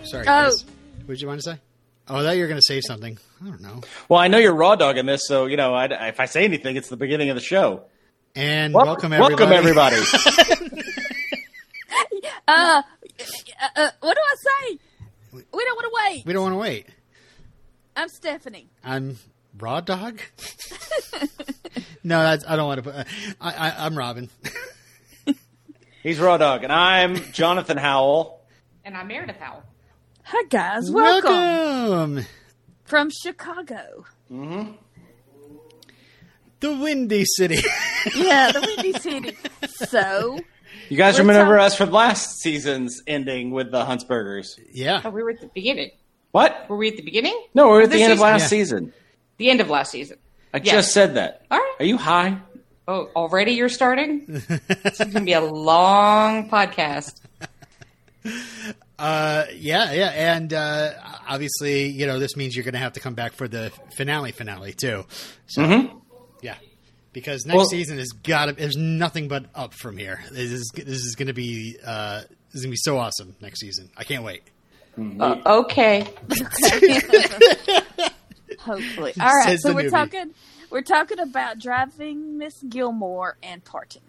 Oh, sorry. Oh. Chris. What did you want to say? Oh, I thought you were going to say something. I don't know. Well, I know you're raw dogging this, so you know I, if I say anything, it's the beginning of the show. And welcome, everybody. Welcome, everybody. Uh, uh, uh, what do I say? We don't want to wait. We don't want to wait. I'm Stephanie. I'm Raw Dog. no, that's, I don't want to put. I, I, I'm Robin. He's raw dog, and I'm Jonathan Howell. And I'm Meredith Howell. Hi guys, welcome, Welcome. from Chicago. Mm-hmm. The Windy City. Yeah, the Windy City. So You guys remember talk- us from last season's ending with the Huntzbergers? yeah. Oh, we were at the beginning. What? Were we at the beginning? No, we're at the end of last Yeah. season. The end of last season. I Yes. just said that. All right. Are you high? Oh, already you're starting? this is going to be a long podcast. Uh, yeah, yeah, and uh, obviously, you know, this means you're going to have to come back for the finale, finale too. So, yeah, because next Well- season has got to. There's nothing but up from here. This is this is going to be uh, this is going to be so awesome next season. I can't wait. Uh, okay. hopefully, all right. Says So we're newbie. talking. We're talking about driving Miss Gilmore and parting.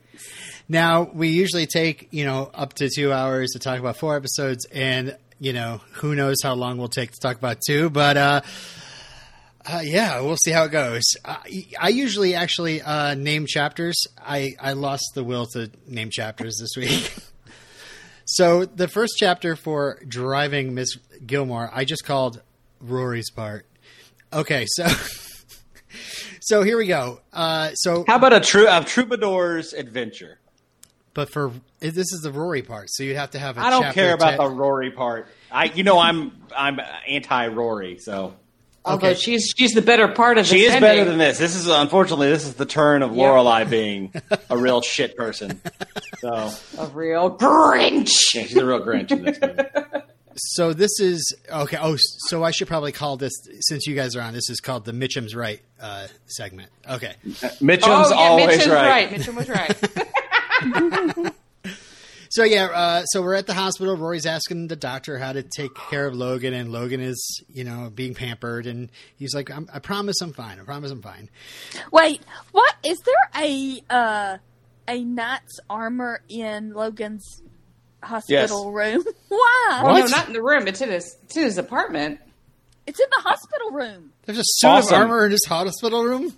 Now we usually take you know up to two hours to talk about four episodes, and you know who knows how long we'll take to talk about two, but. uh uh, yeah, we'll see how it goes. I, I usually actually uh, name chapters. I, I lost the will to name chapters this week. so the first chapter for driving Miss Gilmore, I just called Rory's part. Okay, so so here we go. Uh, so, How about a true a troubadour's adventure? but for this is the Rory part, so you'd have to have. I I don't care about the Rory part. I, you know, I'm I'm anti Rory, so Although Okay. she's she's the better part of she this is better than this. This is unfortunately this is the turn of Yeah. Lorelai being a real shit person. So a real Grinch. yeah, she's a real Grinch in this movie. So this is okay. Oh, so I should probably call this since you guys are on. This is called the Mitchum's Right uh, segment. Okay. Mitchum's Oh, yeah, always Mitchum's right. right. Mitchum was right. So yeah, uh, so we're at the hospital. Rory's asking the doctor how to take care of Logan, and Logan is, you know, being pampered, and he's like, I'm, "I promise, I'm fine. I promise, I'm fine." Wait, what is there a uh, a knight's armor in Logan's hospital room? Why? Well, no, not in the room. It's in his it's in his apartment. It's in the hospital room. There's a suit Awesome. of armor in his hospital room.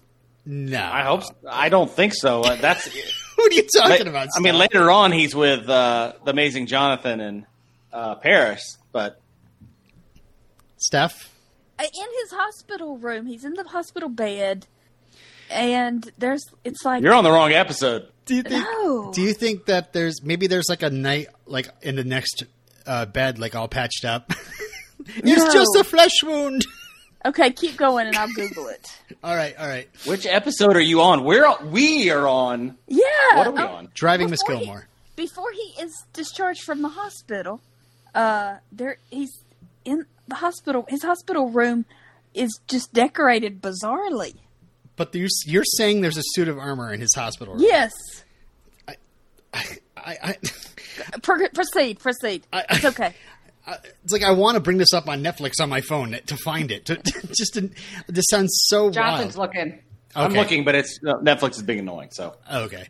No, I hope. So. I don't think so. Uh, that's. What are you talking about? I mean, later on, he's with uh, the amazing Jonathan in uh, Paris, but Steph. Uh, In his hospital room, he's in the hospital bed, and there's it's like you're on the wrong episode. Do you think? No. Do you think that there's maybe there's like a night like in the next uh, bed, like all patched up? it's No. just a flesh wound. okay. Keep going, and I'll Google it. All right, all right. Which episode are you on? We're we are on. Yeah. What are we oh, on? Driving Miss Before he- Gilmore. Before he is discharged from the hospital, uh, there he's in the hospital. His hospital room is just decorated bizarrely. But you, you're saying there's a suit of armor in his hospital room. Yes. I, I, Pro- proceed. Proceed. I- it's okay. it's like I want to bring this up on Netflix on my phone to find it. To, just to, this sounds so Jonathan's wild. looking. I'm looking, but it's no, Netflix is being annoying. So Okay.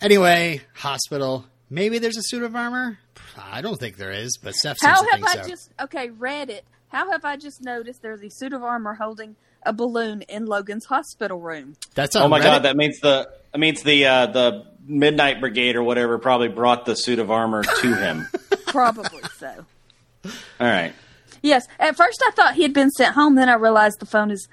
Anyway, hospital. Maybe there's a suit of armor. I don't think there is, but Steph seems How to have think I so. just okay read it? How have I just noticed there's a suit of armor holding a balloon in Logan's hospital room? That's oh my Reddit? god, that means the that means the uh, the Midnight Brigade or whatever probably brought the suit of armor to him. Probably so. All right. Yes. At first, I thought he had been sent home. Then I realized the phone is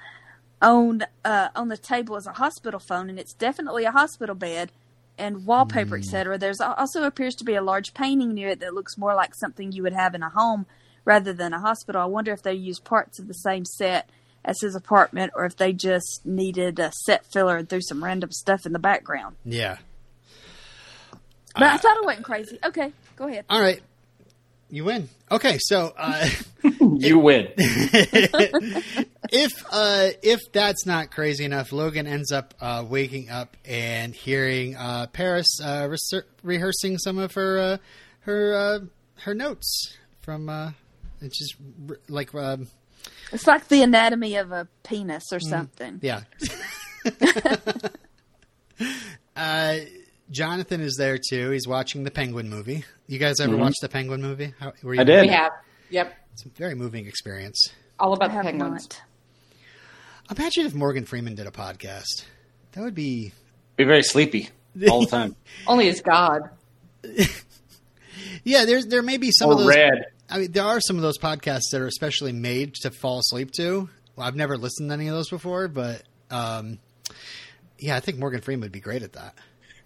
on uh, on the table as a hospital phone, and it's definitely a hospital bed and wallpaper, etc. There's also appears to be a large painting near it that looks more like something you would have in a home rather than a hospital. I wonder if they used parts of the same set as his apartment, or if they just needed a set filler and threw some random stuff in the background. Yeah. But I thought it wasn't crazy. Okay, go ahead. All right. You win. Okay, so uh, You win. if uh, if that's not crazy enough, Logan ends up uh, waking up and hearing uh, Paris uh, reser- rehearsing some of her uh, her uh, her notes from uh, it's just r- like um, It's like the anatomy of a penis or something. yeah. uh, Jonathan is there too. He's watching the Penguin movie. You guys ever watched the Penguin movie? How, were you I did. We have. Yep. It's a very moving experience. All I about the have penguins. not. Imagine if Morgan Freeman did a podcast. That would be Be very sleepy all the time. Only as God. yeah. There's there may be some or of those. red. I mean, there are some of those podcasts that are especially made to fall asleep to. Well, I've never listened to any of those before, but um, yeah, I think Morgan Freeman would be great at that.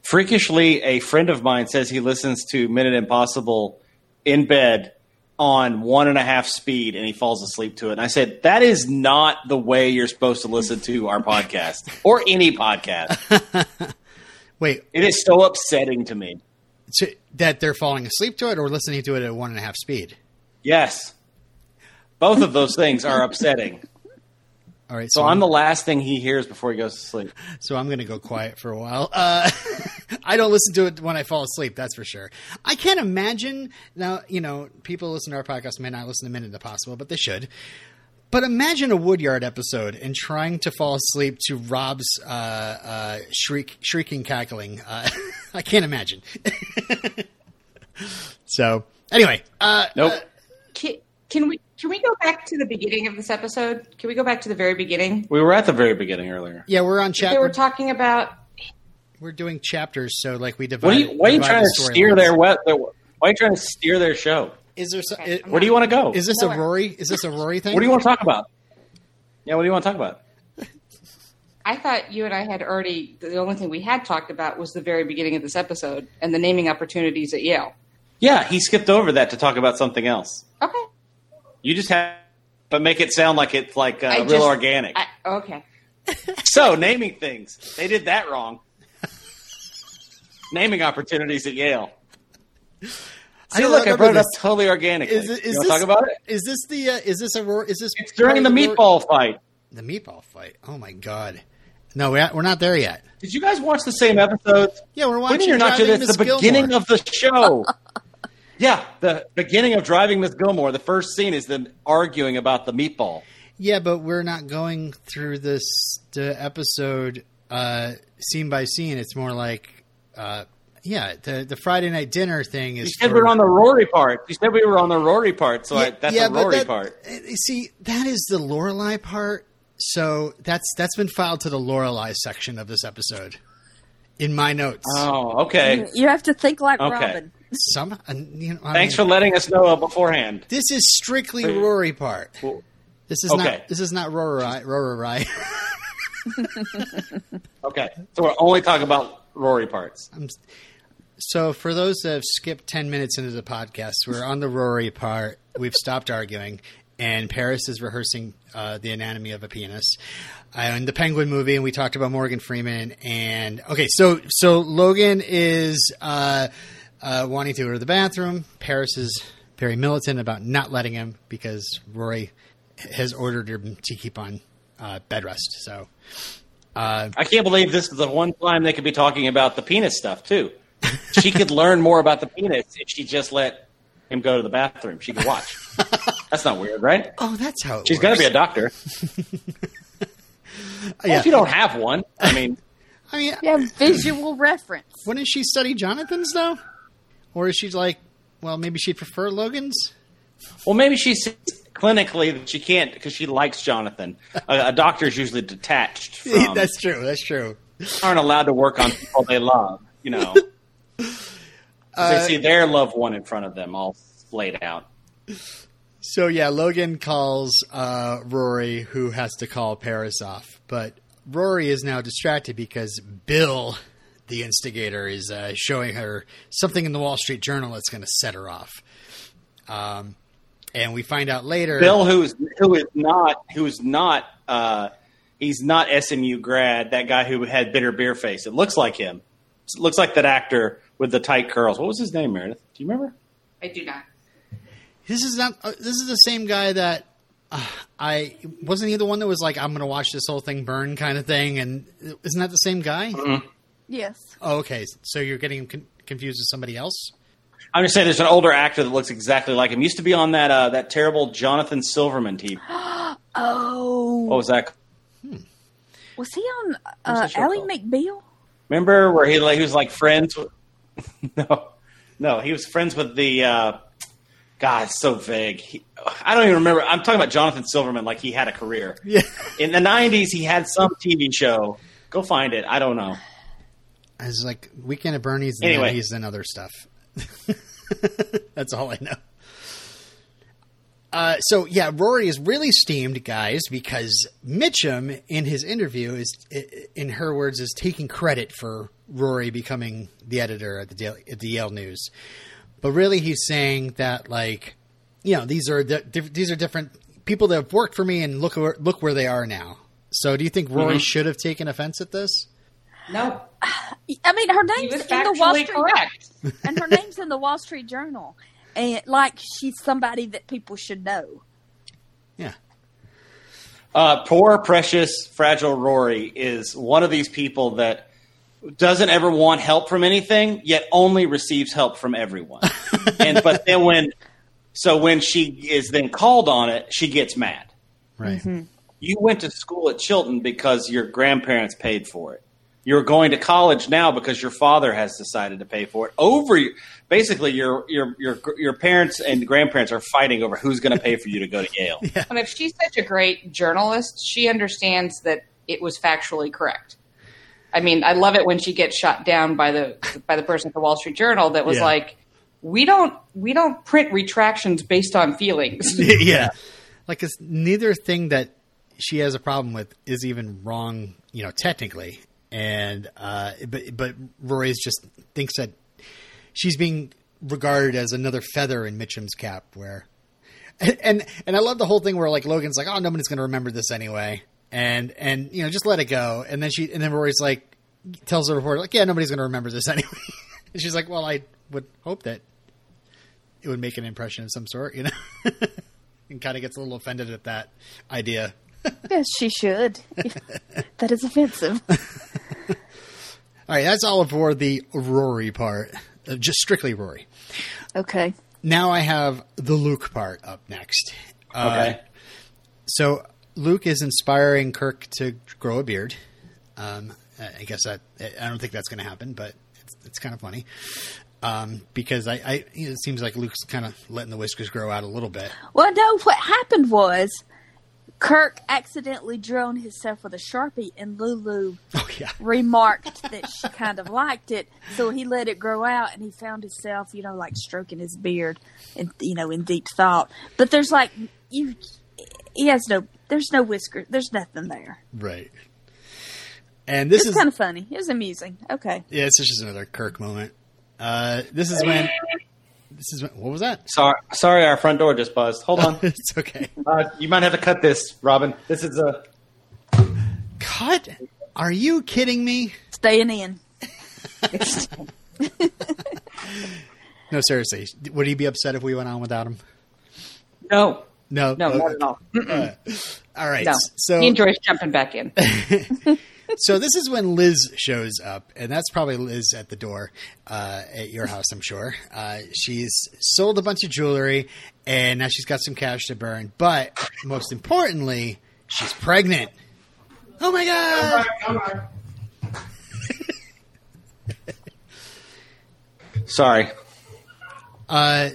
Freakishly, a friend of mine says he listens to Minute Impossible in bed on one and a half speed and he falls asleep to it. And I said, that is not the way you're supposed to listen to our podcast or any podcast. Wait, It is so upsetting to me. so that they're falling asleep to it or listening to it at one and a half speed? Yes. Both of those things are upsetting. All right, So I'm the last thing he hears before he goes to sleep. So I'm going to go quiet for a while. Uh, I don't listen to it when I fall asleep. That's for sure. I can't imagine now. You know, people listen to our podcast may not listen to Minute Impossible, but they should. But imagine a Woodyard episode and trying to fall asleep to Rob's uh, uh, shriek, shrieking, cackling. Uh, I can't imagine. so anyway, uh, Nope. Can, can we can we go back to the beginning of this episode? Can we go back to the very beginning? we were at the very beginning earlier. yeah, we're on They chapter. were We're, talking about We're doing chapters, so like we divide. What are you, why are you trying to steer storylines. their, what, their why are you trying to steer their show? Is there? Some, Okay, it- Where do you want to go? Is this a Rory? Is this a Rory thing? What do you want to talk about? Yeah, what do you want to talk about? I thought you and I had already the only thing we had talked about was the very beginning of this episode and the naming opportunities at Yale. Yeah, he skipped over that to talk about something else. Okay. You just have, but make it sound like it's like uh, real just- organic. I, okay. so naming things, they did that wrong. naming opportunities at Yale. See, I don't look, I remember brought it up this. totally organically. Is, it, is you want this to talk about it? Is this the? Uh, is this a? Is this? It's during the part of meatball fight. The meatball fight. Oh my god! No, we're, we're not there yet. Did you guys watch the same episodes? Yeah, we're When watching. you're not Driving doing this, Miss the beginning Gilmore. of the show. yeah, the beginning of Driving Miss Gilmore. The first scene is them arguing about the meatball. Yeah, but we're not going through this the episode uh, scene by scene. It's more like, uh, yeah, the the Friday night dinner thing is. You said for- we were on the Rory part. You said we were on the Rory part, so I, that's the Rory that- part. uh, See, that is the Lorelai part. So that's that's been filed to the Lorelai section of this episode in my notes. Oh, okay. You have to think like Okay. Robin. Some, uh, you know, Thanks mean, for letting us know beforehand. This is strictly Rory part. Well, This is Okay. not. This is not Rory. Rory. Okay, so we're only talking about Rory parts. I'm, so for those that have skipped ten minutes into the podcast, we're on the Rory part. We've stopped arguing, and Paris is rehearsing uh, the anatomy of a penis. Uh, in the Penguin movie, and we talked about Morgan Freeman. And okay, so so Logan is uh, uh, wanting to go to the bathroom. Paris is very militant about not letting him because Rory has ordered him to keep on uh, bed rest. So. Uh, I can't believe this is the one time they could be talking about the penis stuff too. She could learn more about the penis if she just let him go to the bathroom. She could watch. That's not weird, right? oh, that's how it She's works. got to be a doctor. Well, yeah. if you don't have one, I mean, I mean, You have visual reference. Wouldn't she study Jonathan's though? Or is she like, well, maybe she'd prefer Logan's? well, maybe she's clinically that she can't because she likes Jonathan. A, a doctor's usually detached from. That's true. That's true. aren't allowed to work on people they love. You know, 'Cause they see their loved one in front of them, all splayed out. So yeah, Logan calls uh, Rory, who has to call Paris off. But Rory is now distracted because Bill, the instigator, is uh, showing her something in the Wall Street Journal that's going to set her off. Um, and we find out later. Bill, who's who is not who's not uh, he's not SMU grad. That guy who had bitter beer face. It looks like him. It looks like that actor with the tight curls. What was his name, Meredith? Do you remember? I do not. This is not. Uh, this is the same guy that uh, I wasn't. He the one that was like, "I'm going to watch this whole thing burn," kind of thing. And isn't that the same guy? Yes. Oh, okay. So you're getting con- confused with somebody else. I'm just saying, there's an older actor that looks exactly like him. Used to be on that uh, that terrible Jonathan Silverman TV. Oh, What was that? was he on What's uh, Ally? McBeal? Remember where he like he was like friends? With, no, no, he was friends with the. Uh, God, it's so vague. He, I don't even remember. I'm talking about Jonathan Silverman, like he had a career. Yeah. In the '90s, he had some TV show. Go find it. I don't know. I was like Weekend at Bernie's and Anyway. he's in other stuff. That's all I know. Uh, so yeah, Rory is really steamed, guys, because Mitchum in his interview is, in her words, is taking credit for Rory becoming the editor at the Daily, at the Yale News, but really he's saying that like, you know, these are diff- these are different people that have worked for me, and look where, look where they are now. So, do you think Rory Mhm. should have taken offense at this? No, I mean, her name's in the Wall Street correct. and her name's in the Wall Street Journal, and like she's somebody that people should know. Yeah. Uh, poor, precious, fragile Rory is one of these people that doesn't ever want help from anything, yet only receives help from everyone. and but then when, so when she is then called on it, she gets mad. Right. You went to school at Chilton because your grandparents paid for it. You're going to college now because your father has decided to pay for it. Over basically, your your your your parents and grandparents are fighting over who's going to pay for you to go to Yale. And if she's such a great journalist, she understands that it was factually correct. I mean, I love it when she gets shot down by the by the person at the Wall Street Journal that was Yeah. like, "We don't we don't print retractions based on feelings." yeah. Like, it's neither thing that she has a problem with is even wrong, you know, technically. And, uh, but, but Rory's just thinks that she's being regarded as another feather in Mitchum's cap where, and, and, and I love the whole thing where like Logan's like, oh, nobody's going to remember this anyway. And, and, you know, just let it go. And then she, and then Rory's like, tells the reporter, like, yeah, nobody's going to remember this anyway. and she's like, well, I would hope that it would make an impression of some sort, you know? and kind of gets a little offended at that idea. Yes, she should. that is offensive. All right, that's all for the Rory part, uh, just strictly Rory. Okay. Now I have the Luke part up next. Uh, Okay. So Luke is inspiring Kirk to grow a beard. Um, I guess that I don't think that's going to happen, but it's, it's kind of funny um, because I, I it seems like Luke's kind of letting the whiskers grow out a little bit. Well, no, what happened was Kirk accidentally on himself with a sharpie, and Lulu Oh yeah, remarked that she kind of liked it, so he let it grow out, and he found himself, you know, like stroking his beard, and you know, in deep thought. But there's like you, he has no, there's no whisker, there's nothing there. right. And this It's is kind of funny. It was amusing. Okay. yeah, it's just another Kirk moment. Uh, this is when this is what was that? Sorry, sorry, our front door just buzzed. Hold on. it's okay. Uh, you might have to cut this, Robin. This is a. Cut? Are you kidding me? Staying in. No, seriously. Would he be upset if we went on without him? No, No, No, not at all. All right. No, So, he enjoys jumping back in. so this is when Liz shows up, and that's probably Liz at the door uh, at your house, I'm sure. Uh, she's sold a bunch of jewelry, and now she's got some cash to burn. But most importantly, she's pregnant. Oh my god! sorry. Uh,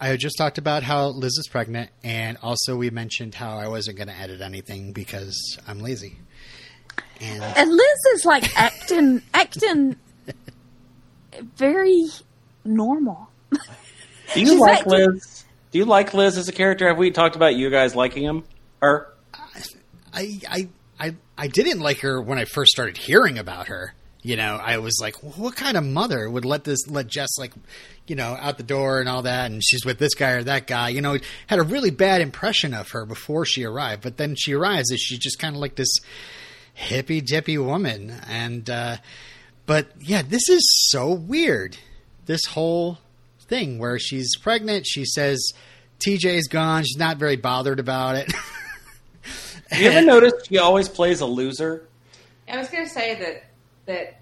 I had just talked about how Liz is pregnant, and also we mentioned how I wasn't going to edit anything because I'm lazy. And And Liz is like acting, acting very normal. Do you She's like like- Liz? Do you like Liz as a character? Have we talked about you guys liking him? Her? I, I, I, I didn't like her when I first started hearing about her. You know, I was like, what kind of mother would let this, let Jess like, you know, out the door and all that, and she's with this guy or that guy. You know, had a really bad impression of her before she arrived, but then she arrives and she's just kind of like this hippy dippy woman. And, uh, but yeah, this is so weird. This whole thing where she's pregnant, she says TJ's gone, she's not very bothered about it. Have you ever noticed she always plays a loser? I was going to say that that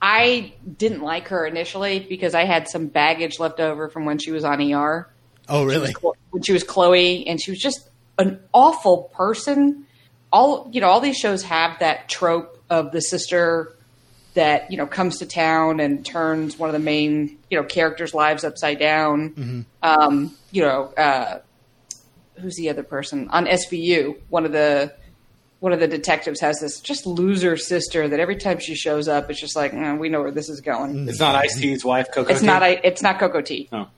I didn't like her initially because I had some baggage left over from when she was on ER. Oh, really? When she was Chloe, and she was just an awful person. All you know, all these shows have that trope of the sister that you know comes to town and turns one of the main you know characters' lives upside down. Um, you know, uh, who's the other person on SVU? One of the one of the detectives has this just loser sister that every time she shows up, it's just like "Eh, we know where this is going. It's not Ice T's wife, Coco. It's T? not. It's not Coco Tea. Oh, okay.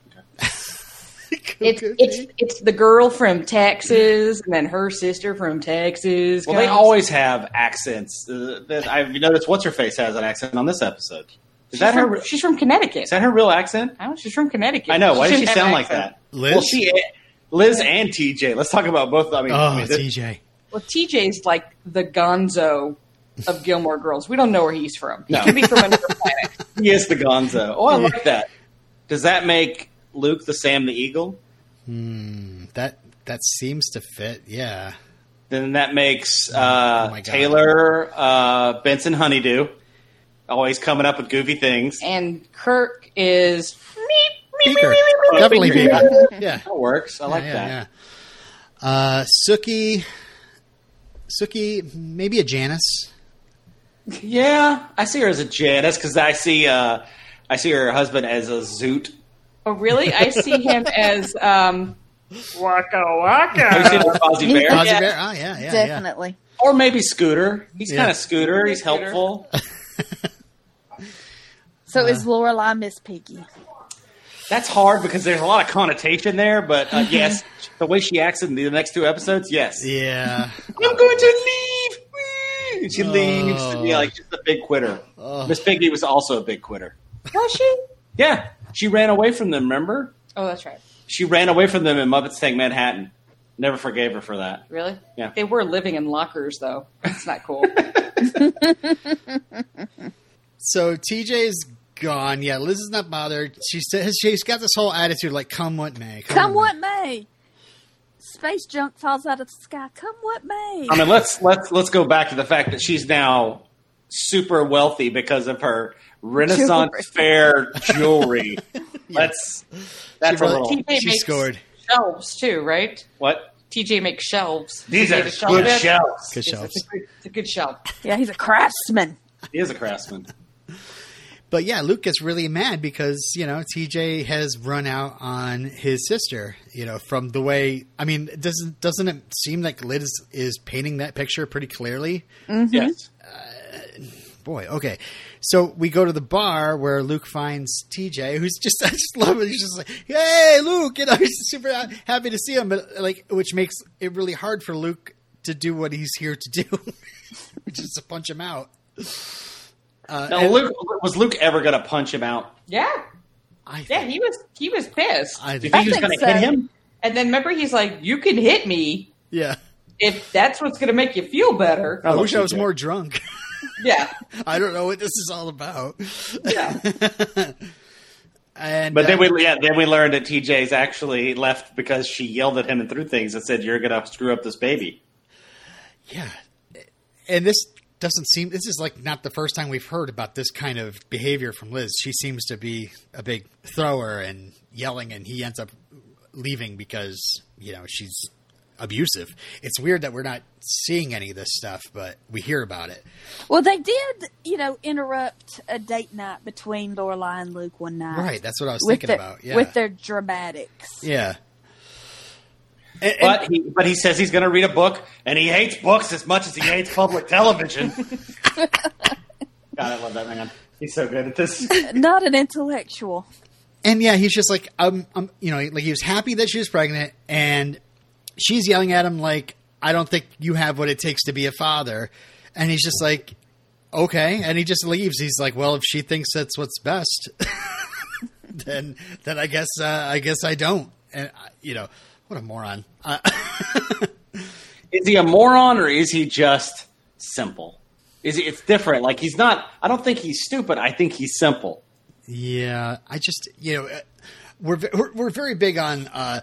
It's it's it's the girl from Texas and then her sister from Texas. Well, they always have accents. Uh, I've noticed. What's her face has an accent on this episode. Is She's that from, her? She's from Connecticut. Is that her real accent? I know she's from Connecticut. I know. Why does she sound like that? Liz? Well, she, Liz and TJ. Let's talk about both. I mean, I Oh, mean, TJ. Well, TJ's like the Gonzo of Gilmore Girls. We don't know where he's from. He No. could be from another planet. he is the Gonzo. Oh, I like that. Does that make Luke the Sam the Eagle? That that seems to fit. Yeah. Then that makes uh, Oh. Taylor uh, Bunsen Honeydew. Always coming up with goofy things. And Kirk is Beaker. Definitely Beaker. Yeah. That works. I like yeah, that. yeah. Uh, Sookie. Sookie, maybe a Janice. Yeah, I see her as a Janice because I see uh, I see her husband as a Zoot. Oh, really? I see him as um, Waka Waka. Have you seen her Fozzie Bear? Fozzie Yeah. Bear? Oh, yeah, yeah, yeah. Definitely. Or maybe Scooter. He's Yeah. kind of Scooter. He's Scooter. helpful. So is Lorelai Miss Piggy? That's hard because there's a lot of connotation there. But uh, yes, the way she acts in the next two episodes, yes. Yeah. I'm going to leave. Whee! And she leaves to be Oh. like just a big quitter. Oh. Miss Piggy was also a big quitter. Was she? Yeah, she ran away from them. Remember? Oh, that's right. She ran away from them in Muppets Take Manhattan. Never forgave her for that. Really? Yeah. They were living in lockers, though. That's not cool. So TJ's gone. Yeah, Liz is not bothered. She says she's got this whole attitude like, "Come what may, Come what may. Space junk falls out of the sky. Come what may. I mean, let's let's let's go back to the fact that she's now super wealthy because of her Renaissance Jewelry. fair jewelry. Let's that's She a really- little TJ She makes scored. shelves too, right? what? TJ makes shelves. These Is are it shelf good bed? shelves. Good Yes, shelves. It's a, good, it's a good shelf. Yeah, he's a craftsman. He is a craftsman. But yeah, Luke gets really mad because you know TJ has run out on his sister. You know, from the way I mean, doesn't doesn't it seem like Liz is painting that picture pretty clearly? Mm-hmm. Yes. Boy, okay. So we go to the bar where Luke finds TJ, who's just I just love it. He's just like, "Hey, Luke!" You know, he's super happy to see him, but like, which makes it really hard for Luke to do what he's here to do, which is to punch him out. Uh, Now, Luke, was Luke ever going to punch him out? Yeah, I think, yeah. He was he was pissed. I Do you think, think he was going to so. hit him? And then remember, he's like, "You can hit me yeah. if that's what's going to make you feel better." I love wish I was more drunk. Yeah, I don't know what this is all about. yeah. And But then uh, we yeah then we learned that TJ's actually left because she yelled at him and threw things and said, "You're going to screw up this baby." Yeah. And this doesn't seem this is like not the first time we've heard about this kind of behavior from Liz. She seems to be a big thrower and yelling and he ends up leaving because, you know, she's abusive. It's weird that we're not seeing any of this stuff, but we hear about it. Well, they did, you know, interrupt a date night between Lorelai and Luke one night. Right, that's what I was thinking their, about. Yeah. with their dramatics. yeah. And- and- But he but he says he's going to read a book and he hates books as much as he hates public television. God, I love that man. He's so good at this. Not an intellectual. And yeah, he's just like, um, um, you know, like he was happy that she was pregnant, and she's yelling at him like, "I don't think you have what it takes to be a father," and he's just like, "Okay," and he just leaves. He's like, "Well, if she thinks that's what's best, then then I guess uh, I guess I don't." And uh, you know, what a moron. Uh, Is he a moron or is he just simple? Is he, it's different. Like he's not. I don't think he's stupid. I think he's simple. Yeah, I just you know uh, we're we're, we're very big on uh,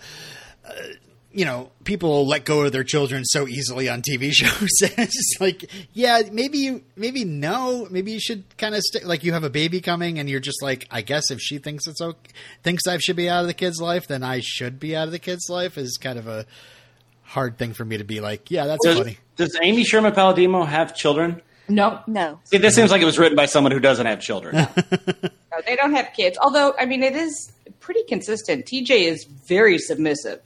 uh, you know, people let go of their children so easily on TV shows. it's just like, yeah, maybe you, maybe no, maybe you should kind of stick. Like you have a baby coming, and you're just like, I guess if she thinks it's okay, thinks I should be out of the kid's life, then I should be out of the kid's life. Is kind of a hard thing for me to be like, yeah, that's Does, funny. does Amy Sherman Palladino have children? No, No. See, this seems like it was written by someone who doesn't have children. no, they don't have kids. Although, I mean, it is pretty consistent. TJ is very submissive.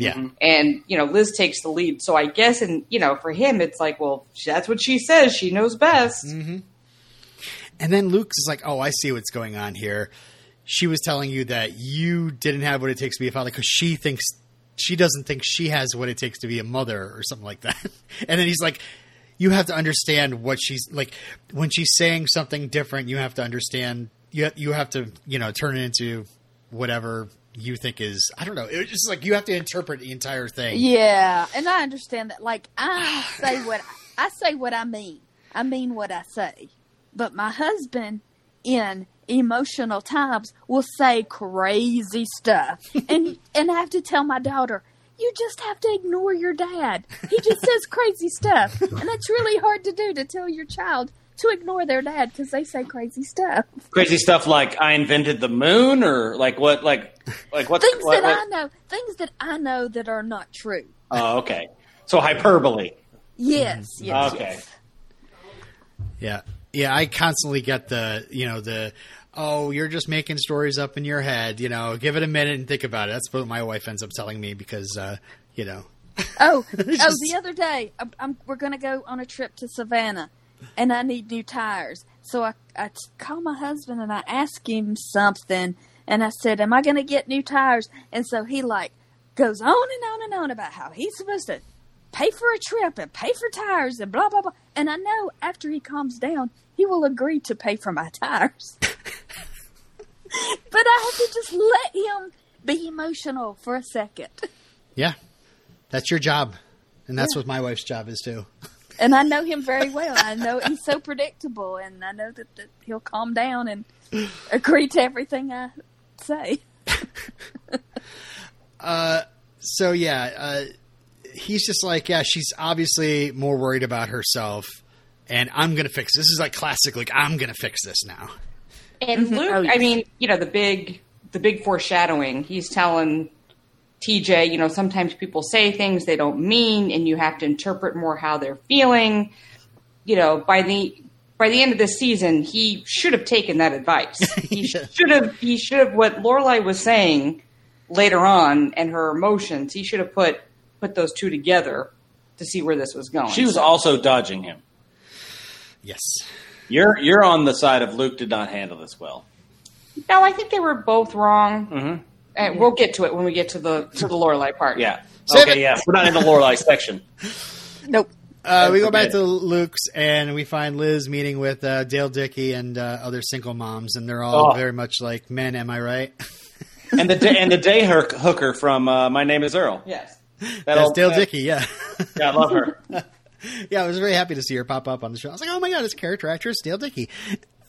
Yeah, mm-hmm. and you know liz takes the lead so i guess and you know for him it's like well that's what she says she knows best mm-hmm. and then Luke is like, oh, I see what's going on here. She was telling you that you didn't have what it takes to be a father because she thinks she doesn't think she has what it takes to be a mother or something like that. And then he's like, you have to understand what she's like when she's saying something different. You have to understand. You you have to you know turn it into whatever you think is. I don't know. It's just like you have to interpret the entire thing. Yeah, and I understand that. Like I say what I say what I mean. I mean what I say. But my husband, in emotional times, will say crazy stuff, and and I have to tell my daughter. You just have to ignore your dad. He just says crazy stuff, and that's really hard to do to tell your child to ignore their dad because they say crazy stuff. Crazy stuff like I invented the moon, or like what, like, like what's Things what, that I know, things that I know that are not true. Oh, okay. So hyperbole. Yes, mm-hmm. yes, Okay. yes. Yeah. Yeah, I constantly get the, you know, the oh, you're just making stories up in your head, you know, give it a minute and think about it. That's what my wife ends up telling me because uh, you know, Oh, oh! The other day, I'm, I'm, we're going to go on a trip to Savannah, and I need new tires. So I, I call my husband and I ask him something, and I said, "Am I going to get new tires?" And so he like goes on and on and on about how he's supposed to pay for a trip and pay for tires and blah blah blah. And I know after he calms down, he will agree to pay for my tires. but I have to just let him be emotional for a second. yeah. That's your job. And that's Yeah. what my wife's job is too. and I know him very well. I know he's so predictable, and I know that, that he'll calm down and agree to everything I say. So yeah, uh, he's just like, yeah, she's obviously more worried about herself, and I'm gonna fix this. This is like classic, like I'm gonna fix this now. and luke Oh, yes. i mean you know the big the big foreshadowing he's telling tj you know sometimes people say things they don't mean and you have to interpret more how they're feeling you know by the by the end of this season he should have taken that advice he Yeah. should have he should have what lorelai was saying later on and her emotions he should have put put those two together to see where this was going She was also dodging him. Yes. You're you're on the side of Luke did not handle this well. No, I think they were both wrong. Mhm. And we'll get to it when we get to the to the Lorelai part. Yeah. Save okay. it. Yeah. We're not in the Lorelai section. Nope. Uh, we go back to Luke's, and we find Liz meeting with uh, Dale Dickey and uh, other single moms, and they're all Oh. very much like men. Am I right? And the day, and the day hook, hooker from uh, My Name Is Earl. Yes. That That's old- Dale that- Dickey. Yeah, Yeah, I love her. yeah. I was very happy to see her pop up on the show. I was like, oh my god, it's character actress Dale Dickey.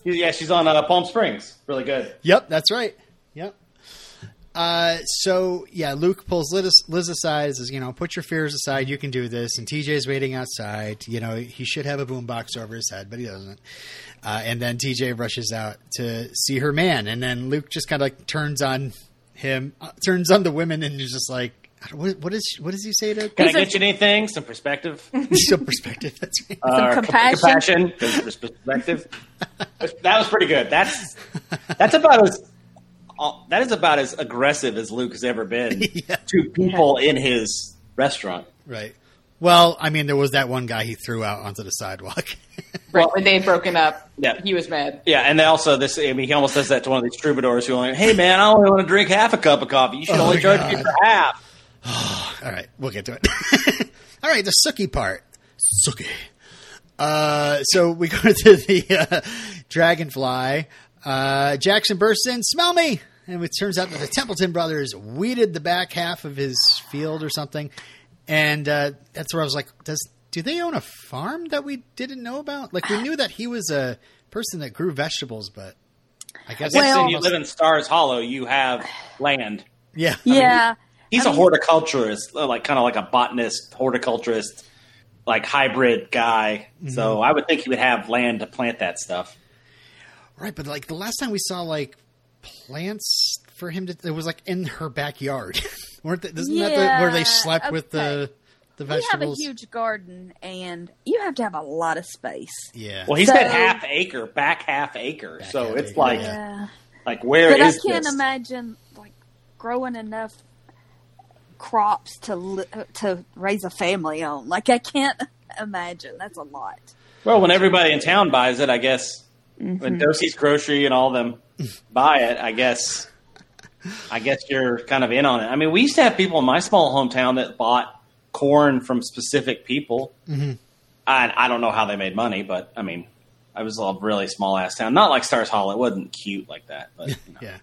yeah, she's on uh, Palm Springs. Really good. Yep, that's right. Yep. Uh, so yeah, Luke pulls Liz, Liz aside. and Says, you know, put your fears aside. You can do this. And TJ's waiting outside. You know, he should have a boombox over his head, but he doesn't. Uh, and then TJ rushes out to see her man, and then Luke just kind of like turns on him, uh, turns on the women, and is just like, what, what is what does he say to? Can I He's get you anything? Some perspective? Some perspective. That's right. Uh, compassion. compassion, perspective. that was pretty good. That's that's about as uh, that is about as aggressive as Luke has ever been Yeah. to people in his restaurant. right. Well, I mean, there was that one guy he threw out onto the sidewalk. Right. When they had broken up, Yeah. he was mad. Yeah, and then also this. I mean, he almost says that to one of these troubadours who only, hey man, I only want to drink half a cup of coffee. You should Oh, only my charge me for half. All right, we'll get to it. All right, the Sookie part. Sookie. Uh, so we go to the uh, Dragonfly. Uh, Jackson bursts in, smell me! And it turns out that the Templeton brothers weeded the back half of his field or something. And uh, that's where I was like, does do they own a farm that we didn't know about? Like, we knew that he was a person that grew vegetables, but I guess I Well- if you live in Stars Hollow, you have land. yeah. Yeah. He's I a mean- horticulturist, uh, like kind of like a botanist, horticulturist, like hybrid guy. So I would think he would have land to plant that stuff. Right, but like the last time we saw like plants for him to, it was like in her backyard, weren't they? Isn't that the, where they Yeah, slept with the okay. the We have a huge garden, and you have to have a lot of space. yeah. Well, he So- said half acre, back half acre. Back so half it's acre, like, yeah. Yeah. like where but I can't this? imagine like growing enough crops to li- to raise a family on. Like I can't imagine. That's a lot. Well, when everybody in town buys it, I guess. When Doose's Grocery and all them buy it, I guess, I guess you're kind of in on it. I mean, we used to have people in my small hometown that bought corn from specific people. Mm-hmm. I, I don't know how they made money, but I mean, I was a really small ass town, not like Stars Hollow. It wasn't cute like that, but you know. Yeah.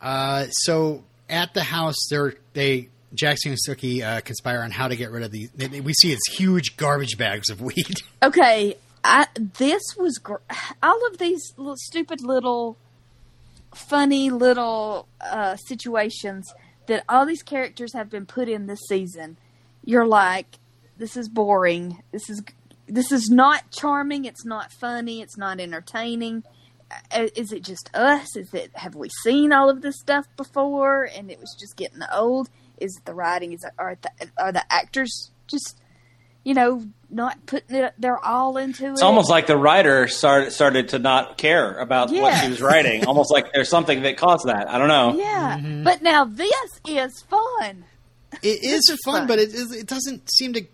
Uh, so at the house, there they Jackson and Sookie uh, conspire on how to get rid of these. they- they- We see it's huge garbage bags of weed. Okay, I this was gr- all of these little, stupid little funny little uh, situations that all these characters have been put in this season. You're like, this is boring. This is this is not charming. It's not funny. It's not entertaining. Uh, Is it just us? Is it have we seen all of this stuff before and it was just getting old? Is it the writing? Is it are the are the actors just you know not putting it? They're all into It's it. It's almost like the writer started started to not care about what she was writing. almost like there's something that caused that. I don't know. yeah. But now this is fun. It is is fun, fun. but it is, it doesn't seem to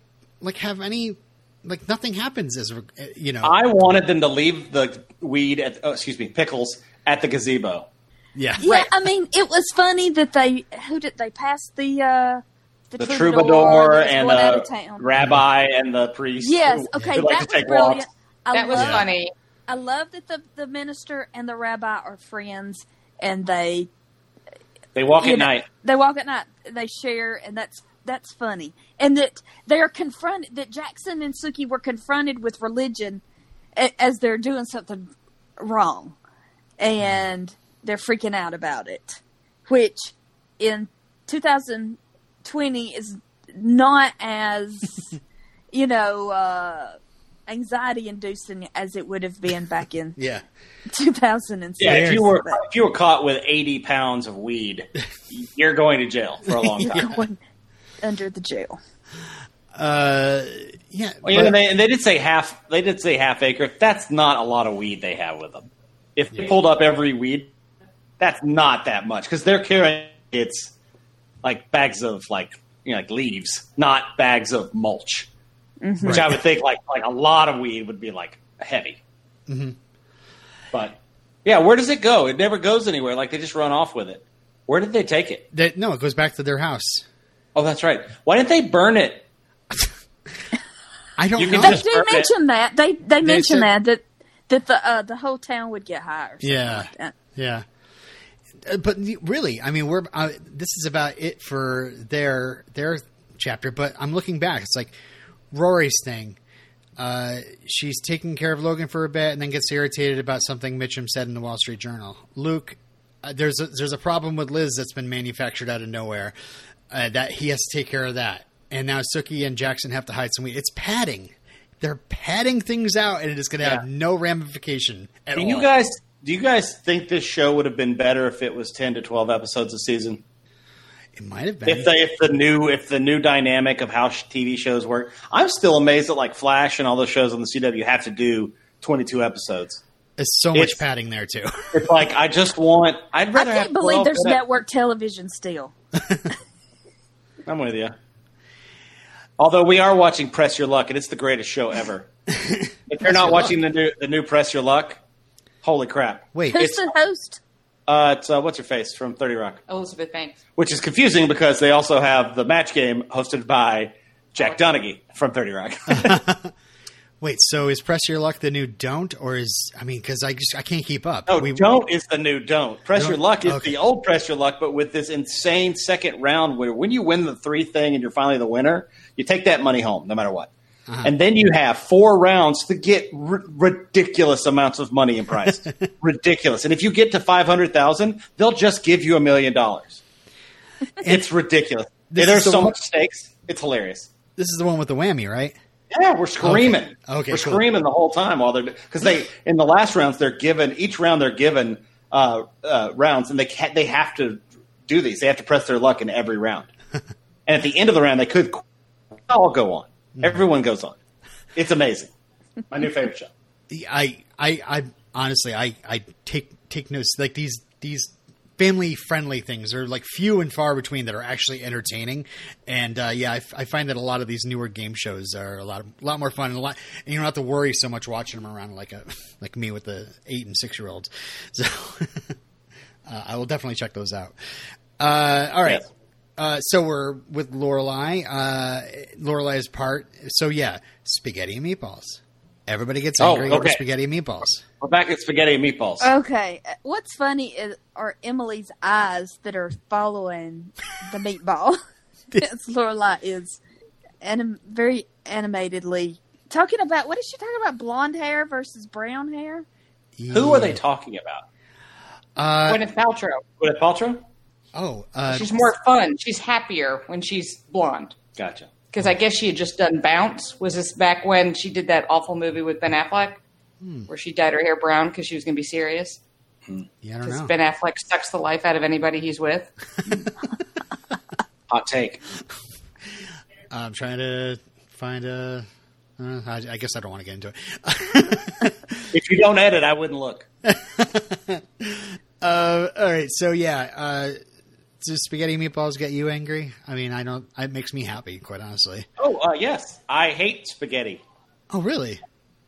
like have any like nothing happens as you know. I wanted them to leave the weed at oh, excuse me pickles at the gazebo. yeah. Yeah, Right. I mean, it was funny that they who did they pass the uh the, The troubadour, troubadour and going out of the rabbi and the priest. Yes, who- okay, who like that to was take brilliant. walks. I That was love, funny. I love that the the minister and the rabbi are friends, and they They walk at know, night. They walk at night. They share, and that's that's funny. And that they are confronted. That Jackson and Sookie were confronted with religion as they're doing something wrong, and they're freaking out about it. Which in 2020 is not as you know uh, anxiety inducing as it would have been back in Yeah. 2006. Yeah, if you were But- if you were caught with eighty pounds of weed, you're going to jail for a long you're time. going under the jail. Uh, yeah. Well, you know, but- they, and they did say half. They did say half acre. That's not a lot of weed they have with them. If they pulled up every weed, that's not that much because they're carrying it's like bags of like you know like leaves, not bags of mulch. Which I would think like like a lot of weed would be like heavy. But yeah, where does it go? It never goes anywhere. Like they just run off with it. Where did they take it? that- no, it goes back to their house. Oh, that's right. Why didn't they burn it? I don't You know. They just do burn it. mention that. They they mention said- that that that the uh, the whole town would get high or something Yeah. like that. Yeah. Uh, But really, I mean, we're uh, this is about it for their their chapter. But I'm looking back. It's like Rory's thing. Uh, she's taking care of Logan for a bit, and then gets irritated about something Mitchum said in the Wall Street Journal. Luke, uh, there's a, there's a problem with Liz that's been manufactured out of nowhere. Uh, that he has to take care of that, and now Sookie and Jackson have to hide some weed. It's padding. They're padding things out, and it is going to have no ramification at Do all. you guys do you guys think this show would have been better if it was ten to twelve episodes a season? It might have been. If the if the new if the new dynamic of how TV shows work, I'm still amazed that like Flash and all those shows on the CW have to do 22 episodes. There's so much It's- padding there too. It's like I just want. I'd rather have can't believe there's than- network television still. I'm with you. Although we are watching Press Your Luck, and it's the greatest show ever. if you're not Your watching the new the new Press Your Luck, holy crap! Wait, Who's It's- the host? Uh, it's uh, what's her face from Thirty Rock. Elizabeth Banks. which is confusing because they also have the match game hosted by Jack Donaghy from 30 Rock. wait. So is press your luck the new don't, or is I mean, because I just I can't keep up. no, We- don't is the new don't. Press Don't- your luck is okay. the old press your luck, but with this insane second round where when you win the three thing and you're finally the winner, you take that money home no matter what. Uh-huh. And then you have four rounds to get r- ridiculous amounts of money in prize. ridiculous. And if you get to 500,000, they'll just give you a million dollars. It's ridiculous. There's the so one- much stakes. It's hilarious. This is the one with the whammy, right? Yeah, we're screaming. Okay. Okay, we're cool. screaming the whole time while they're because they in the last rounds they're given each round they're given uh, uh, rounds and they ca- they have to do these. They have to press their luck in every round. and at the end of the round, they could all go on. Hmm. Everyone goes on. It's amazing. My new favorite show. I, I, I honestly, I, I take take notes. Like these these family friendly things are like few and far between that are actually entertaining. And uh, yeah, I, f- I find that a lot of these newer game shows are a lot of, a lot more fun and a lot. And you don't have to worry so much watching them around like a like me with the eight and six year olds. So uh, I will definitely check those out. Uh, all right. Yes. Uh, so we're with Lorelai. Uh, Lorelai's part. So yeah, spaghetti and meatballs. Everybody gets Oh, angry over spaghetti and meatballs. We're back at spaghetti and meatballs. Okay, what's funny is are Emily's eyes that are following the meatball. As Lorelai is anim- very animatedly talking about what is she talking about? Blonde hair versus brown hair. Who are they talking about? Uh, Gwyneth Paltrow. Gwyneth Paltrow? Oh, uh, She's more fun. She's happier when she's blonde. Gotcha. Because I guess she had just done Bounce. Was this back when she did that awful movie with Ben Affleck, where she dyed her hair brown because she was going to be serious? yeah, I don't know. Ben Affleck sucks the life out of anybody he's with. Hot take. I'm trying to find a. Uh, I, I guess I don't want to get into it. If you don't edit, I wouldn't look. uh, all right, so yeah, uh, does spaghetti meatballs get you angry? I mean, I don't. It makes me happy, quite honestly. Oh, uh, yes. I hate spaghetti. Oh, really?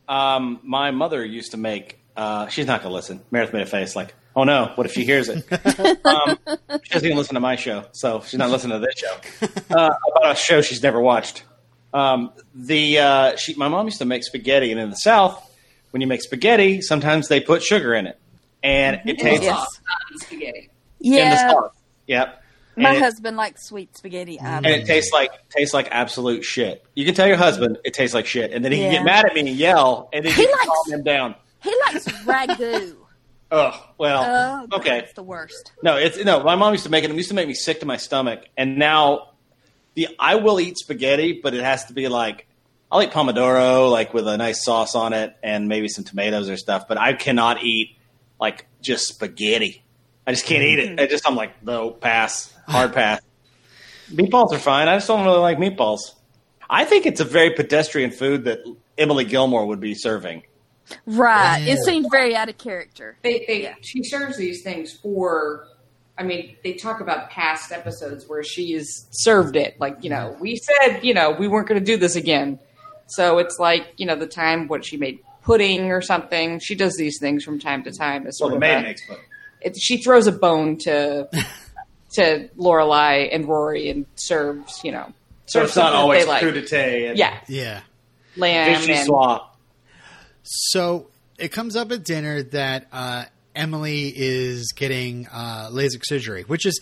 Um, my mother used to make. Uh, she's not going to listen. Meredith made a face like, "Oh no, what if she hears it?" um, she doesn't even listen to my show, so she's not listening to this show uh, about a show she's never watched. Um, the uh, she, my mom used to make spaghetti, and in the South, when you make spaghetti, sometimes they put sugar in it, and it tastes Yes. Sauce, not spaghetti. in the Yeah, sauce. Yep. my And it- husband likes sweet spaghetti. I and it tastes like tastes like absolute shit. You can tell your husband it tastes like shit, and then he can get mad at me and yell, and then He he likes- calm him down. He likes ragu. Oh well, oh, okay. it's the worst. No, it's no. My mom used to make it. It used to make me sick to my stomach, and now the I will eat spaghetti, but it has to be like I'll eat pomodoro, like with a nice sauce on it, and maybe some tomatoes or stuff. But I cannot eat like just spaghetti. I just can't eat it. Mm-hmm. I just I'm like no pass, hard pass. Meatballs are fine. I just don't really like meatballs. I think it's a very pedestrian food that Emily Gilmore would be serving. Right. Yeah. It seemed very out of character. They, they Yeah. she serves these things for. I mean, they talk about past episodes where she has served it. Like, you know, we said, you know, we weren't going to do this again. So it's like, you know, the time what she made pudding or something. She does these things from time to time. As Well, sort the of maid a- makes fun. It, she throws a bone to to Lorelai and Rory and serves, you know, So it's not always they like. crudité and Yeah, Yeah. lamb fishy and slaw. So it comes up at dinner that uh, Emily is getting uh, LASIK surgery, which is,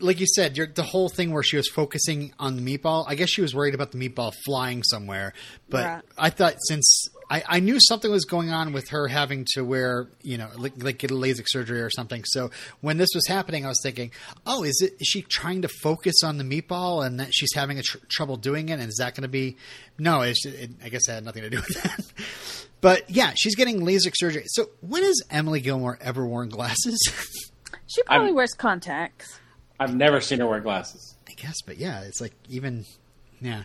like you said, you're, the whole thing where she was focusing on the meatball. I guess she was worried about the meatball flying somewhere, but Right. I thought since I, I knew something was going on with her having to wear, you know, like, like get a LASIK surgery or something. So when this was happening, I was thinking, oh, is it is she trying to focus on the meatball and that she's having a tr- trouble doing it? And is that going to be? No, it's, it, I guess it had nothing to do with that. But yeah, she's getting LASIK surgery. So when has Emily Gilmore ever worn glasses? She probably I'm- wears contacts. I've never seen her wear glasses. I guess, but yeah, it's like even yeah.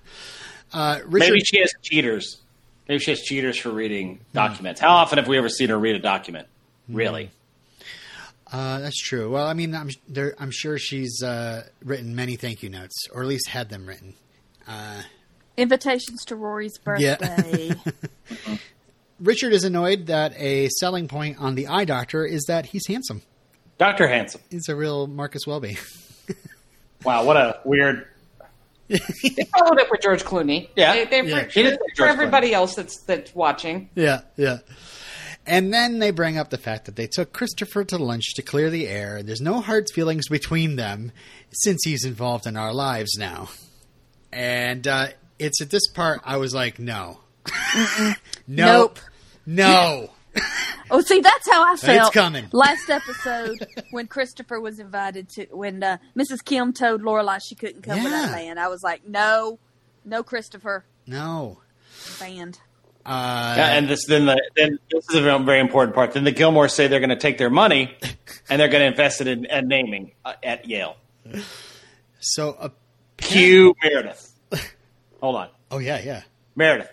Uh, Richard, Maybe she has cheaters. Maybe she has cheaters for reading documents. How often have we ever seen her read a document? Really? uh, that's true. Well, I mean, I'm there, I'm sure she's uh, written many thank you notes, or at least had them written. Uh, Invitations to Rory's Yeah. birthday. Richard is annoyed that a selling point on the eye doctor is that he's handsome. Dr. Handsome. He's a real Marcus Welby. Wow, what a weird. they followed up with George Clooney. Yeah. they, they, Yeah. for, He for George everybody else that's that's watching. yeah, yeah. And then they bring up the fact that they took Christopher to lunch to clear the air. There's no hard feelings between them since he's involved in our lives now. And uh, it's at this part I was like, no. no. Nope. No. Oh, see, that's how I felt. It's coming. Last episode when Christopher was invited to, when uh, Mrs. Kim told Lorelai she couldn't come with that Yeah. man. I was like, no, no, Christopher, No. banned. Uh, Yeah, and this then the then this is a very very important part. Then the Gilmores say they're going to take their money and they're going to invest it in, in naming uh, at Yale. so, uh, Cue Meredith. Hold on, oh yeah, yeah. Meredith.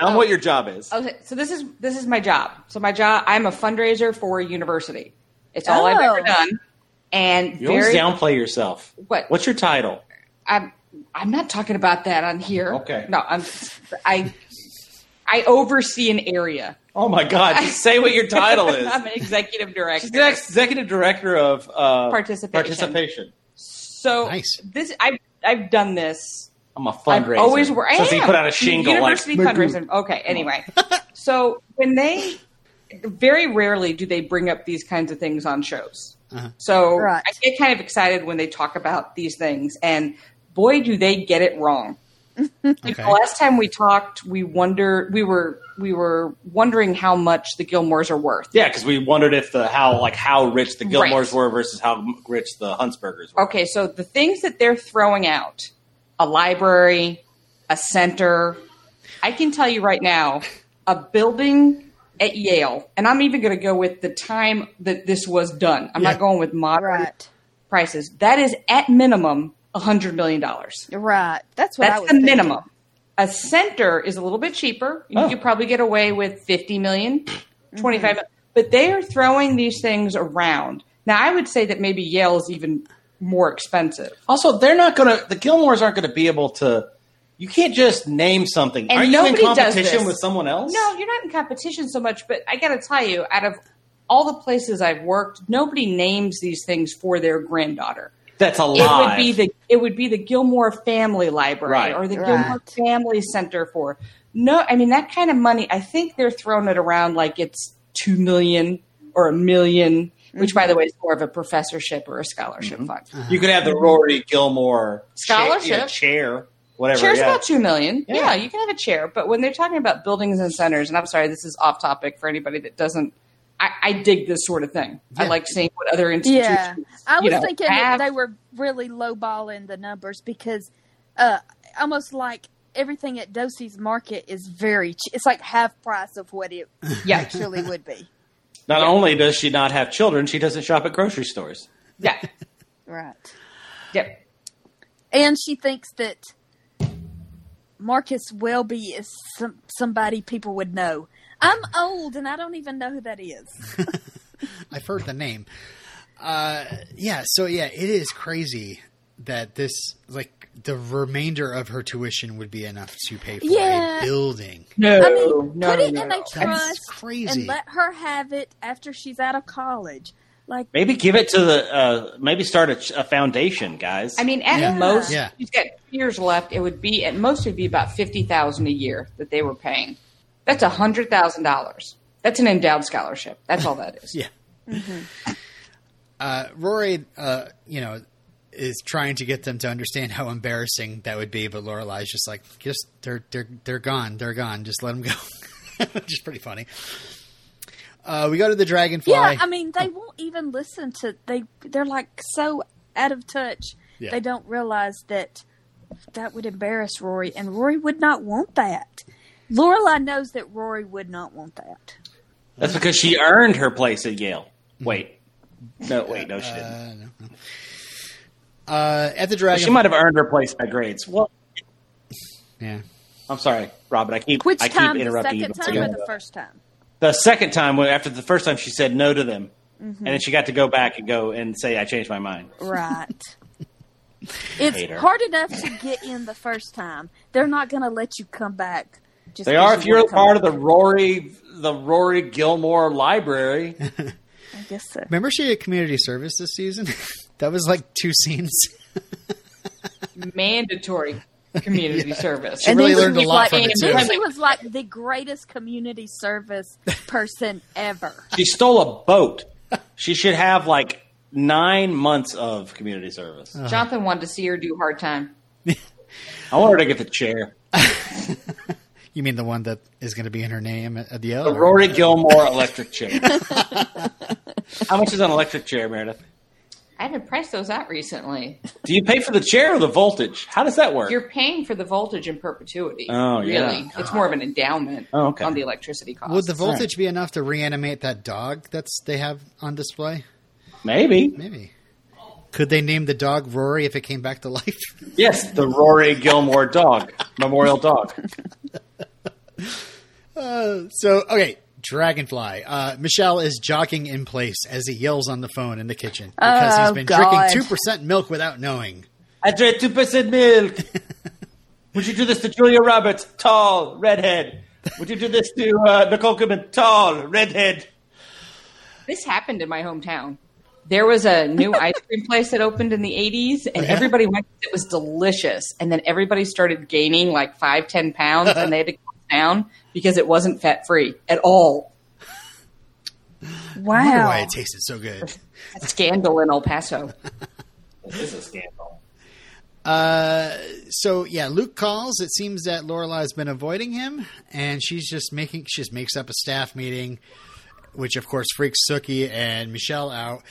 Tell them what your job is. Okay, so this is this is my job. So my job, I'm a fundraiser for a university. It's all I've Oh. ever done, and You always very. downplay yourself. What? What's your title? I'm I'm not talking about that on here. Okay. No, I'm I I oversee an area. Oh my God! Just say what your title is. I'm an executive director. She's the executive director of uh, Participation. Participation. So Nice. this I've I've done this. I'm a fundraiser. I've always wor- I So if you am. put out a shingle University like fundraiser. Okay. Anyway, so when they very rarely do they bring up these kinds of things on shows. Uh-huh. So Right. I get kind of excited when they talk about these things, and boy, do they get it wrong. Okay. The last time we talked, we wonder we were we were wondering how much the Gilmores are worth. Yeah, because we wondered if the how like how rich the Gilmores Right. were versus how rich the Huntzbergers were. Okay, so the things that they're throwing out a library, a center. I can tell you right now, a building at Yale, and I'm even going to go with the time that this was done. I'm Yeah. not going with modern Right, prices. That is at minimum $100 million. right. That's what That's was the thinking. minimum. A center is a little bit cheaper. You Oh. could probably get away with 50 million, mm-hmm. 25 million. But they are throwing these things around. Now, I would say that maybe Yale is even more expensive. Also, they're not going to. The Gilmores aren't going to be able to. You can't just name something. And Are you in competition with someone else? No, you're not in competition so much, but I got to tell you, out of all the places I've worked, nobody names these things for their granddaughter. that's a It lie. would be the it would be the Gilmore Family Library Right. or the Right. Gilmore Family Center for. No, I mean that kind of money. I think they're throwing it around like it's two million or a 1000000 which by the way is more of a professorship or a scholarship fund. You could have the Rory Gilmore cha- Scholarship. yeah, chair, whatever. Chair's yeah. about two million. Yeah. Yeah. you can have a chair. But when they're talking about buildings and centers, and I'm sorry, this is off topic for anybody that doesn't. I, I dig this sort of thing. I like seeing what other institutions. Yeah, I you was know, thinking have. that they were really lowballing the numbers because, uh, almost like everything at Doose's Market is very. Ch- it's like half price of what it Yeah. actually would be. Not only does she not have children, she doesn't shop at grocery stores. Yeah. Right. Yep. And she thinks that Marcus Welby is some, somebody people would know. I'm old and I don't even know who that is. I've heard the name. Uh, yeah, so yeah, it is crazy that this like the remainder of her tuition would be enough to pay for Yeah. a building. No. I mean, no, put it no, in no. a trust crazy. and let her have it after she's out of college. Like, Maybe give it to the. Uh, maybe start a, a foundation, guys. I mean, at Yeah. most, Yeah. she's got years left. It would be at most, it'd be about fifty thousand a year that they were paying. That's a hundred thousand dollars. That's an endowed scholarship. That's all that is. Yeah. Uh, Rory, uh, you know, is trying to get them to understand how embarrassing that would be, but Lorelai's just like, just they're they're they're gone, they're gone, just let them go, which is pretty funny. Uh, we go to the dragonfly. yeah, I mean, they won't even listen to they. They're like so out of touch. Yeah. They don't realize that that would embarrass Rory, and Rory would not want that. Lorelai knows that Rory would not want that. That's because she earned her place at Yale. Wait. No, wait, no, she didn't. Uh, no, no. Uh, at the dragon, She might have earned her place by grades. Well, yeah. I'm sorry, Robin. I keep Which I keep time? The interrupting second you. time or the first time? The second time, after the first time, she said no to them, Mm-hmm. and then she got to go back and go and say, "I changed my mind." Right. it's Hater. hard enough to get in the first time. They're not going to let you come back. Just They 'cause are if you're wanna part of the Rory, the Rory Gilmore Library. I guess so. Remember she did community service this season? that was like two scenes. Mandatory community service. She really learned a was lot like, from it, too. She was like the greatest community service person ever. She stole a boat. She should have like nine months of community service. Uh-huh. Jonathan wanted to see her do hard time. I want her to get the chair. You mean the one that is going to be in her name at at the The Rory Gilmore electric chair. How much is an electric chair, Meredith? I haven't priced those out recently. Do you pay for the chair or the voltage? How does that work? You're paying for the voltage in perpetuity. Oh, yeah. really? It's more of an endowment Oh, okay. on the electricity cost. Would the voltage be enough to reanimate that dog that's they have on display? Maybe. Maybe. Could they name the dog Rory if it came back to life? Yes, the Rory Gilmore dog, memorial dog. Uh, so okay, Dragonfly. Uh, Michel is jogging in place as he yells on the phone in the kitchen because he's Oh, been God. drinking two percent milk without knowing. I drank two percent milk. Would you do this to Julia Roberts, tall redhead? Would you do this to uh, Nicole Kidman, tall redhead? This happened in my hometown. There was a new ice cream place that opened in the 80s, and Yeah. everybody went. It was delicious, and then everybody started gaining like five, ten pounds, and they had to close down because it wasn't fat free at all. I wonder Wow. why it tasted so good. A scandal in El Paso. This is a scandal. Uh, so yeah, Luke calls. It seems that Lorelai's been avoiding him, and she's just making she just makes up a staff meeting, which of course freaks Sookie and Michel out.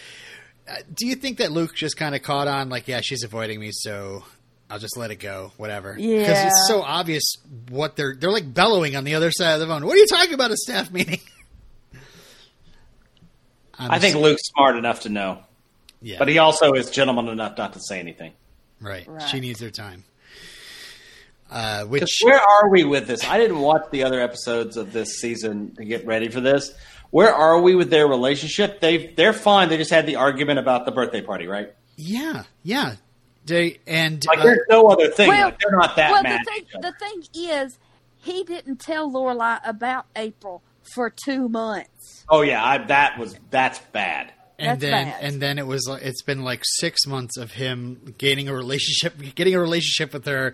Uh, do you think that Luke just kind of caught on, like, yeah, she's avoiding me, so I'll just let it go, whatever? because it's so obvious what they're they're like bellowing on the other side of the phone. What are you talking about? A staff meeting? I'm I think just- Luke's smart enough to know, yeah, but he also is gentleman enough not to say anything. right. Right. She needs her time. Uh, 'Cause which Where are we with this? I didn't watch the other episodes of this season to get ready for this. Where are we with their relationship? They they're fine. They just had the argument about the birthday party, right? yeah, yeah. They and Like uh, there's no other thing. Well- like, they're not that well, mad. the thing, the thing is, he didn't tell Lorelai about April for two months. oh yeah, I, that was that's bad. and That's then bad. and then it was it's been like six months of him gaining a relationship getting a relationship with her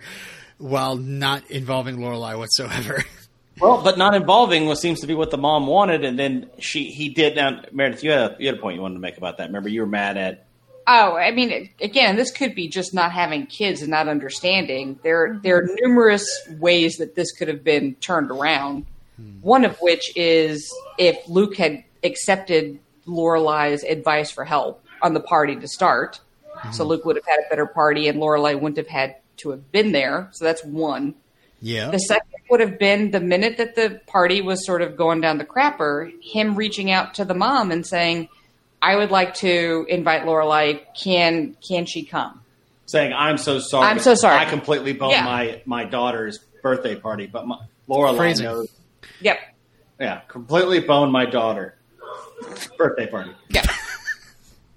while not involving Lorelai whatsoever. Well, but not involving what seems to be what the mom wanted, and then she he did. Now, Meredith, you had a, you had a point you wanted to make about that. Remember, you were mad at. Oh, I mean, again, this could be just not having kids and not understanding. There, there are numerous ways that this could have been turned around. Hmm. One of which is if Luke had accepted Lorelai's advice for help on the party to start, so hmm. Luke would have had a better party, and Lorelai wouldn't have had to have been there. So that's one. yeah, The second would have been the minute that the party was sort of going down the crapper, him reaching out to the mom and saying, "I would like to invite Lorelai. Can can she come?" saying, "I'm so sorry. I'm so sorry." I completely boned Yeah. my my daughter's birthday party, but my, Lorelai Phrasing. knows. Yep. Yeah, completely boned my daughter birthday party. Yeah.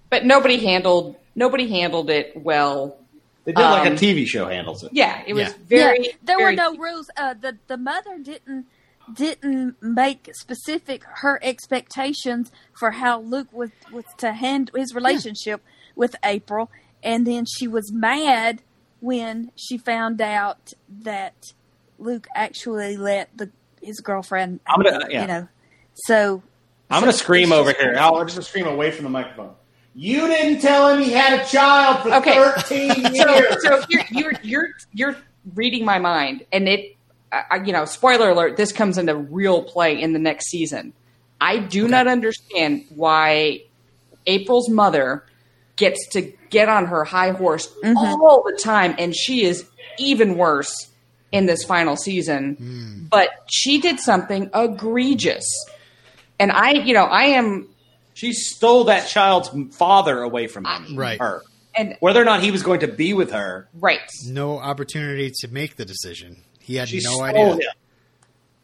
but nobody handled nobody handled it well. They did like a Um, TV show handles it. Yeah, it was Yeah. very. yeah, there very- were no rules. Uh, the the mother didn't didn't make specific her expectations for how Luke was was to handle his relationship with April, and then she was mad when she found out that Luke actually let the his girlfriend. I'm gonna- yeah. you know, so I'm going to scream over here. I'll just scream away from the microphone. You didn't tell him he had a child for Okay. 13 so, years. so you're, you're you're you're reading my mind, and it, I, I- you know, spoiler alert, this comes into real play in the next season. I do not understand why April's mother gets to get on her high horse mm-hmm. all the time, and she is even worse in this final season. Hmm. But she did something egregious, and I, you know, I am she stole that child's father away from him. Right. Her. and Whether or not he was going to be with her, right. no opportunity to make the decision. He had she no stole idea. him.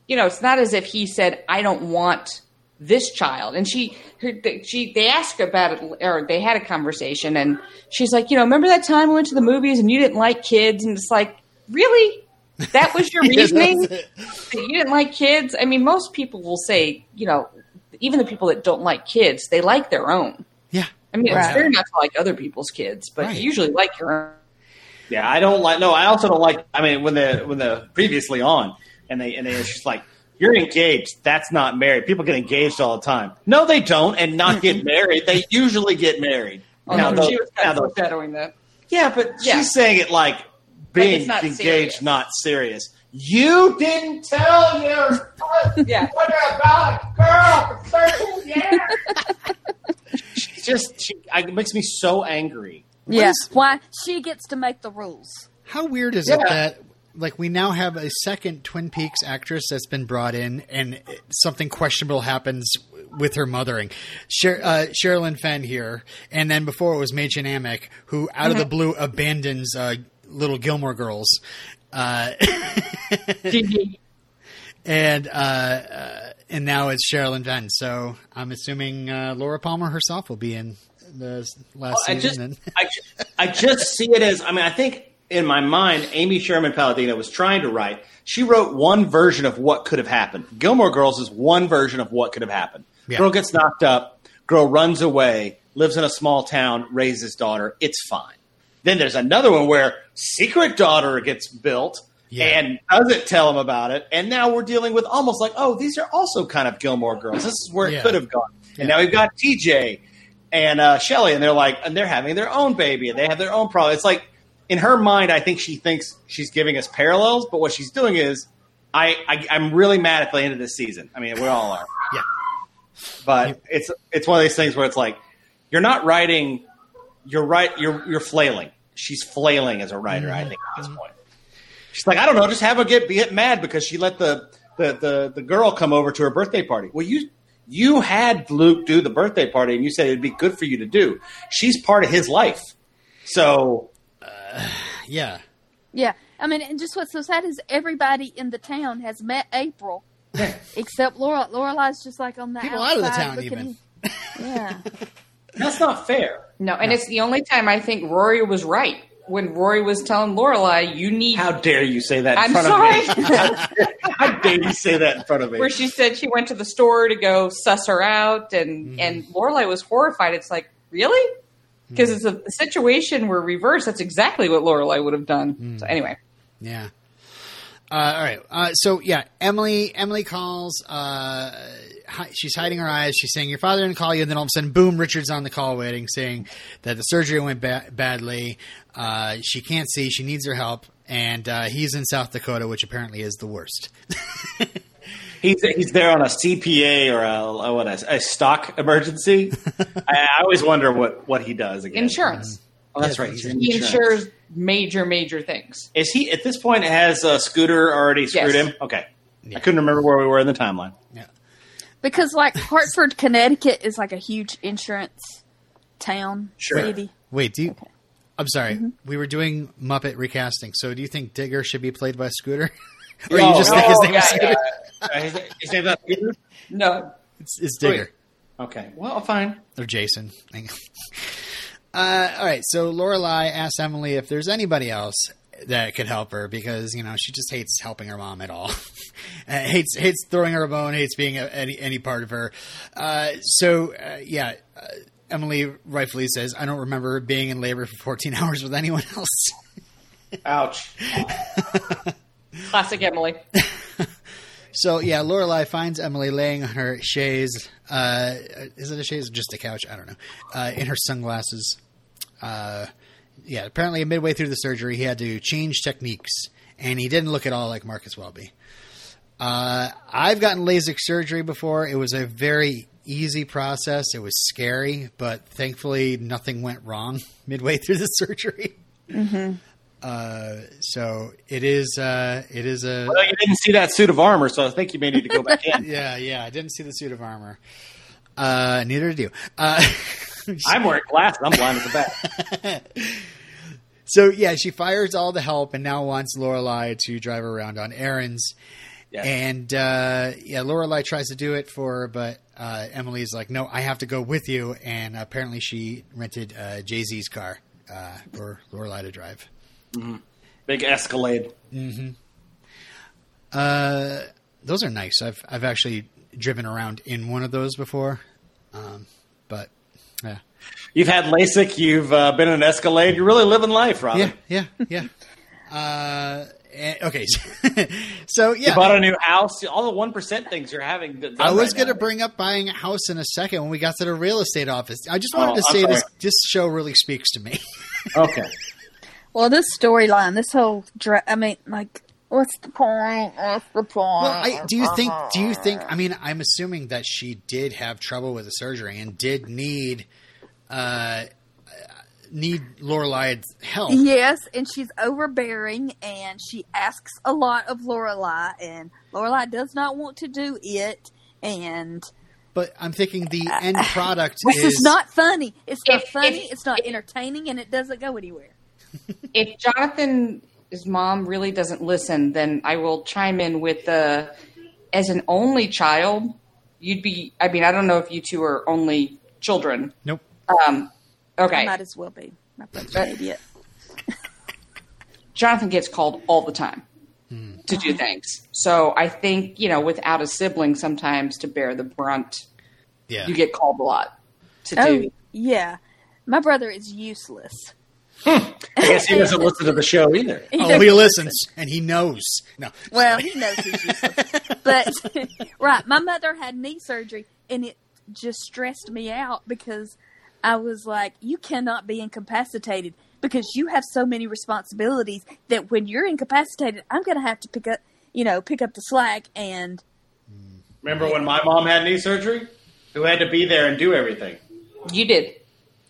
you know, it's not as if he said, "I don't want this child." And she, her, she, they asked about it, or they had a conversation, and she's like, "You know, remember that time we went to the movies and you didn't like kids?" And it's like, really, that was your reasoning? that's it. you didn't like kids? I mean, most people will say, you know, even the people that don't like kids, they like their own. Yeah, I mean, it's Right. fair not to like other people's kids, but Right. you usually like your own. Yeah, I don't like. No, I also don't like. I mean, when the when the previously on, and they and they it's just like you're engaged. That's not married. People get engaged all the time. No, they don't, and not get mm-hmm. married. They usually get married. Oh, Now, no, the- she was kind of foreshadowing that. yeah, but Yeah. she's saying it like being not engaged, serious. not serious. You didn't tell your Yeah. what about a girl for 13 years. She's just, she, it makes me so angry. Yeah, why she gets to make the rules. How weird is it that like we now have a second Twin Peaks actress that's been brought in, and something questionable happens with her mothering. Sher- uh, Sherilyn Fenn here, and then before it was Mädchen Amick, who out of the blue abandons uh, little Gilmore Girls. Uh, and uh, uh, and now it's Sherilyn Fenn. So I'm assuming uh, Laura Palmer herself will be in the last I just, and- I, ju- I just see it as. I mean, I think in my mind, Amy Sherman Palladino was trying to write. She wrote one version of what could have happened. Gilmore Girls is one version of what could have happened. Yeah. Girl gets knocked up. Girl runs away. Lives in a small town. Raises daughter. It's fine. Then there's another one where secret daughter gets built. Yeah. And doesn't tell him about it, and now we're dealing with almost like, oh, these are also kind of Gilmore Girls. This is where it Yeah. could have gone. And Yeah. now we've got TJ and uh, Shelly, and they're like, and they're having their own baby, and they have their own problem. It's like in her mind, I think she thinks she's giving us parallels, but what she's doing is, I, I I'm really mad at the end of this season. I mean, we all are, yeah. but it's it's one of these things where it's like you're not writing, you're right, you're you're flailing. She's flailing as a writer, I think, at this point. She's like, I don't know, just have her get get mad because she let the the the, the girl come over to her birthday party. Well, you you had Luke do the birthday party, and you said it'd be good for you to do. She's part of his life, so uh, Yeah. Yeah, I mean, and just what's so sad is everybody in the town has met April, except Laura. Lorelai's just like on the People outside out of the town even. Yeah, that's not fair. No, and it's the only time I think Rory was right when Rory was telling Lorelai, "You need." How dare you say that in I'm front sorry. of me? How dare, how dare you say that in front of me? where she said she went to the store to go suss her out, and and Lorelai was horrified. It's like really because it's a, a situation where reverse. That's exactly what Lorelai would have done. So anyway, Yeah. Uh, all right. Uh, so yeah, Emily. Emily calls. Uh, hi, she's hiding her eyes. She's saying your father didn't call you, and then all of a sudden, boom! Richard's on the call waiting, saying that the surgery went ba- badly. Uh, she can't see. She needs her help, and uh, he's in South Dakota, which apparently is the worst. He's he's there on a CPA or a, a what a, a stock emergency. I, I always wonder what what he does again. insurance. Oh, that's right. He's He insurance. insures major, major things. Is he at this point? Has uh, Scooter already screwed Yes. him? Okay, Yeah. I couldn't remember where we were in the timeline. yeah. Because like Hartford, Connecticut is like a huge insurance town Sure. city. Wait. Do you? I'm sorry. We were doing Muppet recasting. So do you think Digger should be played by Scooter, or you just think his name yeah, is Scooter? yeah. His, his name's Scooter. No, It's, it's Digger. Okay, well, fine. or Jason. uh, all right, so Lorelai asks Emily if there's anybody else that could help her because you know she just hates helping her mom at all. uh, hates hates throwing her a bone. Hates being a, any any part of her. Uh, so uh, yeah. Uh, Emily rightfully says, "I don't remember being in labor for 14 hours with anyone else." Ouch. classic Emily. So yeah, Lorelai finds Emily laying on her chaise. Uh, is it a chaise or just a couch? I don't know. Uh, in her sunglasses. Yeah, apparently midway through the surgery, he had to change techniques, and he didn't look at all like Marcus Welby. Uh, I've gotten LASIK surgery before. It was a very easy process. It was scary, but thankfully nothing went wrong midway through the surgery. Uh, so it is. Uh, it is a. Well, you didn't see that suit of armor, so I think you may need to go back in. Yeah, yeah. I didn't see the suit of armor. Uh, neither did you. Uh, I'm wearing glasses. I'm blind at the back. So yeah, she fires all the help and now wants Lorelai to drive her around on errands. Yeah. And uh, yeah, Lorelai tries to do it for her, but uh, Emily's like, "No, I have to go with you." And apparently, she rented uh, Jay Z's car uh, for Lorelai to drive. Big Escalade. Uh, those are nice. I've I've actually driven around in one of those before, um, but yeah. You've had LASIK. You've uh, been in an Escalade. You're really living life, Robin. Yeah, yeah, yeah. uh, eh, okay, so You yeah, bought a new house. All the one percent things you're having. I was right going to bring up buying a house in a second when we got to the real estate office. I just wanted Oh, to I'm say this. This show really speaks to me. Okay. Well, this storyline, this whole, dra- I mean, like What's the point? What's the point? Well, I, do you think? Do you think? I mean, I'm assuming that she did have trouble with the surgery and did need uh, need Lorelai's help. Yes, and she's overbearing, and she asks a lot of Lorelai, and Lorelai does not want to do it. And But I'm thinking the end product this is, is not funny. It's not If- funny. if- it's not if- entertaining, and it doesn't go anywhere. if Jonathan's mom really doesn't listen, then I will chime in with the as an only child, you'd be. I mean, I don't know if you two are only children. Nope. Um, I okay, might as well be. My brother's an idiot. Jonathan gets called all the time to do things. So I think you know, without a sibling, sometimes to bear the brunt, Yeah. you get called a lot to Oh, do. yeah. My brother is useless. Hmm. I guess he doesn't listen to the show either. oh, he listens and he knows. No. Well, he knows he's useless. but right, my mother had knee surgery, and it just stressed me out because I was like, "You cannot be incapacitated because you have so many responsibilities that when you're incapacitated, I'm going to have to pick up, you know, pick up the slack." And Remember when my mom had knee surgery? Who had to be there and do everything? You did.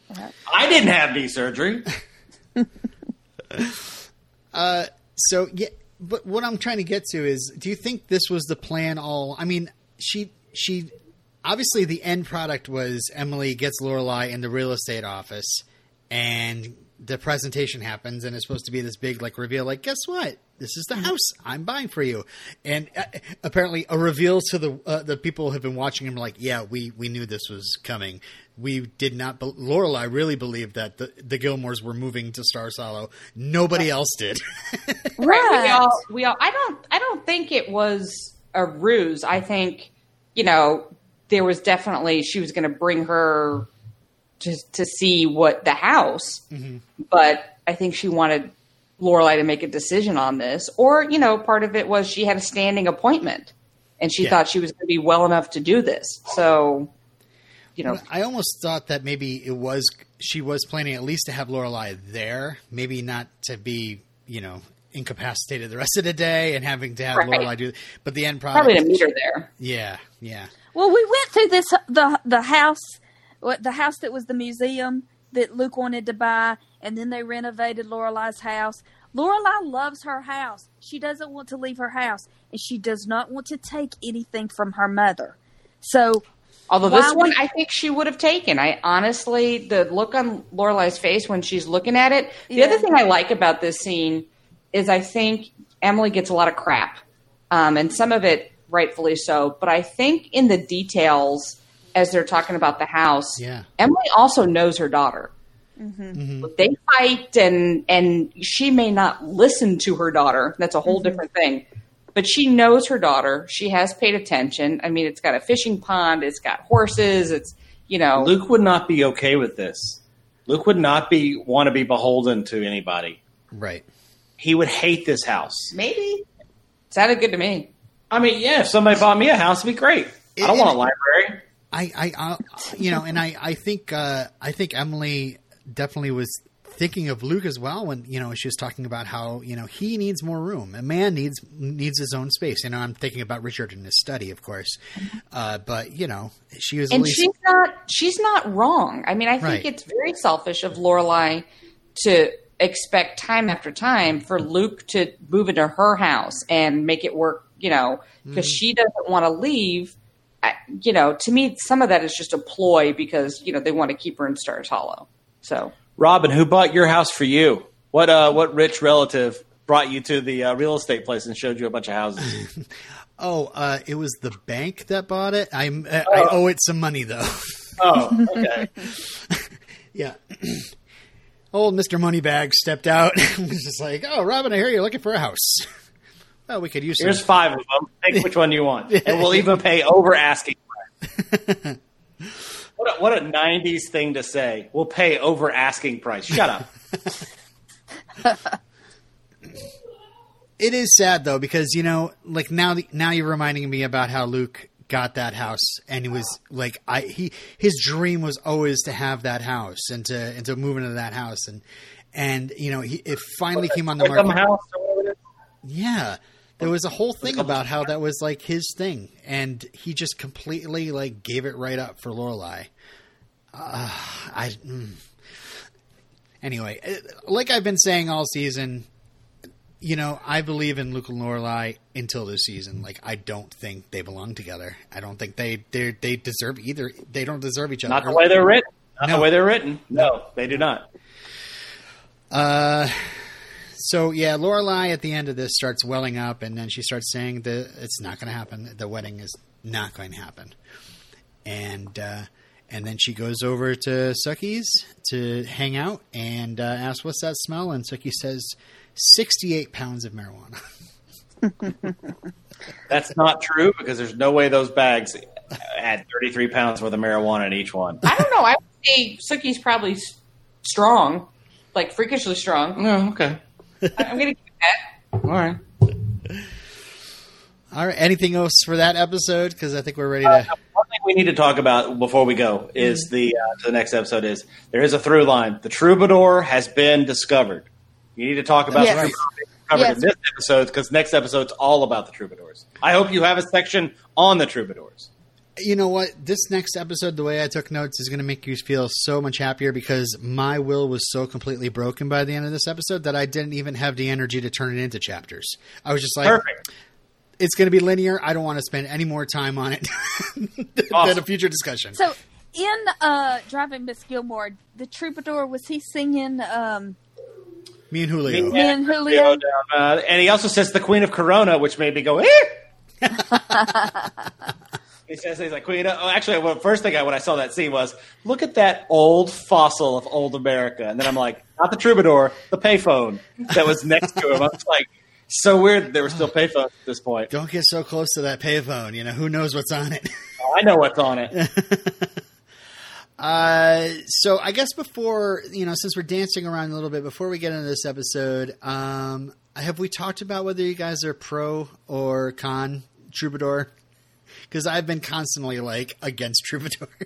Uh-huh. I didn't have knee surgery. Uh, so yeah, but what I'm trying to get to is, do you think this was the plan? All I mean, she she obviously the end product was Emily gets Lorelai in the real estate office, and the presentation happens, and it's supposed to be this big like reveal. Like, guess what? This is the house I'm buying for you, and uh, apparently a reveal to the uh, the people who have been watching him. Like, yeah, we we knew this was coming. We did not. Be- Lorelai really believed that the, the Gilmores were moving to Star Hollow. Nobody else did. Right. We all, we all, I don't, I don't think it was a ruse. I think, you know, there was definitely, she was going to bring her to, to see what the house, mm-hmm. but I think she wanted Lorelai to make a decision on this. Or, you know, part of it was she had a standing appointment and she Yeah. thought she was going to be well enough to do this. So, you know, I almost thought that maybe it was she was planning at least to have Lorelai there, maybe not to be you know incapacitated the rest of the day and having to have Right. Lorelai do. But the end product, probably to meet her there. yeah, yeah, Well, we went through this the the house, what the house that was the museum that Luke wanted to buy, and then they renovated Lorelai's house. Lorelai loves her house. She doesn't want to leave her house, and she does not want to take anything from her mother. So, Although Why this one, I think she would have taken. I honestly, the look on Lorelai's face when she's looking at it. The Yeah. other thing I like about this scene is I think Emily gets a lot of crap, um, and some of it rightfully so. But I think in the details, as they're talking about the house, Yeah. Emily also knows her daughter. Mm-hmm. Mm-hmm. They fight, and and she may not listen to her daughter. That's a whole mm-hmm. different thing. But she knows her daughter. She has paid attention. I mean, it's got a fishing pond. It's got horses. It's you know. Luke would not be okay with this. Luke would not be want to be beholden to anybody. right. He would hate this house. maybe sounded good to me. I mean, yeah, if somebody bought me a house, it'd be great. I don't want a library. I, I, I you know, and I, I think, uh, I think Emily definitely was thinking of Luke as well when you know she was talking about how you know he needs more room. A man needs needs his own space. You know, I'm thinking about Richard in his study, of course, mm-hmm. uh, but you know, she was And least she's not she's not wrong. I mean, I think Right. it's very selfish of Lorelai to expect time after time for mm-hmm. Luke to move into her house and make it work, you know, because mm-hmm. she doesn't want to leave. I, you know, to me, some of that is just a ploy because you know they want to keep her in Stars Hollow. So Robin, who bought your house for you? What uh, what rich relative brought you to the uh, real estate place and showed you a bunch of houses? Oh, uh, it was the bank that bought it. I'm, uh, I owe it some money though. oh, okay. yeah. Old Mister Moneybag stepped out and was just like, "Oh, Robin, I hear you're looking for a house. well, we could use some." Here's five of them. Pick which one you want, and we'll even pay over asking price. What a, what a '90s thing to say. We'll pay over asking price. Shut up. It is sad though because you know, like now, now you're reminding me about how Luke got that house, and he was like, I he his dream was always to have that house and to and to move into that house, and and you know, he it finally came on the market. House or whatever it is? Yeah. There was a whole thing about how that was like his thing, and he just completely like gave it right up for Lorelai. Uh, I mm. anyway, uh, like I've been saying all season, you know, I believe in Luke and Lorelai until this season. Like, I don't think they belong together. I don't think they they they deserve either. They don't deserve each other. Not the way they're written. Not No. the way they're written. No, they do not. Uh, so yeah, Lorelai at the end of this starts welling up, and then she starts saying that it's not going to happen. The wedding is not going to happen, and uh, and then she goes over to Sookie's to hang out and uh, asks, "What's that smell?" And Sookie says, 68 pounds of marijuana." That's not true because there's no way those bags had 33 pounds worth of marijuana in each one. I don't know. I would say Sookie's probably strong, like freakishly strong. No, okay. I- I'm gonna give that. All right. All right. Anything else for that episode? Because I think we're ready to. One thing we need to talk about before we go is the uh, to the next episode is there is a through line. The troubadour has been discovered. You need to talk about Yes. the troubadour being covered Yes. in this episode because next episode's all about the troubadours. I hope you have a section on the troubadours. You know what? This next episode, the way I took notes, is going to make you feel so much happier because my will was so completely broken by the end of this episode that I didn't even have the energy to turn it into chapters. I was just like, Perfect. it's going to be linear. I don't want to spend any more time on it than Awesome. a future discussion. So in uh, Driving Miss Gilmore, the troubadour was he singing? Um, Me and Julio. Me and Julio. Julio uh, and he also says the Queen of Corona, which made me go, eh. he says he's like Queen. Oh, actually, well, first thing I when I saw that scene was look at that old fossil of old America, and then I'm like, not the troubadour, the payphone that was next to him. I was like, so weird that there were still payphones at this point. Don't get so close to that payphone. You know, who knows what's on it. I know what's on it. Uh, so I guess before you know, since we're dancing around a little bit before we get into this episode, um, have we talked about whether you guys are pro or con Troubadour? Because I've been constantly like against Troubadour. I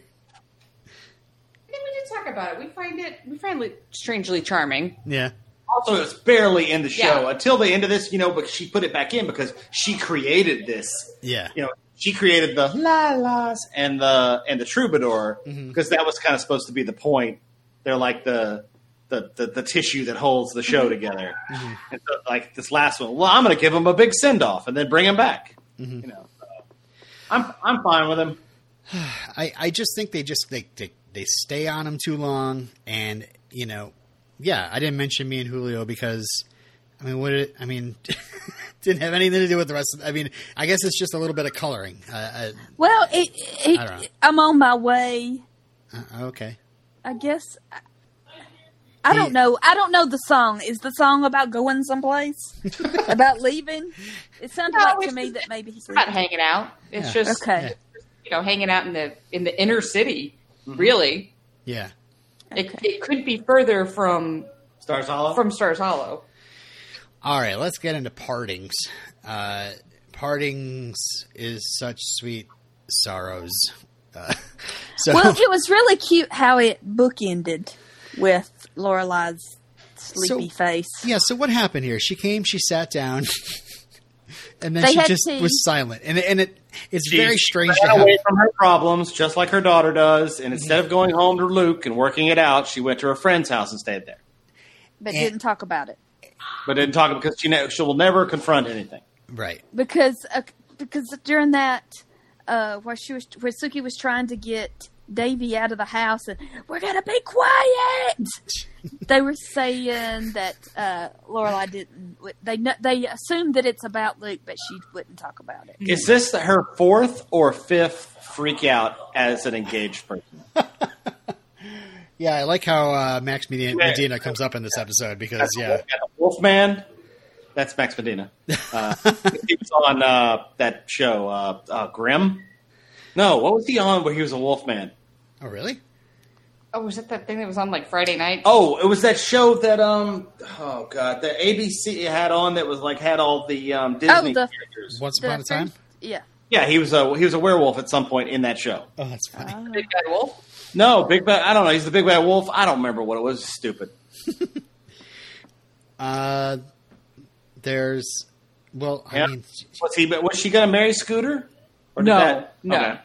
think we did talk about it. We find it. We find it strangely charming. yeah, Also, it's barely in the show Yeah. until the end of this, you know. But she put it back in because she created this yeah, you know, she created the la las and the and the troubadour mm-hmm. because that was kind of supposed to be the point. They're like the the the, the tissue that holds the show mm-hmm. together. Mm-hmm. And so, like this last one, well, I'm going to give him a big send off and then bring him back. You know, so I'm I'm fine with him. I, I just think they just they, they they stay on him too long, and you know, yeah, I didn't mention me and Julio because I mean, what it, I mean, didn't have anything to do with the rest. of I mean, I guess it's just a little bit of coloring. Uh, uh, well, it, it, I don't know. I'm on my way. uh, okay. I guess. I- I don't know. I don't know the song. Is the song about going someplace? about leaving? It sounded No, like to me that maybe he's not hanging out. It's Yeah. just Okay. you know hanging out in the in the inner city. Really, Yeah. it, it could be further from Stars Hollow. from Stars Hollow. All right, let's get into partings. Uh, partings is such sweet sorrows. Uh, so Well, it was really cute how it bookended with Lorelai's sleepy So- face. yeah, so what happened here? She came, she sat down, and then They she just tea. was silent. And and it it's She very strange to ran have. away from her problems, just like her daughter does. And instead of going home to Luke and working it out, she went to her friend's house and stayed there. but And- didn't talk about it But didn't talk because she ne- she will never confront anything. Right. because uh, because during that uh, where she was where Sookie was trying to get Davy out of the house and we're gonna be quiet. they were saying that uh, Lorelai didn't. They they assumed that it's about Luke, but she wouldn't talk about it. Is this her fourth or fifth freak out as an engaged person? Yeah, I like how uh, Max Medina, Yeah. Medina comes up in this episode because yeah, the Wolfman. That's Max Medina. Uh, he was on uh, that show, uh, uh, Grimm. No, what was he on where he was a Wolfman? Oh really? Oh, was that that thing that was on like Friday night? Oh, it was that show that um oh god, the ABC had on that was like had all the um, Disney the- characters. Once The upon a time. Yeah. Yeah, he was a he was a werewolf at some point in that show. Oh, that's funny. Big Bad Wolf. No, Big Bad. I don't know. He's the Big Bad Wolf. I don't remember what it was. Stupid. Uh, there's Well, I Yeah. mean, Was he? Was she going to marry Scooter? Or did No, that- no. Okay.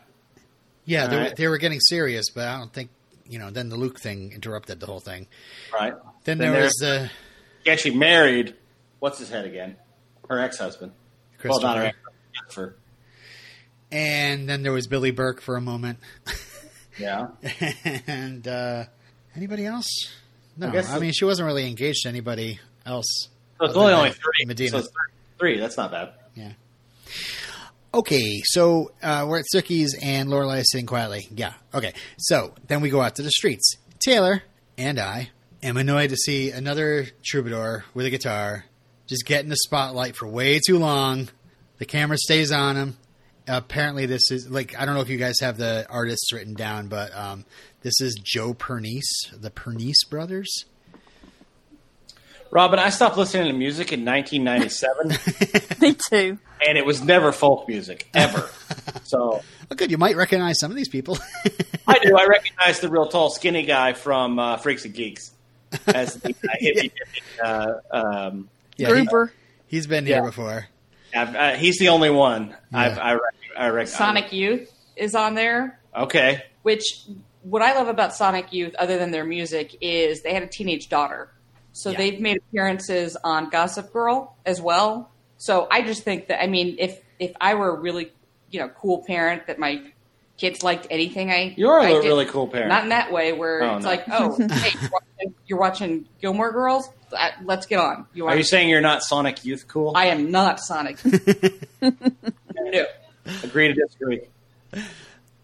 Yeah, they, were- they were getting serious, but I don't think you know. Then the Luke thing interrupted the whole thing. Right. Then, Then there was the He actually married. What's his head again? Her ex-husband. Well, not her ex Christopher. and then there was Billy Burke for a moment, Yeah. and uh, anybody else? No, I I, mean she wasn't really engaged to anybody else. So it's only only three. Medina. So three. That's not bad. Yeah. Okay, so uh, we're at Sookie's and Lorelai is sitting quietly. Yeah. Okay. So then we go out to the streets. Taylor and I am annoyed to see another troubadour with a guitar just get in the spotlight for way too long. The camera stays on him. Apparently, this is like I don't know if you guys have the artists written down, but um, this is Joe Pernice, the Pernice brothers. Robin, I stopped listening to music in 1997, Me too. And it was never folk music ever. so Oh, good. You might recognize some of these people. I do. I recognize the real tall, skinny guy from uh, Freaks and Geeks as the uh, hippie. Uh, um, yeah, He, he's been here Yeah. before. I've, uh, he's the only one I've, Yeah. I, I rec- Sonic Youth is on there, Okay. which what I love about Sonic Youth, other than their music, is they had a teenage daughter. So Yeah. they've made appearances on Gossip Girl as well. So I just think that I mean, if if I were a really you know cool parent that my kids liked anything I You're a I did- really cool parent. Not in that way where Oh, it's no. like, oh, hey, you're watching, you're watching Gilmore Girls. Uh, Let's get on. You Are want? you saying you're not Sonic Youth cool? I am not Sonic. no. agree to disagree. Uh,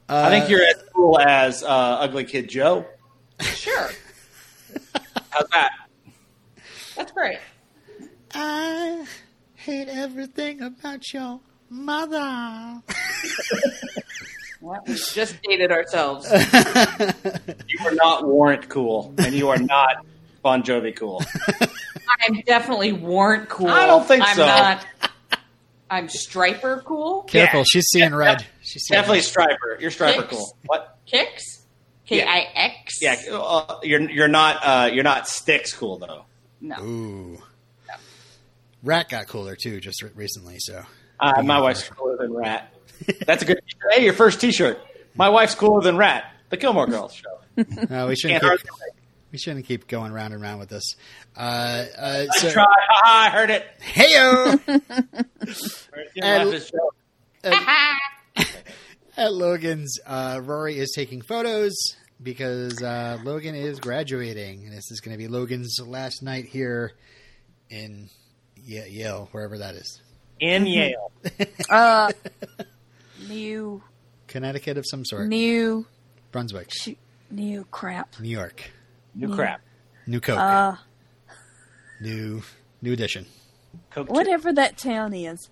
I think you're as cool as uh, Ugly Kid Joe. Sure, How's that? that's great. I hate everything about your mother. Well, we just dated ourselves. You are not Warrant cool, and you are not Bon Jovi cool. I'm definitely Warrant cool. I don't think I'm so. Not, I'm Stryper cool. Careful, Yeah. she's seeing red. She's seeing Definitely red. Stryper. You're Stryper Kix. cool. What? Kix. K I X. Yeah, uh, you're you're not uh, you're not Styx cool though. No. Ooh. Ratt got cooler too just re- recently. So Uh, my wife's cooler than Ratt. That's a good. Hey, your first T-shirt. My wife's cooler than Ratt. The Gilmore Girls show. no, we shouldn't keep, we shouldn't keep going round and round with this. Uh, uh, I so, tried. Haha, I heard it. heyo. Laugh. At Logan's, uh, Rory is taking photos because uh, Logan is graduating, and this is going to be Logan's last night here in Yale, wherever that is, In Yale. Uh, new, Connecticut of some sort, new, Brunswick, shoot, new crap. New York, New crap. New Coke, Uh, new New Edition, Coke whatever that town is.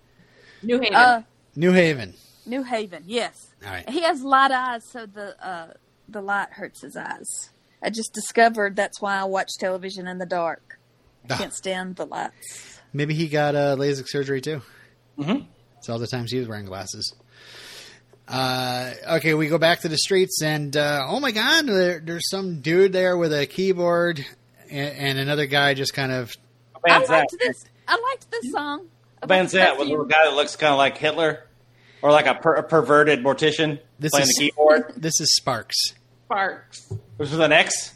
New Haven. Uh, New Haven. New Haven. Yes. All right. He has light eyes, so the uh, the light hurts his eyes. I just discovered that's why I watch television in the dark. I Ah. can't stand the lights. Maybe he got uh, LASIK surgery too. Mhm. It's all the times he was wearing glasses. Uh, okay, we go back to the streets, and uh, oh my god, there, there's some dude there with a keyboard, and, and another guy just kind of. I liked this. I liked this song. about Band's? With a little guy that looks kind of like Hitler, or like a, per- a perverted mortician This playing is- the keyboard. This is Sparks. Sparks. Which was an X.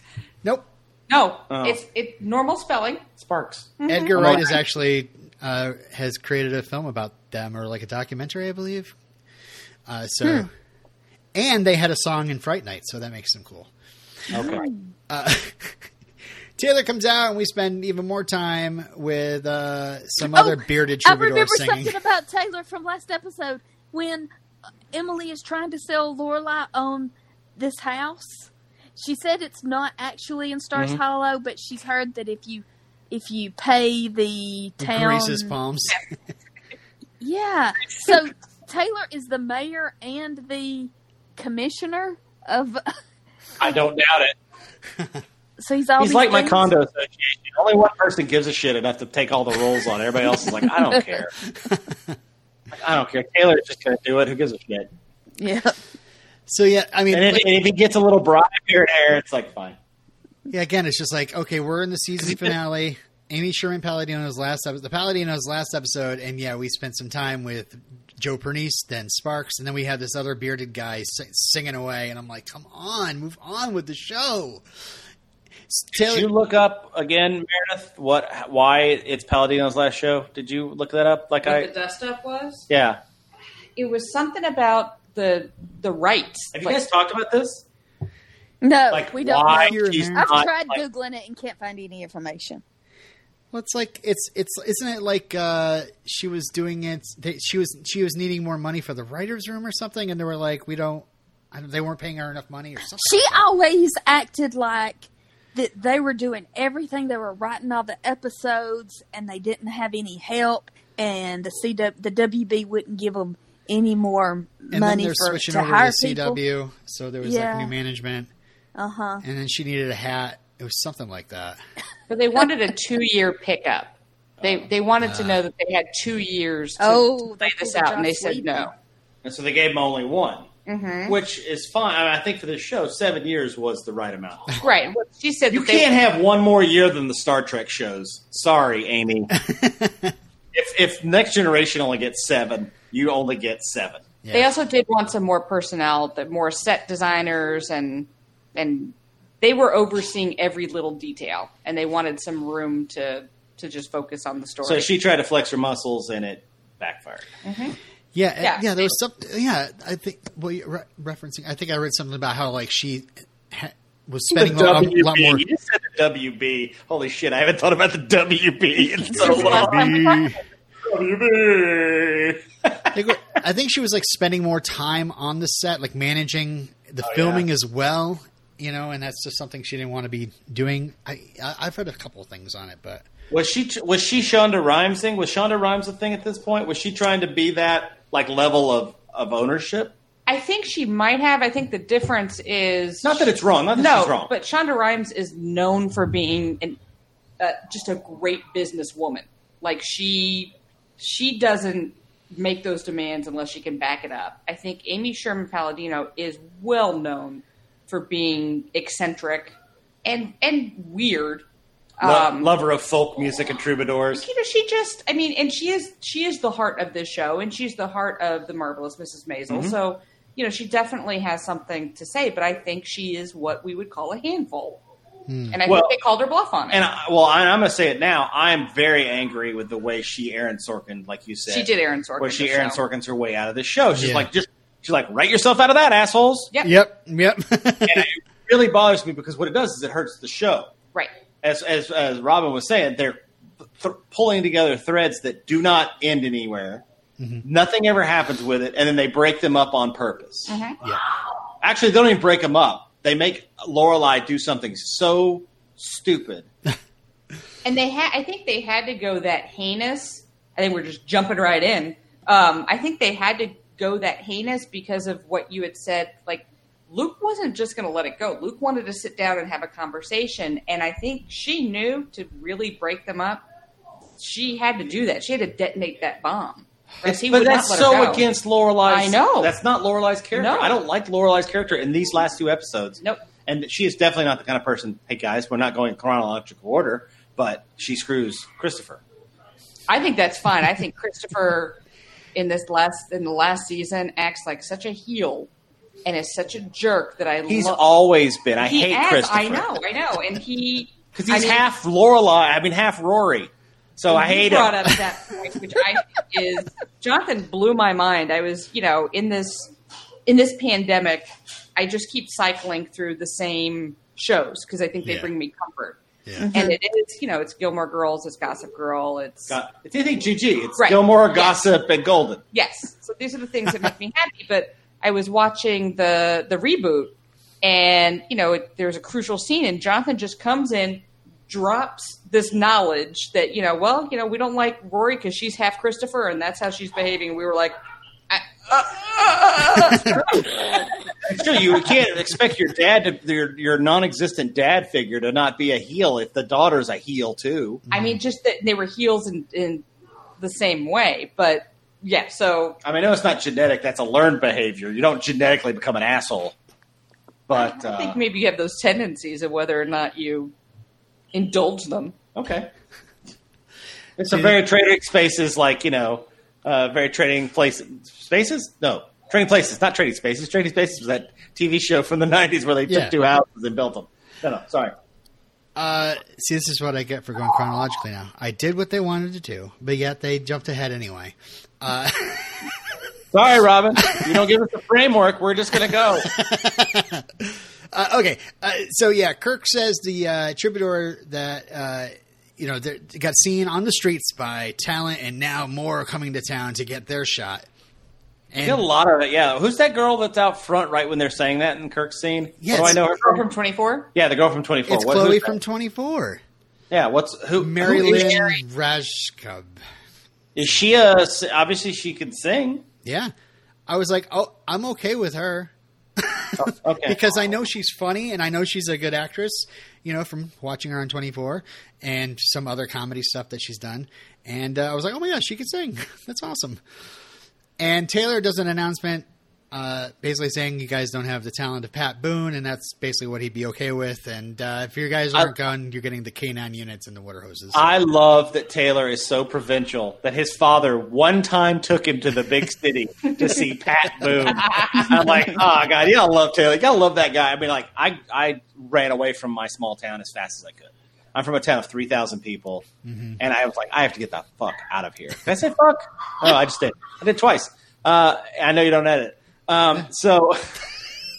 Nope. No, Oh. it's it normal spelling. Sparks. Edgar Mhm. Wright is actually uh, has created a film about them, or like a documentary, I believe. Uh, so, and they had a song in Fright Night, so that makes them cool. Okay. Uh, Taylor comes out, and we spend even more time with uh, some Oh, other bearded troubadour I remember singing. something about Taylor from last episode when Emily is trying to sell Lorelai on this house. She said it's not actually in Stars Mm-hmm. Hollow, but she's heard that if you if you pay the town, Grease his palms. yeah. So Taylor is the mayor and the commissioner of. I don't doubt it. So he's all. He's these like my condo association. Only one person gives a shit enough to take all the roles on. Everybody else is like, I don't care. I don't care. Taylor's just going to do it. Who gives a shit? Yeah. So yeah, I mean, And if, and if he gets a little bribe here and there, it's like fine. yeah. Again, it's just like okay, we're in the season finale. Amy Sherman Palladino's last episode, the Palladino's last episode, and yeah, we spent some time with Joe Pernice, then Sparks, and then we had this other bearded guy si- singing away, and I'm like, come on, move on with the show. Did you look up again, Meredith? What? Why it's Palladino's last show? Did you look that up? Like What I, the dust up was? yeah. It was something about the the rights. Have you guys talked about this? No, Like we don't. why know. You're he's American. I've not, tried like- googling it and can't find any information. Well, it's like it's it's isn't it like uh, she was doing it? They, she was she was needing more money for the writers' room or something, and they were like, we don't. I don't they weren't paying her enough money or something. She like always acted like that they were doing everything. They were writing all the episodes, and they didn't have any help. And the CW, the WB wouldn't give them any more and money then they're for switching to over hire to people. CW, so there was Yeah. like new management, Uh huh. and then she needed a hat. It was something like that. but they wanted a two year pickup. They they wanted to know that they had two years to, Oh, to play this out, and they Joss said Whedon. no. And so they gave him only one, Mm-hmm. which is fine. I, mean, I think for this show, seven years was the right amount. Right. Well, she said You they, can't have one more year than the Star Trek shows. Sorry, Amy. if if Next Generation only gets seven, you only get seven. Yeah. They also did want some more personnel, the more set designers, and and they were overseeing every little detail, and they wanted some room to to just focus on the story. So she tried to flex her muscles, and it backfired. Mm-hmm. Yeah, yeah, Yeah. yeah. There was some. Yeah, I think. Well, you're re- referencing. I think I read something about how like she ha- was spending a, a lot more. You said the WB. Holy shit! I haven't thought about the WB in so long. WB. I think, she was like spending more time on the set, like managing the filming as well. You know, and that's just something she didn't want to be doing. I, I I've read a couple of things on it, but Was she was she Shonda Rhimes thing? Was Shonda Rhimes a thing at this point? Was she trying to be that like level of of ownership? I think she might have. I think the difference is Not that it's wrong. Not that no, she's wrong. but Shonda Rhimes is known for being an, uh, just a great businesswoman. Like she, she doesn't make those demands unless she can back it up. I think Amy Sherman Palladino is well known for being eccentric and and weird. Lo- Um, lover of folk music and troubadours. you know, she just, I mean, and she is, she is the heart of this show, and she's the heart of the marvelous Mrs. Maisel. Mm-hmm. So, you know, she definitely has something to say, but I think she is what we would call a handful, and I Well- think they called her bluff on it. And I, well, I, I'm going to say it now. I'm very angry with the way she Aaron Sorkin, like you said, she did Aaron Sorkin. where she Aaron show. Sorkin's her way out of the show. She's Yeah. like, just she's like, write yourself out of that, assholes. Yep. yep, yep. And it really bothers me because what it does is it hurts the show. Right. As as as Robin was saying, they're th- pulling together threads that do not end anywhere. Mm-hmm. Nothing ever happens with it, and then they break them up on purpose. Mm-hmm. yeah. Actually, they don't even break them up. They make Lorelai do something so stupid. And they had, I think they had to go that heinous. I think we're just jumping right in. Um, I think they had to go that heinous because of what you had said. Like Luke wasn't just going to let it go. Luke wanted to sit down and have a conversation, and I think she knew to really break them up. She had to do that. She had to detonate that bomb. He but that's not let her so against Lorelai's. I know. that's not Lorelai's character. No. I don't like Lorelai's character in these last two episodes. Nope. And she is definitely not the kind of person. Hey guys, we're not going chronological order, but she screws Christopher. I think that's fine. I think Christopher in this last in the last season acts like such a heel and is such a jerk that I love. He's love. always been. I hate acts- Christopher. I know, I know, and he because I he's mean, half Lorelai. I mean, half Rory. So I you hate brought him. up that point, which I think is Jonathan blew my mind. I was, you know, in this in this pandemic, I just keep cycling through the same shows because I think they Yeah. bring me comfort. Yeah. And mm-hmm. it is, you know, it's Gilmore Girls, it's Gossip Girl, it's Got- It's anything GG. It's Right. Gilmore, Yes. Gossip, and Golden. yes. So these are the things that make me happy. But I was watching the the reboot, and you know, it, there's a crucial scene, and Jonathan just comes in, drops this knowledge that you know, well, you know, we don't like Rory because she's half Christopher, and that's how she's behaving. We were like. I, uh, uh, uh. It's true. You can't expect your dad to your your non-existent dad figure to not be a heel if the daughter's a heel too. I mean, just that they were heels in, in the same way, but yeah. So I mean, I know it's not genetic. That's a learned behavior. You don't genetically become an asshole. But I uh, think maybe you have those tendencies of whether or not you indulge them. Okay, It's a very trading spaces, like you know, uh, very trading places. Spaces? No, trading places, not trading spaces. Trading spaces was that TV show from the '90s where they Yeah. took two houses and built them. No, no, sorry. Uh, see, this is what I get for going chronologically now. I did what they wanted to do, but yet they jumped ahead anyway. Uh, Sorry, Robin. You don't give us the framework. We're just going to go. uh, okay, uh, so yeah, Kirk says the uh, troubadour that uh, you know they got seen on the streets by talent, and now more are coming to town to get their shot. I get a lot of it. Yeah. Who's that girl that's out front right when they're saying that in Kirk's scene? Yes. What do I know her Girl from? from 24? Yeah, the girl from 24. it's What- Chloe who's from? Twenty Four, Yeah. What's who? Mary who is Lynn? Rajskub. Is she a? Obviously, she can sing. Yeah, I was like, oh, I'm okay with her. Oh, okay. because I know she's funny and I know she's a good actress, you know, from watching her on 24 and some other comedy stuff that she's done. And uh, I was like, oh my gosh, she can sing. That's awesome. And Taylor does an announcement uh, basically saying you guys don't have the talent of Pat Boone, and that's basically what he'd be okay with. And uh, if your guys aren't gone, you're getting the K9 units and the water hoses. I love that Taylor is so provincial that his father one time took him to the big city to see Pat Boone. I'm like, oh god, you gotta love Taylor. You gotta love that guy. I mean, like, I I ran away from my small town as fast as I could. I'm from a town of three thousand people, and I was like, I have to get the fuck out of here. Did I say fuck? No, I just did. I did twice. Uh, I know you don't edit. Um, so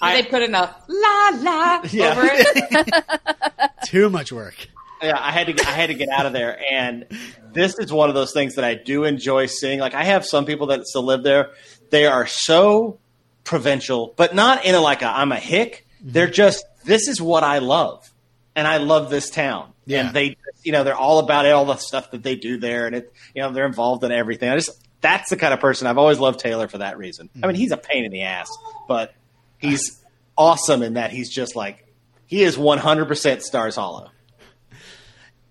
I- they put in a la la Yeah. over it. Too much work. yeah, I had to get, I had to get out of there, and this is one of those things that I do enjoy seeing. Like I have some people that still live there; they are so provincial, but not in a like a I'm a hick. They're just this is what I love, and I love this town. Yeah. And they, you know, they're all about it, all the stuff that they do there, and it, you know, they're involved in everything. I just that's the kind of person I've always loved Taylor for that reason. I mean, he's a pain in the ass, but he's awesome in that he's just like he is 100% Stars Hollow.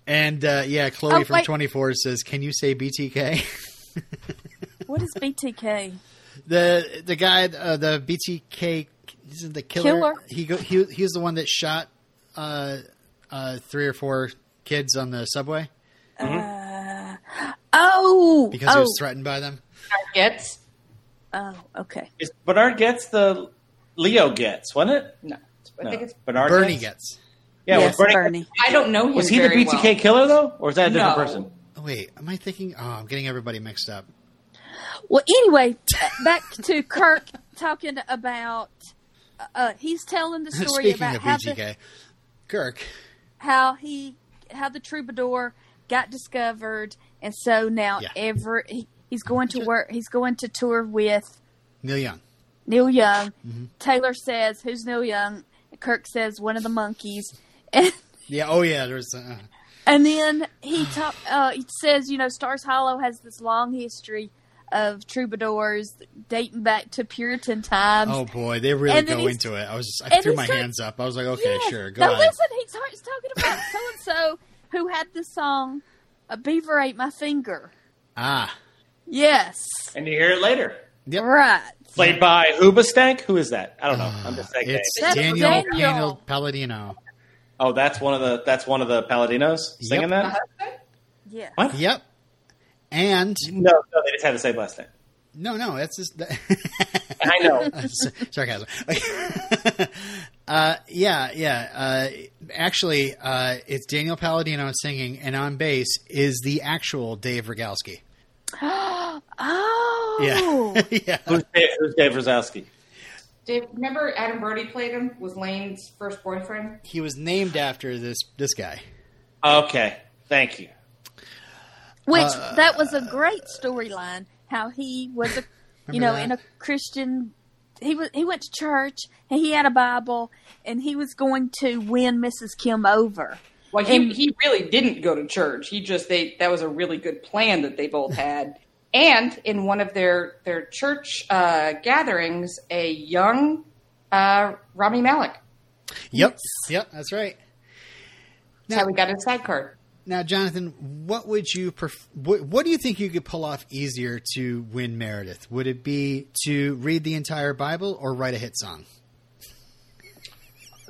And uh, yeah, Chloe Oh, from wait. 24 says, "Can you say BTK?" What is BTK? the the guy, uh, the BTK, is the killer. Killer? He go, he he was the one that shot uh, uh, three or four kids on the subway Oh, because oh, he was threatened by them. Gets oh, okay. Is Bernhard Goetz the Leo gets, wasn't it? no. I No. think it's. Bernard Bernie gets. gets. Yeah, yes, Bernie, Bernie. I don't know him. Was he the BTK well. killer though, or is that a different No. person? Oh, wait, am I thinking? Oh, I'm getting everybody mixed up. Well, anyway, back to Kirk talking about. Uh, he's telling the story Speaking about of how the, BTK, Kirk. how he how the troubadour got discovered, and so now Yeah. every he, he's going to work. He's going to tour with Neil Young. Neil Young. Mm-hmm. Taylor says, "Who's Neil Young?" Kirk says, "One of the Monkees." And, Yeah. Oh yeah. There's. Uh, and then he talk, uh, he says, you know, Stars Hollow has this long history of troubadours dating back to Puritan times. oh boy, they really go into it. I was. just, I threw my starts- hands up. I was like, okay, sure, go now on. listen, he starts talking about so and so who had the song "A Beaver Ate My Finger." Ah. Yes, And you hear it later. Yep. right. Played by Hoobastank. Who is that? I don't know. I'm just saying. It's Daniel, Daniel. Daniel Palladino. Oh, that's one of the that's one of the Palladinos singing Yep. that. Yeah. What? Yep. And No, no, they just had the same last name. no, no, that's just I know. sarcasm. uh, yeah, yeah. Uh, actually, uh, it's Daniel Palladino singing, and on bass is the actual Dave Rygalski. Oh, Yeah, yeah. who's, Dave, who's Dave Rosowski? Dave, remember Adam Brody played him? Was Lane's first boyfriend? He was named after this this guy. Okay, thank you. Which Uh, that was a great storyline. How he was a, you know, that? in a Christian. He was he went to church and he had a Bible and he was going to win Mrs. Kim over. Well, he, And- he really didn't go to church. He just they that was a really good plan that they both had. And in one of their their church uh, gatherings, a young uh, Rami Malek. Yep, yep, that's right. That's how we got his side card. Now, Jonathan, what would you pref- what, what do you think you could pull off easier to win Meredith? Would it be to read the entire Bible or write a hit song?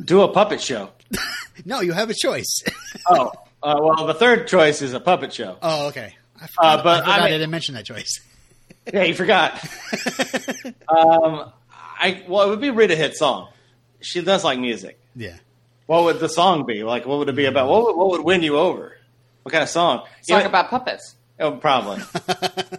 Do a puppet show. No, you have a choice. Oh, uh, well, the third choice is a puppet show. oh, okay. I forgot, Uh, but I, forgot I I, didn't mention that choice. Yeah, you forgot. um, I well, it would be read a hit song. She does like music. Yeah. What would the song be? Like, what would it be about? What would, what would win you over? What kind of song? Song Yeah, about puppets. oh, probably.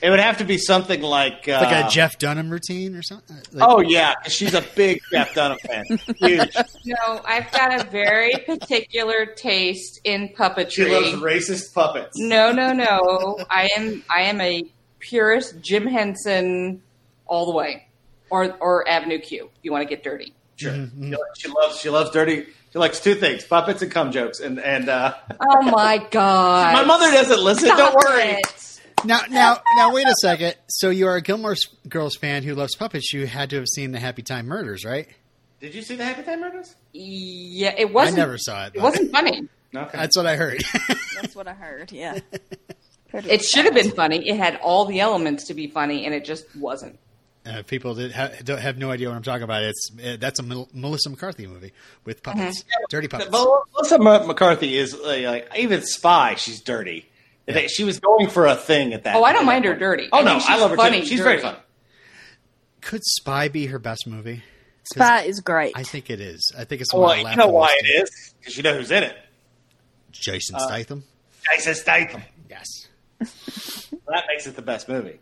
it would have to be something like, uh, Like a Jeff Dunham routine or something. Like, Oh yeah, she's a big Jeff Dunham fan. Huge. No, I've got a very particular taste in puppetry. She loves racist puppets. No, no, no. I am I am a purist Jim Henson all the way. Or or Avenue Q, if you want to get dirty. Sure. She loves she loves dirty. She likes two things: puppets and cum jokes. And and uh, Oh my god. my mother doesn't listen. Stop don't worry. it. Now, now, now, wait a second. So you are a Gilmore Girls fan who loves puppets. You had to have seen the Happy Time Murders, right? Did you see the Happy Time Murders? Yeah, it wasn't I never saw it. it wasn't funny. Okay. That's what I heard. That's what I heard. Yeah. Heard It should have been funny. It had all the elements to be funny and it just wasn't. Uh, people that ha- don't have no idea what I'm talking about. It's uh, that's a Mel- Melissa McCarthy movie with puppets, dirty puppets. But Melissa M- McCarthy is uh, like even Spy. She's dirty. They- She was going for a thing at that. Oh, I don't mind her point. dirty. Oh I no, think I love her funny too. She's very funny. Could Spy be her best movie? Spy is great. I think it is. I think it's one Well, I you laugh know why most it at. is because you know who's in it. Jason Uh, Statham. Jason Statham. Yes. That makes it the best movie.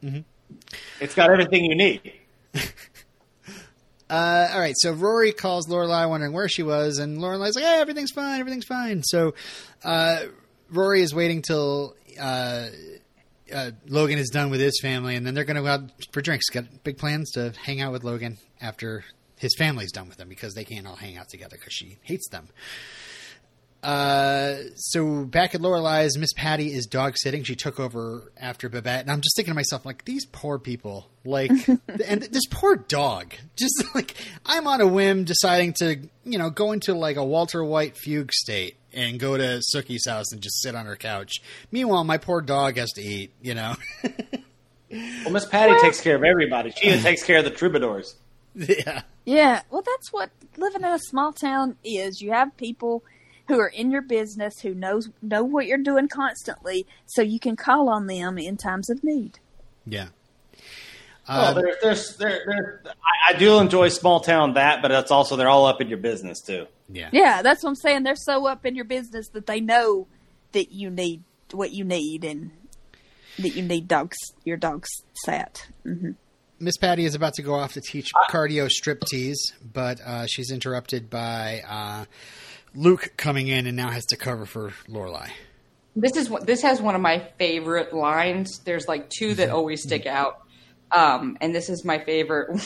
It's got everything you need. Uh, all right, so Rory calls Lorelai wondering where she was, and Lorelai's like, "Hey, everything's fine, everything's fine." So uh, Rory is waiting till uh, uh, Logan is done with his family, and then they're going to go out for drinks. Got big plans to hang out with Logan after his family's done with him because they can't all hang out together because she hates them. Uh, so back at Lorelai's, Miss Patty is dog sitting. She took over after Babette, and I'm just thinking to myself, like these poor people, like, and this poor dog. Just like I'm on a whim deciding to, you know, go into like a Walter White fugue state and go to Sookie's house and just sit on her couch. Meanwhile, my poor dog has to eat. You know, Well, Miss Patty takes care of everybody. She even takes care of the troubadours. yeah, Yeah, well, that's what living in a small town is. You have people who are in your business who knows know what you're doing constantly, so you can call on them in times of need. yeah. Well, Uh, there, there's, there, there, I, I do enjoy small town that, but that's also they're all up in your business too. yeah. Yeah, that's what I'm saying. They're so up in your business that they know that you need what you need and that you need dogs your dogs sat. hmm Miss Patty is about to go off to teach cardio striptease, but uh, she's interrupted by uh, Luke coming in and now has to cover for Lorelai. This is this has one of my favorite lines. There's like two that always stick out. Um, and this is my favorite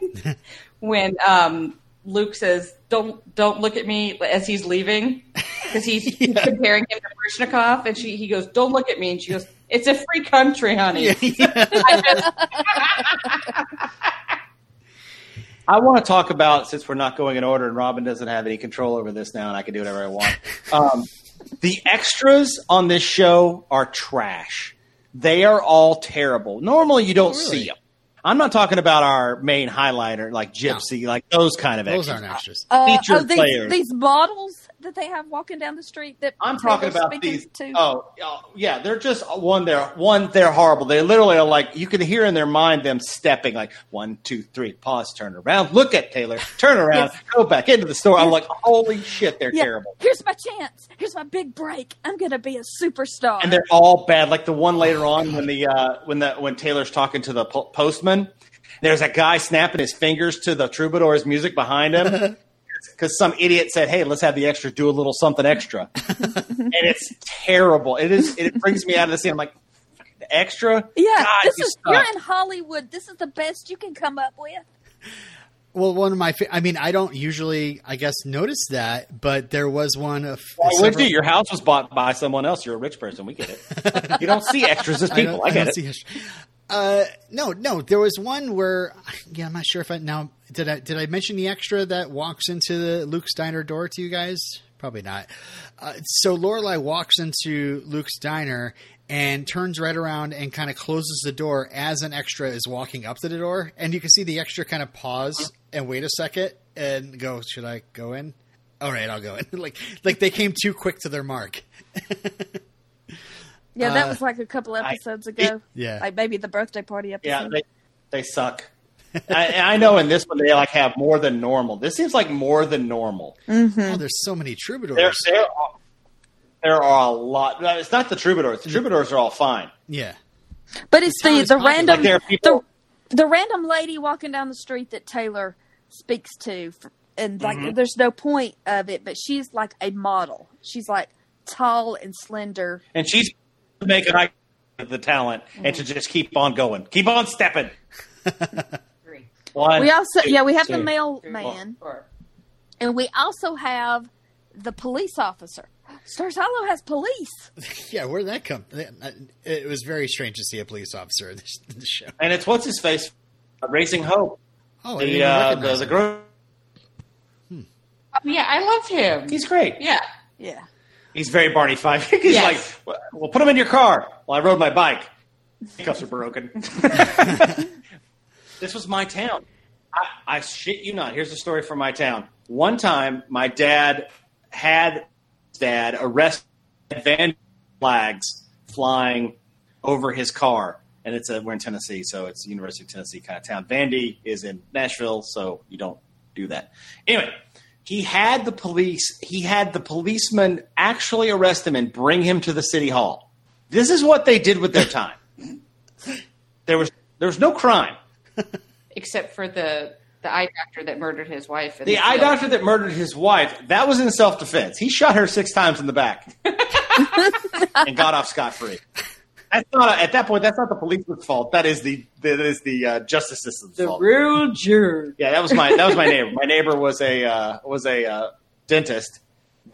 when um, Luke says, "Don't don't look at me" as he's leaving because he's, he's comparing him to Baryshnikov, and she he goes, "Don't look at me," and she goes, "It's a free country, honey." I just- I want to talk about since we're not going in order and Robin doesn't have any control over this now, and I can do whatever I want. Um, the extras on this show are trash. They are all terrible. Normally, you don't really? see them. I'm not talking about our main highlighter like Gypsy, like those kind of Those extras. Those aren't extras. Uh, Featured oh, these, players. these models that they have walking down the street that I'm talking about these. to. Oh, yeah, they're just one. They're one. They're horrible. They literally are like you can hear in their mind them stepping like one, two, three, pause, turn around, look at Taylor, turn around, Yes. go back into the store. I'm like, holy shit, they're yeah, terrible. here's my chance. Here's my big break. I'm gonna be a superstar. and they're all bad. Like the one later on when the uh, when the when Taylor's talking to the po- postman, there's a guy snapping his fingers to the troubadour's music behind him because some idiot said, "Hey, let's have the extra do a little something extra," and it's terrible. It is. It brings me out of the scene. I'm like, the extra. yeah, God, this you is suck. you're in Hollywood. This is the best you can come up with. Well, one of my, fa- I mean, I don't usually, I guess, notice that, but there was one of. Why would several- you? Your house was bought by someone else. You're a rich person. We get it. you don't see extras as people. I, don't- get don't it. see history. Uh, no, no. There was one where, yeah, I'm not sure if I now did. I did I mention the extra that walks into the Luke's diner door to you guys? Probably not. Uh, so Lorelai walks into Luke's diner and turns right around and kind of closes the door as an extra is walking up to the door, and you can see the extra kind of pause and wait a second and go, "Should I go in?" All right, I'll go in. like, like they came too quick to their mark. Yeah, that Uh, was like a couple I- episodes ago. Yeah. Like maybe the birthday party episode. Yeah, they they suck. I, I know in this one they like have more than normal. This seems like more than normal. Oh, there's so many troubadours. There, there, are, there are a lot. It's not the troubadours. The troubadours are all fine. yeah. but it's town the is the random Like people. the, the random lady walking down the street that Taylor speaks to, f- and like Mm-hmm. there's no point of it, but she's like a model. She's like tall and slender. and she's making make an eye of the talent and to just keep on going, keep on stepping. Three. One, We also two, yeah we have the mailman, and we also have the police officer. Stars Hollow has police. Yeah, where'd that come? It was very strange to see a police officer in the show. and it's what's his face, Racing Hope, Oh, I didn't the uh, the, the girl. Oh, yeah, I love him. He's great. yeah. Yeah. He's very Barney Fife. He's Yes. like, well, put him in your car. Well, I rode my bike. Cuffs are broken. This was my town. I, I shit you not. Here's a story from my town. One time, my dad had dad arrest van flags flying over his car, and it's a we're in Tennessee, so it's University of Tennessee kind of town. Vandy is in Nashville, so you don't do that. Anyway, he had the police. He had the policeman actually arrest him and bring him to the city hall. This is what they did with their time. There was there was no crime. Except for the the eye doctor that murdered his wife. in The eye field. doctor that murdered his wife, that was in self defense. He shot her six times in the back and got off scot free. That's not at that point. That's not the policeman's fault. That is the that is the uh, justice system's The fault. The real jerk. Yeah, that was my that was my neighbor. My neighbor was a uh, was a uh, dentist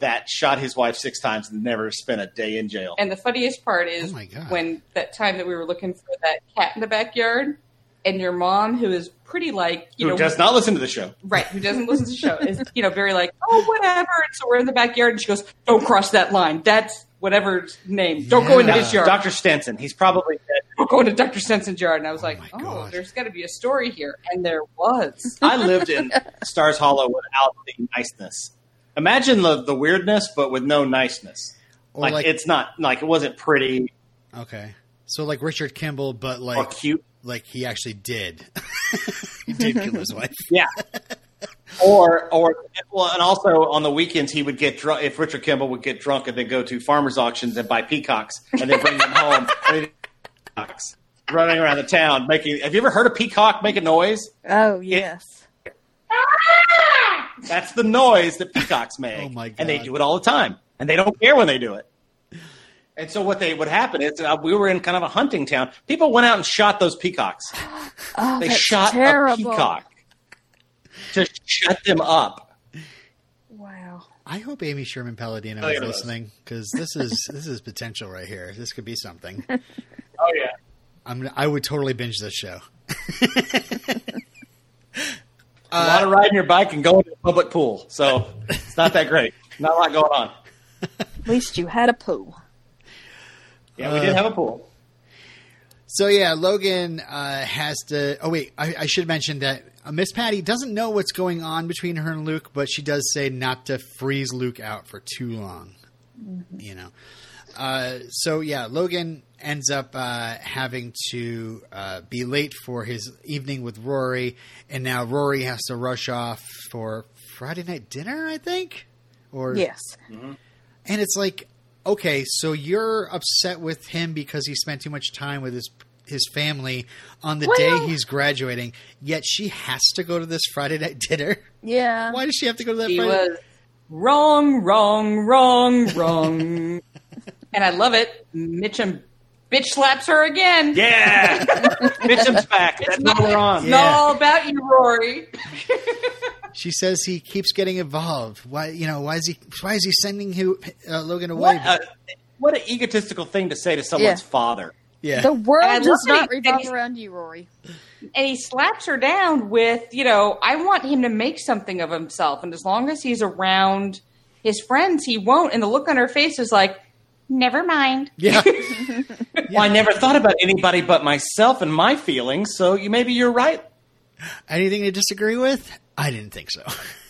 that shot his wife six times and never spent a day in jail. And the funniest part is Oh when that time that we were looking for that cat in the backyard, and your mom, who is pretty like you Who know does not listen to the show? right, who doesn't listen to the show, is you know very like oh whatever. And so we're in the backyard, and she goes, "Don't cross that line. That's whatever name. Don't go into Yeah. his yard. Dr. Stenson. He's probably dead. Don't go into Dr. Stenson's yard." And I was oh like, my "Oh, there's got to be a story here," and there was. I lived in Stars Hollow without the niceness. Imagine the, the weirdness, but with no niceness. Like, like, it's not like it wasn't pretty okay, so like Richard Kimball, but or like cute. Like he actually did. he did kill his wife. Yeah. or or well, and also on the weekends he would get drunk. If Richard Kimball would get drunk and then go to farmers auctions and buy peacocks and then bring them home. Peacocks running around the town making. Have you ever heard a peacock make a noise? Oh yes. That's the noise that peacocks make. Oh, my god! And they do it all the time, and they don't care when they do it. And so what they would happen is uh, we were in kind of a hunting town. People went out and shot those peacocks. Oh, They shot terrible. a peacock to shut them up. Wow. I hope Amy Sherman Palladino Oh, is yeah, listening because this is this is potential right here. This could be something. Oh yeah. I'm I would totally binge this show. a lot of riding your bike and going to a public pool. So it's not that great. Not a lot going on. At least you had a pool. Yeah, we Uh, did have a pool. So yeah, Logan uh, has to. Oh wait, I, I should mention that uh, Miss Patty doesn't know what's going on between her and Luke, but she does say not to freeze Luke out for too long. You know. Uh, so yeah, Logan ends up uh, having to uh, be late for his evening with Rory, and now Rory has to rush off for Friday night dinner, I think. Or Yes. and it's like, okay, so you're upset with him because he spent too much time with his his family on the Well- day he's graduating, yet she has to go to this Friday night dinner. Yeah. Why does she have to go to that He Friday? was wrong, wrong, wrong, wrong. and I love it. Mitchum bitch slaps her again. Yeah, Mitchum's back. That's not- what we're on. It's Yeah. not all about you, Rory. She says he keeps getting involved. Why, you know, why is he why is he sending who, uh, Logan away? What, a, what an egotistical thing to say to someone's Yeah. father. yeah, The world does not revolve And- around you, Rory. And he slaps her down with, you know, I want him to make something of himself. And as long as he's around his friends, he won't. And the look on her face is like, never mind. yeah. Well, I never thought about anybody but myself and my feelings. So you maybe you're right. Anything to disagree with? I didn't think so.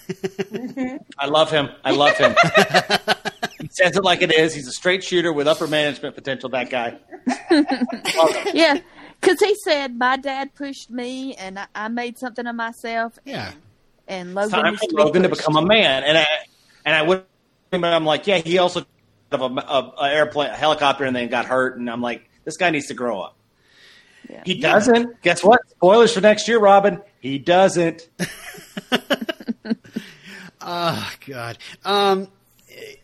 Mm-hmm. I love him. I love him. He says it like it is. He's a straight shooter with upper management potential. That guy. Yeah, because he said my dad pushed me, and I, I made something of myself. Yeah. and It's Logan time for to be Logan to become a man, and I and I would. I'm like, yeah, he also of a, a, a airplane, a helicopter, and then got hurt, and I'm like, this guy needs to grow up. Yeah. He doesn't. Guess what? Spoilers for next year, Robin. He doesn't. Oh God. Um.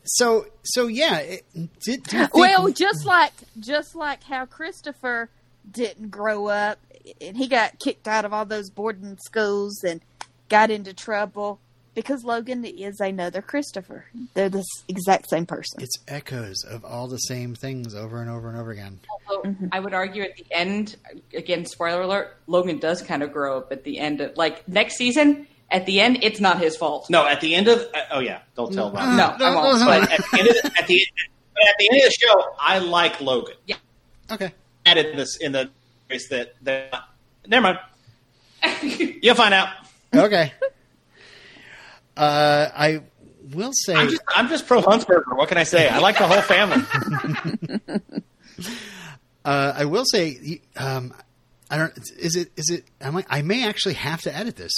So so yeah. It, did, do think- Well, just like just like how Christopher didn't grow up, and he got kicked out of all those boarding schools and got into trouble because Logan is another Christopher. They're the exact same person. it's echoes of all the same things over and over and over again. Although I would argue at the end, again, spoiler alert, Logan does kind of grow up at the end of like next season. At the end, it's not his fault. No, at the end of uh, oh yeah, don't tell Robin. No, I won't. But at the end of the, at the at the end of the show, I like Logan. Yeah. Okay. Added this in the race that that never mind. You'll find out. Okay. uh, I will say. I'm just I'm just pro Huntzberger. What can I say? I like the whole family. Uh, I will say, um, I don't. Is it? Is it? I. I may actually have to edit this.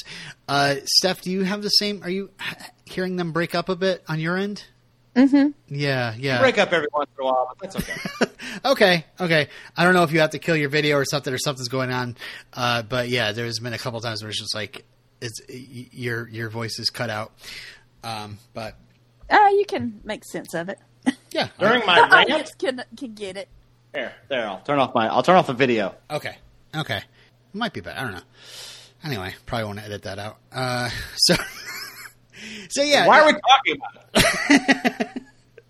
Uh, Steph, do you have the same? Are you hearing them break up a bit on your end? Mm-hmm. Yeah. Yeah. Break up every once in a while, but that's okay. okay. Okay. I don't know if you have to kill your video or something, or something's going on. Uh, but yeah, there's been a couple times where it's just like it's your your voice is cut out. Um, but Ah, you can make sense of it. yeah. During The my rant, audience can can get it. there, there. I'll turn off my. I'll turn off the video. Okay. Okay. It Might be better. I don't know. Anyway, probably want to edit that out. Uh, so, so yeah. Why are we talking about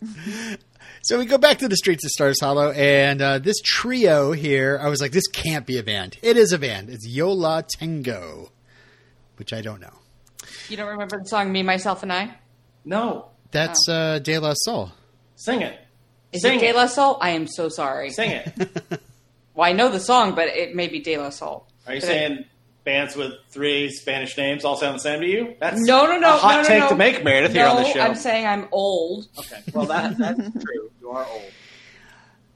it? So we go back to the streets of Stars Hollow, and uh, this trio here, I was like, this can't be a band. It is a band. It's Yo La Tengo, which I don't know. You don't remember the song "Me, Myself, and I"? No, That's uh, De La Soul. sing it. Is Sing it De La Soul? I am so sorry. Sing it. Well, I know the song, but it may be De La Soul. Are you But saying bands with three Spanish names all sound the same to you? That's No, no, no, a hot no, no, take no. to make, Meredith, no, here on the show. I'm saying I'm old. okay, well that that's true. You are old.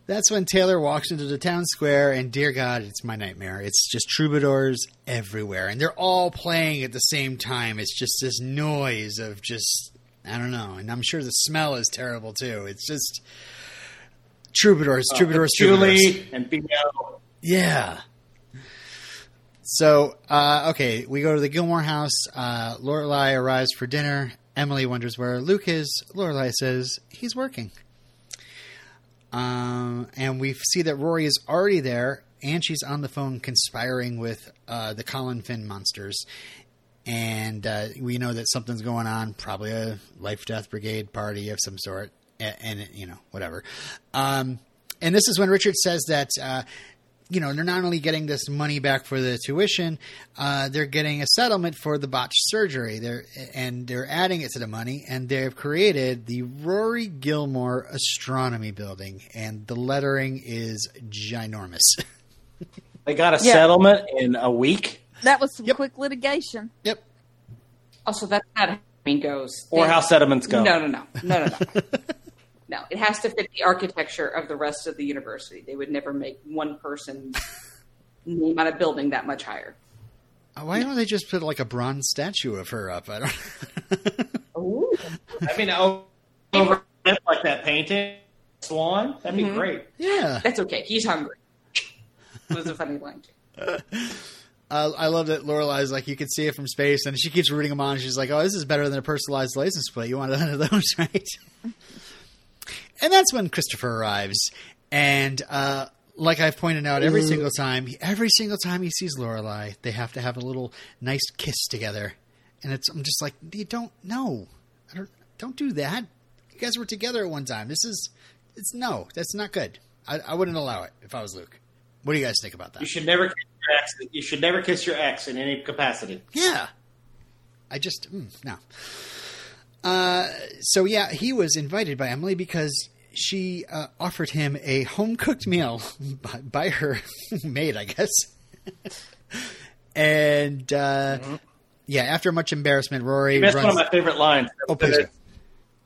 That's when Taylor walks into the town square, and dear God, it's my nightmare. It's just troubadours everywhere, and they're all playing at the same time. It's just this noise of just, I don't know. And I'm sure the smell is terrible too. It's just troubadours, troubadours, troubadours. Julie and Bingo. Yeah. So, uh, okay, we go to the Gilmore house. Uh, Lorelai arrives for dinner. Emily wonders where Luke is. Lorelai says he's working. Um, and we see that Rory is already there, and she's on the phone conspiring with uh, the Colin Finn monsters. And uh, we know that something's going on, probably a Life Death Brigade party of some sort, and, and you know, whatever. Um, and this is when Richard says that uh, you know they're not only getting this money back for the tuition, uh, they're getting a settlement for the botched surgery. They're and they're adding it to the money, and they've created the Rory Gilmore Astronomy Building, and the lettering is ginormous. They got a Yeah. settlement in a week, That was some Yep. quick litigation. yep. Also, that's not how it goes. or how settlements go. No, no, no, no, no, no. no, it has to fit the architecture of the rest of the university. They would never make one person's name on a building that much higher. Why don't they just put like a bronze statue of her up? I don't. Ooh. I mean, over like that painting, Swan. That'd be great. yeah. That's okay. He's hungry. It was a funny line. Too. Uh, I love that Lorelai's like you can see it from space, and she keeps rooting them on. She's like, "Oh, this is better than a personalized license plate. You want one of those, right?" And that's when Christopher arrives, and uh, like I've pointed out every single time, every single time he sees Lorelai, they have to have a little nice kiss together, and it's I'm just like, you don't know, I don't don't do that. You guys were together at one time. This is it's no, that's not good. I, I wouldn't allow it if I was Luke. What do you guys think about that? You should never kiss your ex. You should never kiss your ex in any capacity. Yeah. I just mm, no. Uh, so yeah, he was invited by Emily because she uh, offered him a home cooked meal by, by her maid, I guess. and uh, yeah, after much embarrassment, Rory That's runs. one of my favorite lines. oh, please.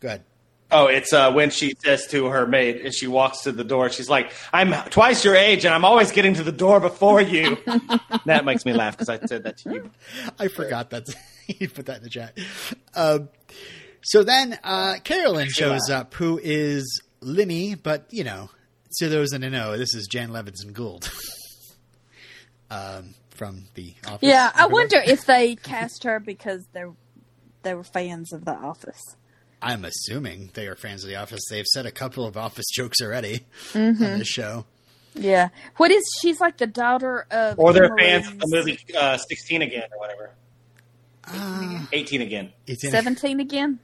Go ahead. Oh, it's uh, when she says to her maid, and she walks to the door. She's like, "I'm twice your age, and I'm always getting to the door before you." that makes me laugh because I said that to you. I forgot that you put that in the chat. Um, so then uh, Carolyn shows up, who is Linny, but you know, to those in the know, this is Jan Levinson Gould um, from the Office. Yeah, I wonder if they cast her because they're they were fans of The Office. I'm assuming they are fans of The Office. They've said a couple of Office jokes already Mm-hmm. on this show. Yeah, what is she's like the daughter of Or they're Emily's fans of the movie uh, 16 again or whatever. Uh, 18 again. it's in, seventeen again.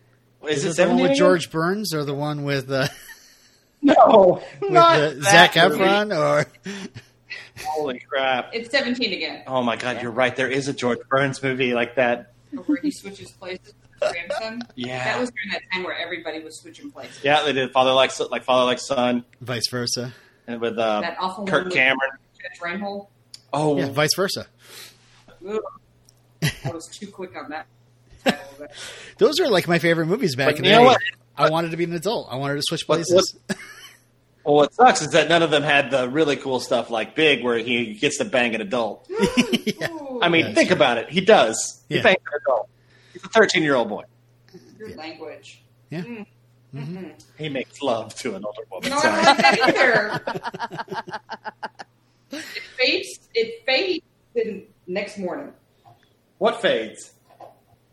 Is, is it it the one with? George Burns or the one with uh, No, with not uh, Zach movie. Efron or Holy crap! It's 17 again, Oh my god, you're right. There is a George Burns movie like that. where he switches places with his grandson. Yeah. That was during that time where everybody was switching places. Yeah, they did father like like father like son, vice versa? and with uh, That awful Kirk one with Cameron. Judge Reinhold. Oh, Yeah, vice versa. Ugh. I was too quick on that. Title of it. Those are like my favorite movies back But in the day. what? I wanted to be an adult. I wanted to switch What- places. well, what sucks is that none of them had the really cool stuff like Big, where he gets to bang an adult. Ooh, I mean, Yes. think about it. He does. He Yeah. bangs an adult. He's a 13 year old boy. your language. Yeah. Mm. Mm-hmm. Mhm. He makes love to an older woman. No, Sorry. don't like that either. it fades. It fades the next morning. What fades?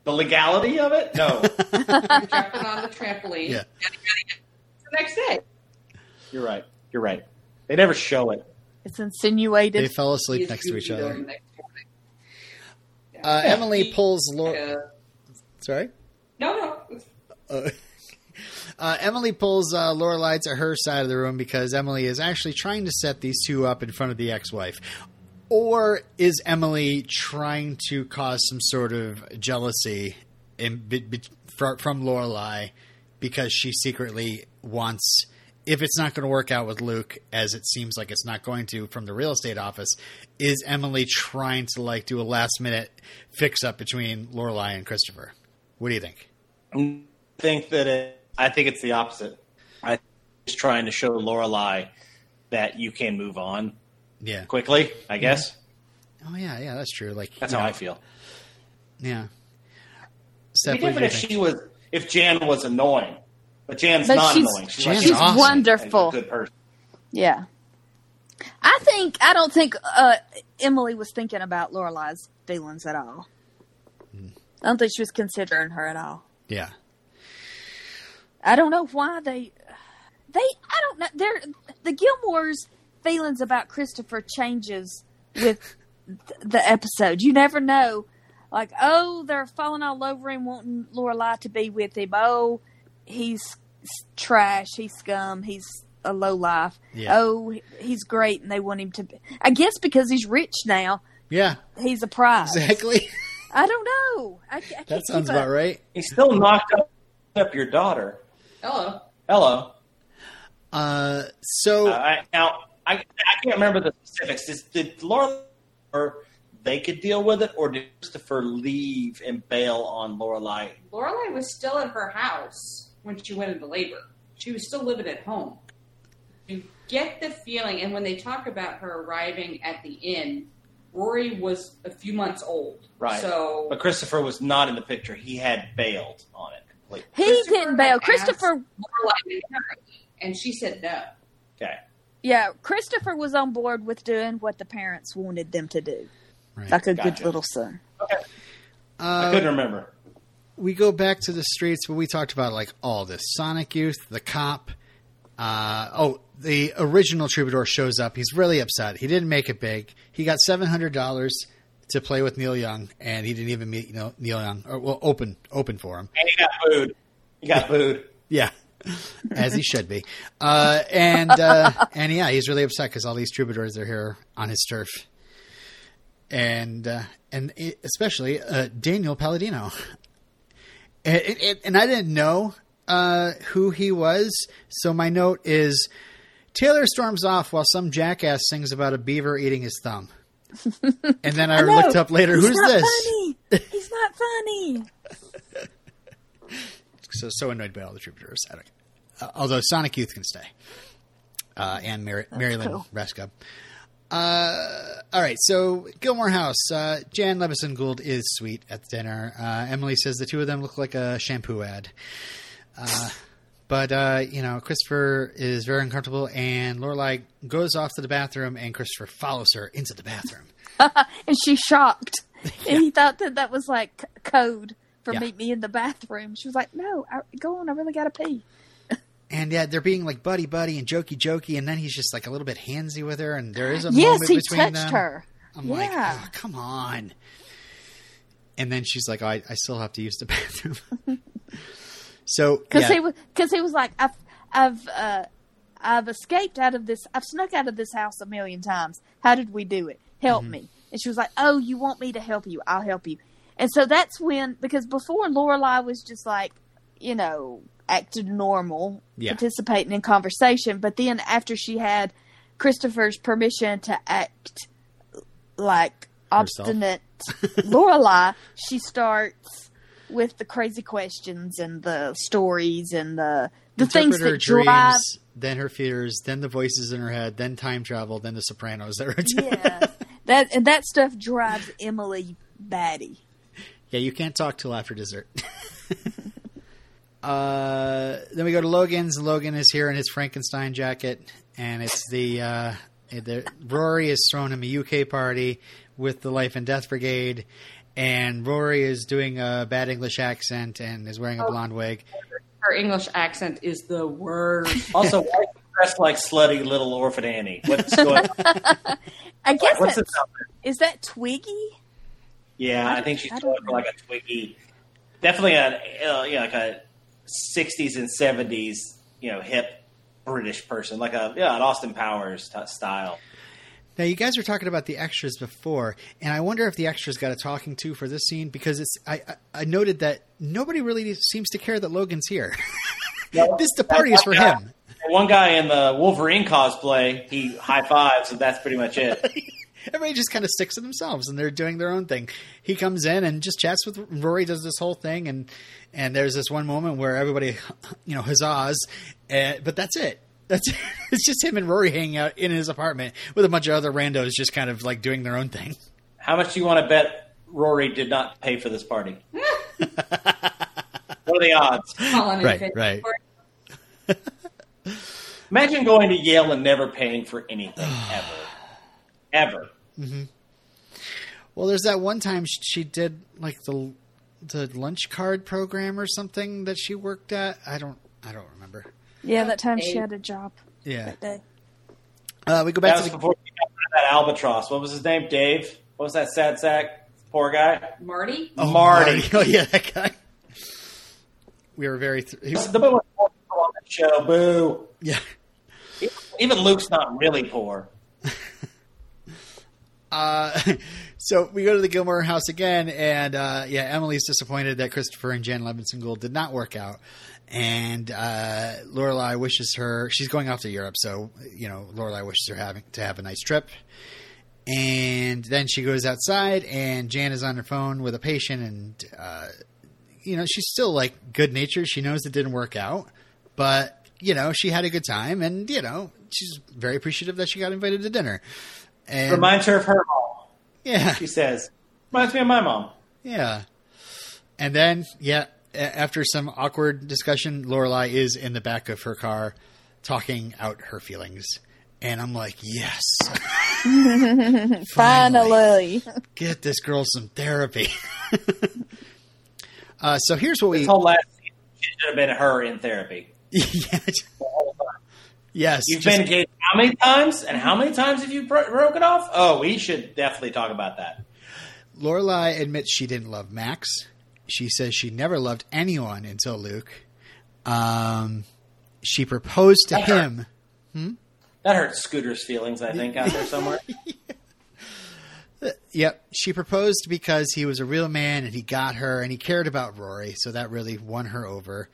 The legality of it? No. You're jumping on the trampoline. Yeah. The next day. You're right. You're right. They never show it. It's insinuated. They fell asleep He's next to each other. the next. Yeah. Uh, Emily pulls Laura. uh, Sorry. no, no. Uh, uh, Emily pulls uh, Lorelai to her side of the room because Emily is actually trying to set these two up in front of the ex-wife. Or is Emily trying to cause some sort of jealousy in, be, be, fr- from Lorelai because she secretly wants, if it's not going to work out with Luke, as it seems like it's not going to from the real estate office, is Emily trying to like do a last minute fix up between Lorelai and Christopher? What do you think? I think that it, I think it's the opposite. I think it's trying to show Lorelai that you can move on Yeah. quickly. I guess Oh yeah, yeah, that's true. Like that's how know, I feel. Yeah. It'd Steph, be what do if think? she was if Jan was annoying, but Jan's But not she's- annoying. She's, Jan's like, She's awesome. wonderful. good person. Yeah. I think I don't think uh, Emily was thinking about Lorelai's feelings at all. I don't think she was considering her at all. Yeah. I don't know why they they I don't know they're the Gilmore's feelings about Christopher changes with th- the episode. You never know. Like, oh, they're falling all over him, wanting Lorelai to be with him. Oh, he's trash. He's scum. He's a low life. Yeah. Oh, he's great, and they want him to. Be. I guess because he's rich now, Yeah. he's a prize. Exactly. I don't know. I, I can't that sounds about right. He still knocked up, up your daughter. Hello. Hello. Uh, so Uh, I, now I, I can't remember the specifics. Did, did Laura or they could deal with it, or did Christopher leave and bail on Lorelai? Lorelai was still at her house when she went into labor. She was still living at home. You get the feeling, and when they talk about her arriving at the inn, Rory was a few months old. Right. So But Christopher was not in the picture. He had bailed on it completely. He didn't bail. Christopher, Lorelai and she said no. Okay. Yeah, Christopher was on board with doing what the parents wanted them to do, right. like a good little son. I uh, couldn't remember. we go back to the streets, but we talked about like all this Sonic Youth, the cop. Uh, oh, the original Troubadour shows up. He's really upset. He didn't make it big. He got seven hundred dollars to play with Neil Young, and he didn't even meet you know, Neil Young. Or, well, open open for him. And he got booed. He got booed. Yeah, as he should be. Uh, and uh, and yeah, he's really upset because all these troubadours are here on his turf, and uh, and it, especially uh, Daniel Palladino. And, it, and I didn't know uh, who he was, so my note is Taylor storms off while some jackass sings about a beaver eating his thumb. And then I, know. looked up later, He's who's not this? Funny. He's not funny. So so annoyed by all the troubadours. I uh, although Sonic Youth can stay, uh, and Mar- Marilyn cool. Uh, all right, so Gilmore House. Uh, Jan Levinson Gould is sweet at the dinner. Uh, Emily says the two of them look like a shampoo ad. Uh, but uh, you know, Christopher is very uncomfortable, and Lorelai goes off to the bathroom, and Christopher follows her into the bathroom. and she's shocked. And he thought that that was like code for Yeah. meet me in the bathroom. She was like, "No, I, go on. I really gotta pee." And yeah, they're being like buddy buddy and jokey jokey, and then he's just like a little bit handsy with her, and there is a yes, moment he between touched them. her. I'm like, oh, come on. And then she's like, oh, I, I still have to use the bathroom. so because yeah, he was because he was like I've I've uh, I've escaped out of this I've snuck out of this house a million times. How did we do it? Help Mm-hmm. me. And she was like, "Oh, you want me to help you? I'll help you." And so that's when because before Lorelai was just like you know acted normal, Yeah. participating in conversation, but then after she had Christopher's permission to act like Herself. obstinate Lorelai, she starts with the crazy questions and the stories and the the things interpret that drive. dreams, then her fears, then the voices in her head, then time travel, then the Sopranos. That are Yeah, that and that stuff drives Emily batty. Yeah, you can't talk till after dessert. uh, then we go to Logan's. Logan is here in his Frankenstein jacket, and it's the, uh, the Rory is throwing him a UK party with the Life and Death Brigade, and Rory is doing a bad English accent and is wearing a blonde wig. Her English accent is the worst. Also, why dressed like slutty little orphan Annie? What's going on? I guess What's that's, this out there? is that Twiggy? Yeah, I I think she's don't going for like a Twiggy. Definitely a uh, you know, like a '60s and '70s, you know, hip British person, like a yeah, an Austin Powers t- style. Now, you guys were talking about the extras before, and I wonder if the extras got a talking to for this scene because it's. I, I, I noted that nobody really seems to care that Logan's here. this the party is for him. One guy in the Wolverine cosplay, he high fives, and that's pretty much it. Everybody just kind of sticks to themselves and they're doing their own thing. He comes in and just chats with Rory, does this whole thing, and and there's this one moment where everybody, you know, huzzahs, uh, but that's it. That's it. it's just him and Rory hanging out in his apartment with a bunch of other randos, just kind of like doing their own thing. How much do you want to bet Rory did not pay for this party? what are the odds? Right, right. Imagine going to Yale and never paying for anything ever, ever. Well, there's that one time she did like the the lunch card program or something that she worked at. I don't I don't remember. Yeah, that time she had a job Yeah, that day. uh, we go back That to the before he got rid that albatross. What was his name? Dave. What was that sad sack? Poor guy. Marty. Oh, Marty. Oh yeah, that guy. We were very. Th- he was, The one with poor people on the show. Boo. yeah. Even Luke's not really poor. Uh, so we go to the Gilmore house again, and uh, yeah, Emily's disappointed that Christopher and Jan Levinson Gould did not work out, and uh, Lorelai wishes her she's going off to Europe, so you know Lorelai wishes her having to have a nice trip. And then she goes outside, and Jan is on her phone with a patient, and uh, you know she's still like good natured. She knows it didn't work out, but you know she had a good time, and you know she's very appreciative that she got invited to dinner. And Reminds her of her mom. yeah, She says, reminds me of my mom. yeah. And then, yeah, after some awkward discussion, Lorelai is in the back of her car talking out her feelings. And I'm like, yes. Finally. Get this girl some therapy. uh, so here's what we. This whole last scene should have been her in therapy. yeah, The whole time. Yes. You've just- been engaged how many times? And how many times have you bro- broken off? Oh, we should definitely talk about that. Lorelai admits she didn't love Max. She says she never loved anyone until Luke. Um, she proposed to That him. That hurts Scooter's feelings, I think, out there somewhere. Yep, she proposed because he was a real man and he got her and he cared about Rory, so that really won her over.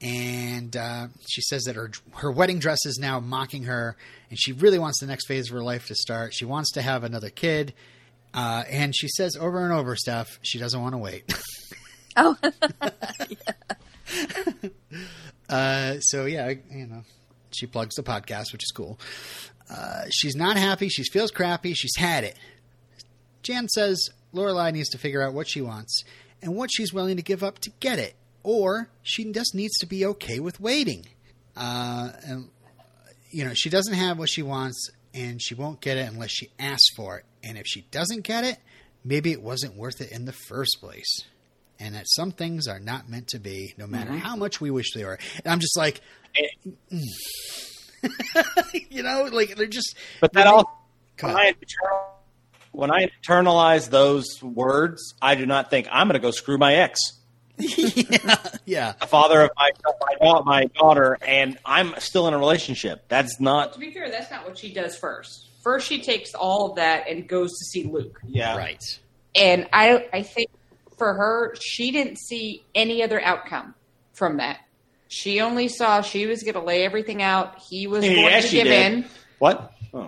And uh, she says that her her wedding dress is now mocking her, and she really wants the next phase of her life to start. She wants to have another kid, uh, and she says over and over, Steph, she doesn't want to wait. Oh, Uh, so yeah, you know, she plugs the podcast, which is cool. Uh, she's not happy. She feels crappy. She's had it. Jan says Lorelai needs to figure out what she wants and what she's willing to give up to get it, or she just needs to be okay with waiting. Uh, and you know, she doesn't have what she wants, and she won't get it unless she asks for it. And if she doesn't get it, maybe it wasn't worth it in the first place. And that some things are not meant to be, no matter how much we wish they were. And I'm just like, mm. you know, like they're just. But that all when. I, when I internalize those words, I do not think I'm going to go screw my ex, yeah, yeah. the father of my my, my daughter, and I'm still in a relationship. That's not. To be fair, that's not what she does first. First, she takes all of that and goes to see Luke. Yeah, Right. And I, I think for her, she didn't see any other outcome from that. She only saw she was going to lay everything out. He was going Yeah, to give did. in. What? Oh.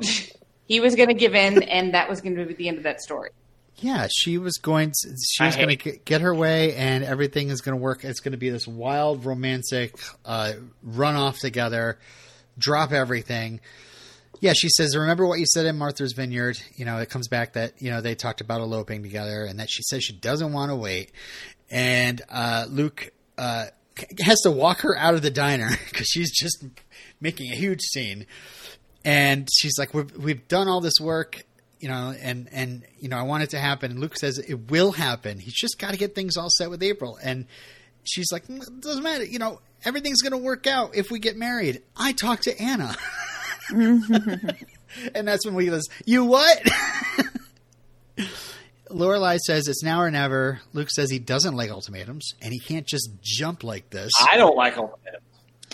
He was going to give in, and that was going to be the end of that story. Yeah, she was going. To, she was going to get her way, and everything is going to work. It's going to be this wild, romantic uh, run off together, drop everything. Yeah, she says, "Remember what you said in Martha's Vineyard." You know, it comes back that you know they talked about eloping together, and that she says she doesn't want to wait. And uh, Luke uh, has to walk her out of the diner because she's just making a huge scene and she's like, we've, we've done all this work, you know, and, and, you know, I want it to happen. And Luke says it will happen. He's just got to get things all set with April. And she's like, "Mm, doesn't matter. You know, everything's going to work out if we get married. I talked to Anna. and that's when we goes, you what? Lorelai says it's now or never. Luke says he doesn't like ultimatums and he can't just jump like this. I don't like ultimatums.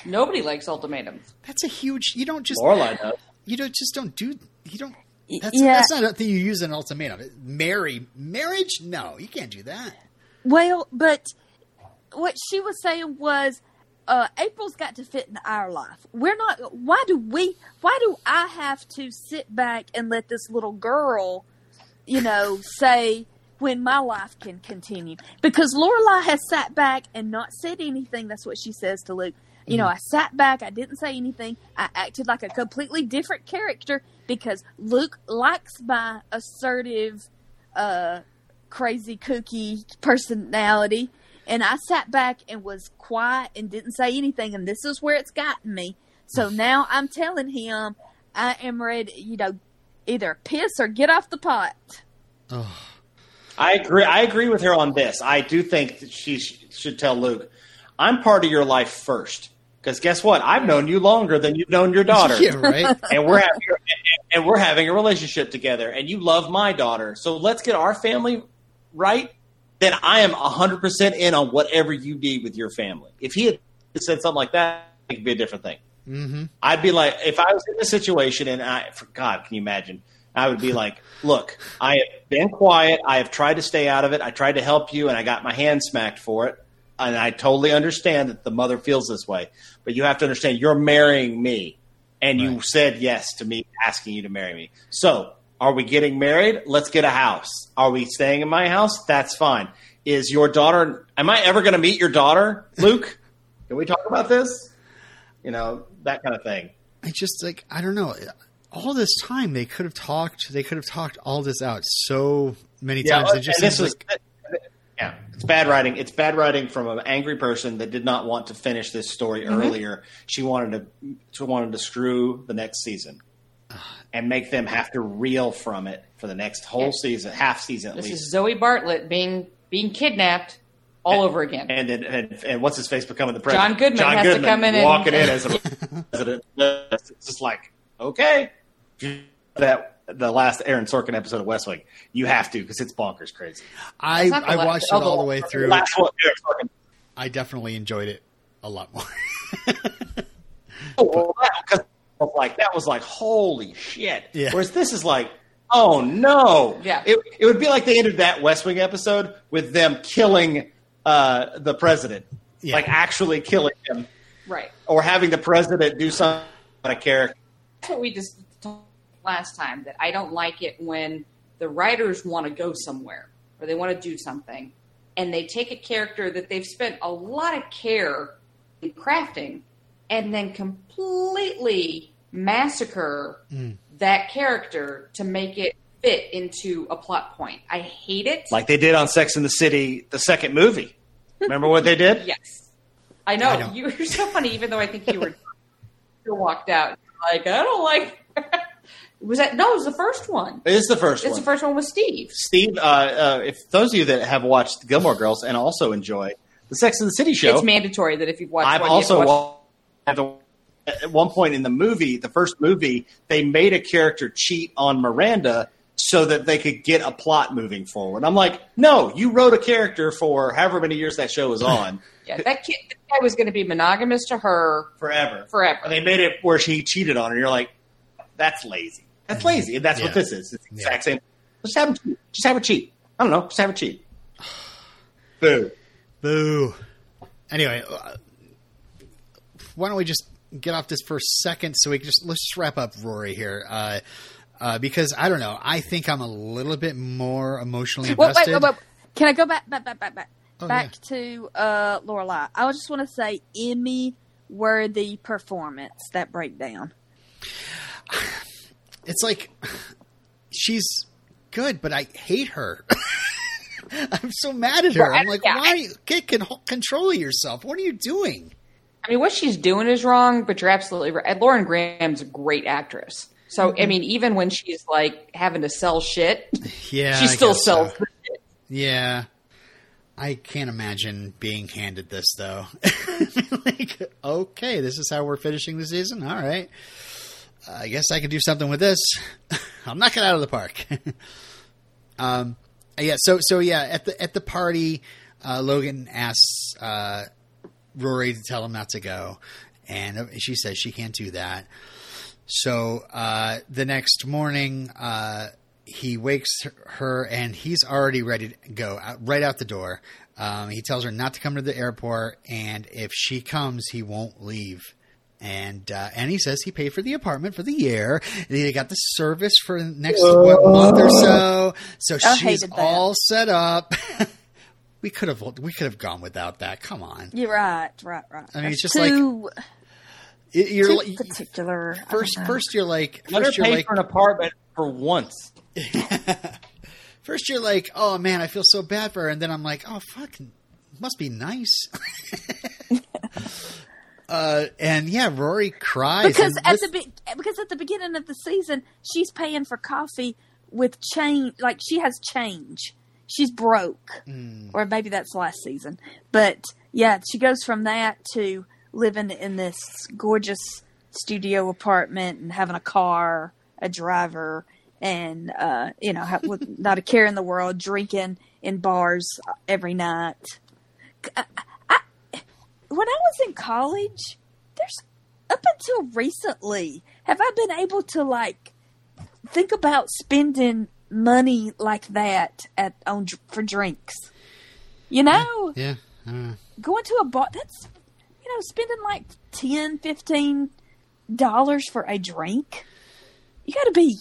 Nobody likes ultimatums. That's a huge. You don't just Lorelai does. you don't just don't do you don't that's, yeah. that's not a thing you use in an ultimatum marry marriage no you can't do that Well, but what she was saying was, uh, April's got to fit in our life. We're not. Why do we? Why do I have to sit back and let this little girl, you know, say when my life can continue? Because Lorelai has sat back and not said anything. That's what she says to Luke. You know, I sat back. I didn't say anything. I acted like a completely different character because Luke likes my assertive, uh, crazy kooky personality and I sat back and was quiet and didn't say anything and this is where it's gotten me. So now I'm telling him I am ready, you know, either piss or get off the pot. oh I agree. I agree with her on this. I do think that she sh- should tell Luke, "I'm part of your life first. Because guess what? I've known you longer than you've known your daughter, yeah right and we're having and we're having a relationship together. And you love my daughter, so let's get our family right. Then I am hundred percent in on whatever you need with your family. If he had said something like that, it could be a different thing. mm-hmm. I'd be like, if I was in this situation, and I, for God, can you imagine? I would be like, look, I have been quiet. I have tried to stay out of it. I tried to help you, and I got my hand smacked for it. And I totally understand that the mother feels this way, but you have to understand you're marrying me, and you said yes to me asking you to marry me. So, are we getting married? Let's get a house. Are we staying in my house? That's fine. Is your daughter? Am I ever going to meet your daughter, Luke? Can we talk about this? You know that kind of thing. I just like I don't know all this time they could have talked they could have talked all this out so many times it just and this like yeah, it's bad writing. It's bad writing from an angry person that did not want to finish this story Mm-hmm. earlier. She wanted to, to wanted to screw the next season and make them have to reel from it for the next whole season, half season at This least. is Zoe Bartlett being being kidnapped all over again. and, then and and what's his face becoming the president? John Goodman has to come in and- walking in as a president. It's just like okay, that the last Aaron Sorkin episode of West Wing. You have to because it's bonkers crazy. I It's not the I la- watched it all the way through last one, I definitely enjoyed it a lot more Oh, well, that, 'cause I was like that was like holy shit. Yeah. Whereas this is like, oh no. Yeah. It, it would be like they ended that West Wing episode with them killing uh, the president, Yeah. like actually killing him, right. or having the president do something on a character. That's what we just talked last time. That I don't like it when the writers want to go somewhere or they want to do something, and they take a character that they've spent a lot of care in crafting and then completely massacre mm. that character to make it fit into a plot point. I hate it. like they did on Sex in the City, the second movie. Remember what they did? yes, I know. I know. You, you're so funny. Even though I think you were you walked out like I don't like. Was that no? It was the first one. It is the first It's one. the first one with Steve. Steve, uh, uh, if those of you that have watched Gilmore Girls and also enjoy the Sex and the City show, It's mandatory that if you've watched I've one, you have to also watch- wa- at one point in the movie, the first movie, they made a character cheat on Miranda so that they could get a plot moving forward. I'm like, no, you wrote a character for however many years that show was on yeah, that kid that guy was going to be monogamous to her forever. forever. And they made it where she cheated on her. You're like, that's lazy. That's lazy. And that's Yeah. what this is. It's the Yeah. exact same. Just have, 'em cheat. just have a cheat. I don't know. Just have a cheat. Boo. Boo. Anyway, uh, why don't we just get off this for a second so we can just let's just wrap up Rory here. Uh, uh, because I don't know, I think I'm a little bit more emotionally Wait, wait, invested. wait, wait. Can I go back, back, back, back, back, Oh, back to uh, Lorelai? I just want to say Emmy worthy performance. That breakdown. It's like she's good, but I hate her. I'm so mad at her. I'm like, Yeah. why? Get con- control of yourself. What are you doing? I mean, what she's doing is wrong, but you're absolutely right. Lauren Graham's a great actress. So, Mm-hmm. I mean, even when she's like having to sell shit, Yeah, she still guess so. sells shit. Yeah. I can't imagine being handed this though. like, okay, this is how we're finishing the season. All right. I guess I can do something with this. I'll knock it out of the park. um, yeah. So, so yeah, at the at the party, uh, Logan asks uh, Rory to tell him not to go, and she says she can't do that. So uh, the next morning, uh, he wakes her, and he's already ready to go out, right out the door. Um, he tells her not to come to the airport, and if she comes, he won't leave. And uh, and he says he paid for the apartment for the year. They got the service for the next what, month or so, so I she's all set up. we could have we could have gone without that. Come on, You're right, right, right. I mean, it's That's just like- too, It- you're like, particular. First first you're like Let her first you're pay like for an apartment for once. First, you're like, "Oh man, I feel so bad for her," and then I'm like, "Oh fuck, must be nice." uh, and yeah, Rory cries because at this- the be- because at the beginning of the season she's paying for coffee with change like she has change. She's broke. Hmm. or maybe that's last season. But yeah she goes from that to living in this gorgeous studio apartment and having a car a driver and uh you know ha- not a care in the world drinking in bars every night. I- when I was in college, there's up until recently, have I been able to like think about spending money like that at on for drinks? You know, yeah, uh, going to a bar that's you know spending like 10 15 dollars for a drink. You got to be.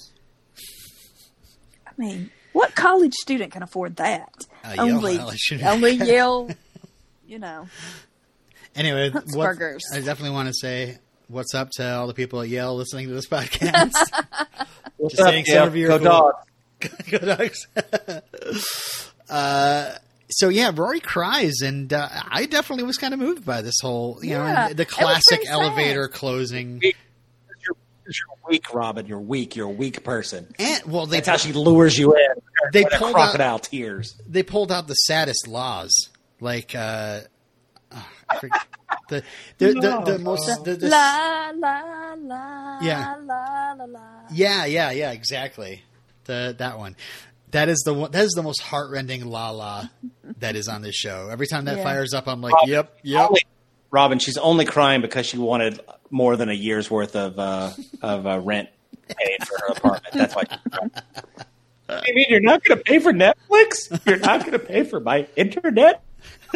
I mean, what college student can afford that? Uh, only, student. only Yale. You know. Anyway, what, I definitely want to say what's up to all the people at Yale listening to this podcast. What's Just saying some of you Go cool. dogs. Go dogs. uh, so yeah, Rory cries, and uh, I definitely was kind of moved by this whole, you Yeah, know, the classic pretty sad. elevator closing. You're, you're weak, Robin. You're weak. You're a weak person. And well, they That's how she lures you in. They with her pulled crocodile tears. they pulled out the saddest laws, like uh, I forget- the the, the, the most the, the, La la la Yeah. la la la. yeah yeah yeah exactly the that one. That is the one. That is the most heartrending la la that is on this show. Every time that Yeah. fires up, I'm like, yep, yep. Only- Robin, she's only crying because she wanted more than a year's worth of uh, of uh, rent paid for her apartment. That's why. She's crying. You mean you're not going to pay for Netflix? You're not going to pay for my internet?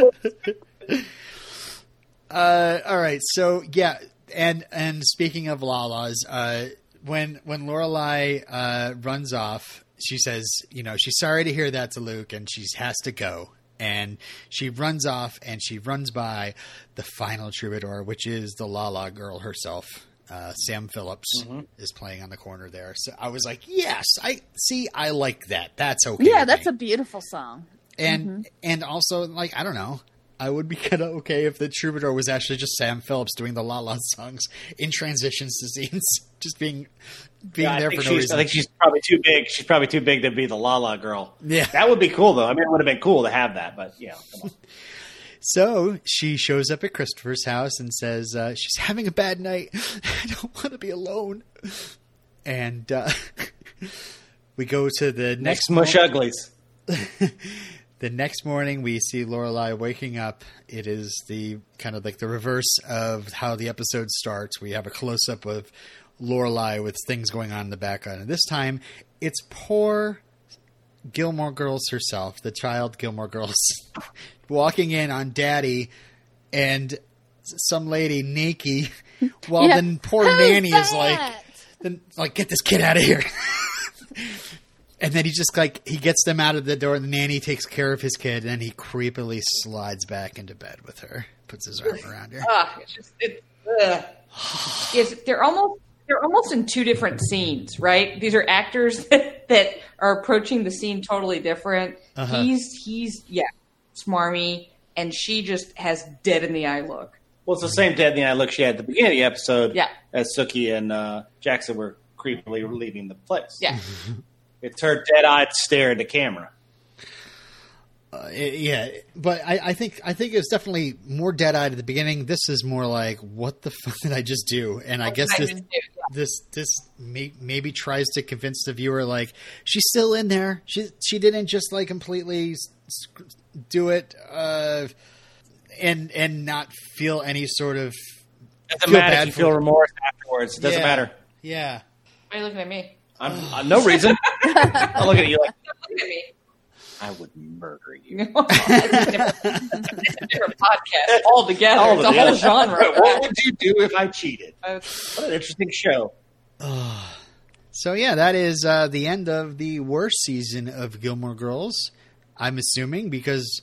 Uh, all right, so yeah, and and speaking of Lalas, uh, when when Lorelai uh, runs off, she says, you know, she's sorry to hear that to Luke, and she has to go. and she runs off and she runs by the final troubadour, which is the La La girl herself. Uh, Sam Phillips is playing on the corner there. So I was like, yes, I see. I like that. That's okay. Yeah, that's me a beautiful song. and and also like I don't know. I would be kind of okay if the troubadour was actually just Sam Phillips doing the La La songs in transitions to scenes, just being being Yeah, there for no reason. I think she's probably too big. She's probably too big to be the La La girl. Yeah. that would be cool though. I mean, it would have been cool to have that, but yeah. come on. so she shows up at Christopher's house and says uh, she's having a bad night. I don't want to be alone. And uh, we go to the next next mush uglies. The next morning we see Lorelai waking up. It is the kind of like the reverse of how the episode starts. We have a close up of Lorelai with things going on in the background, and this time it's poor Gilmore Girls herself, the child Gilmore Girls, walking in on Daddy and some lady Nikki, while Yeah. the poor Who's nanny is like, then like get this kid out of here. And then he just like he gets them out of the door, and the nanny takes care of his kid, and then he creepily slides back into bed with her, puts his arm around her. Ah, it's just it, ugh. yes, they're almost they're almost in two different scenes, right? These are actors that, that are approaching the scene totally different. Uh-huh. He's he's yeah, smarmy, and she just has dead in the eye look. Well, it's the same dead in the eye look she had at the beginning of the episode. Yeah. as Sookie and uh, Jackson were creepily leaving the place. Yeah, it's her dead-eyed stare at the camera. Uh, yeah, but I, I think I think it's definitely more dead eyed at the beginning. This is more like, what the fuck did I just do? And I guess this just do, yeah. this this may, maybe tries to convince the viewer like she's still in there. She she didn't just like completely s- s- do it uh, and and not feel any sort of Doesn't Feel matter bad if you feel remorse afterwards. It doesn't Yeah. matter. Yeah. Why are you looking at me? I'm, uh, no reason. I'm looking at you like Look at me. I would murder you. it's, a different, it's a different podcast altogether. All it's a whole genre. what would you do if I cheated? Uh, What an interesting show. So yeah, that is uh, the end of the worst season of Gilmore Girls. I'm assuming because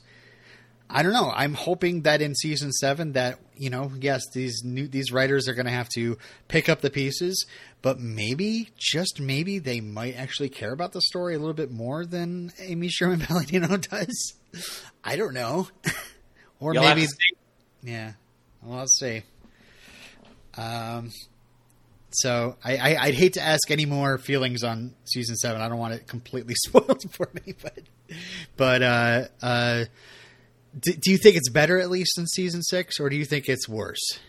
I don't know. I'm hoping that in season seven, that you know, yes, these new these writers are going to have to pick up the pieces, but maybe just maybe they might actually care about the story a little bit more than Amy Sherman Palladino does. I don't know, or You'll maybe have to see. yeah. Well, let's see. Um, so I, I, I'd hate to ask any more feelings on season seven. I don't want it completely spoiled for me, but but uh, uh, do, do you think it's better at least than season six, or do you think it's worse?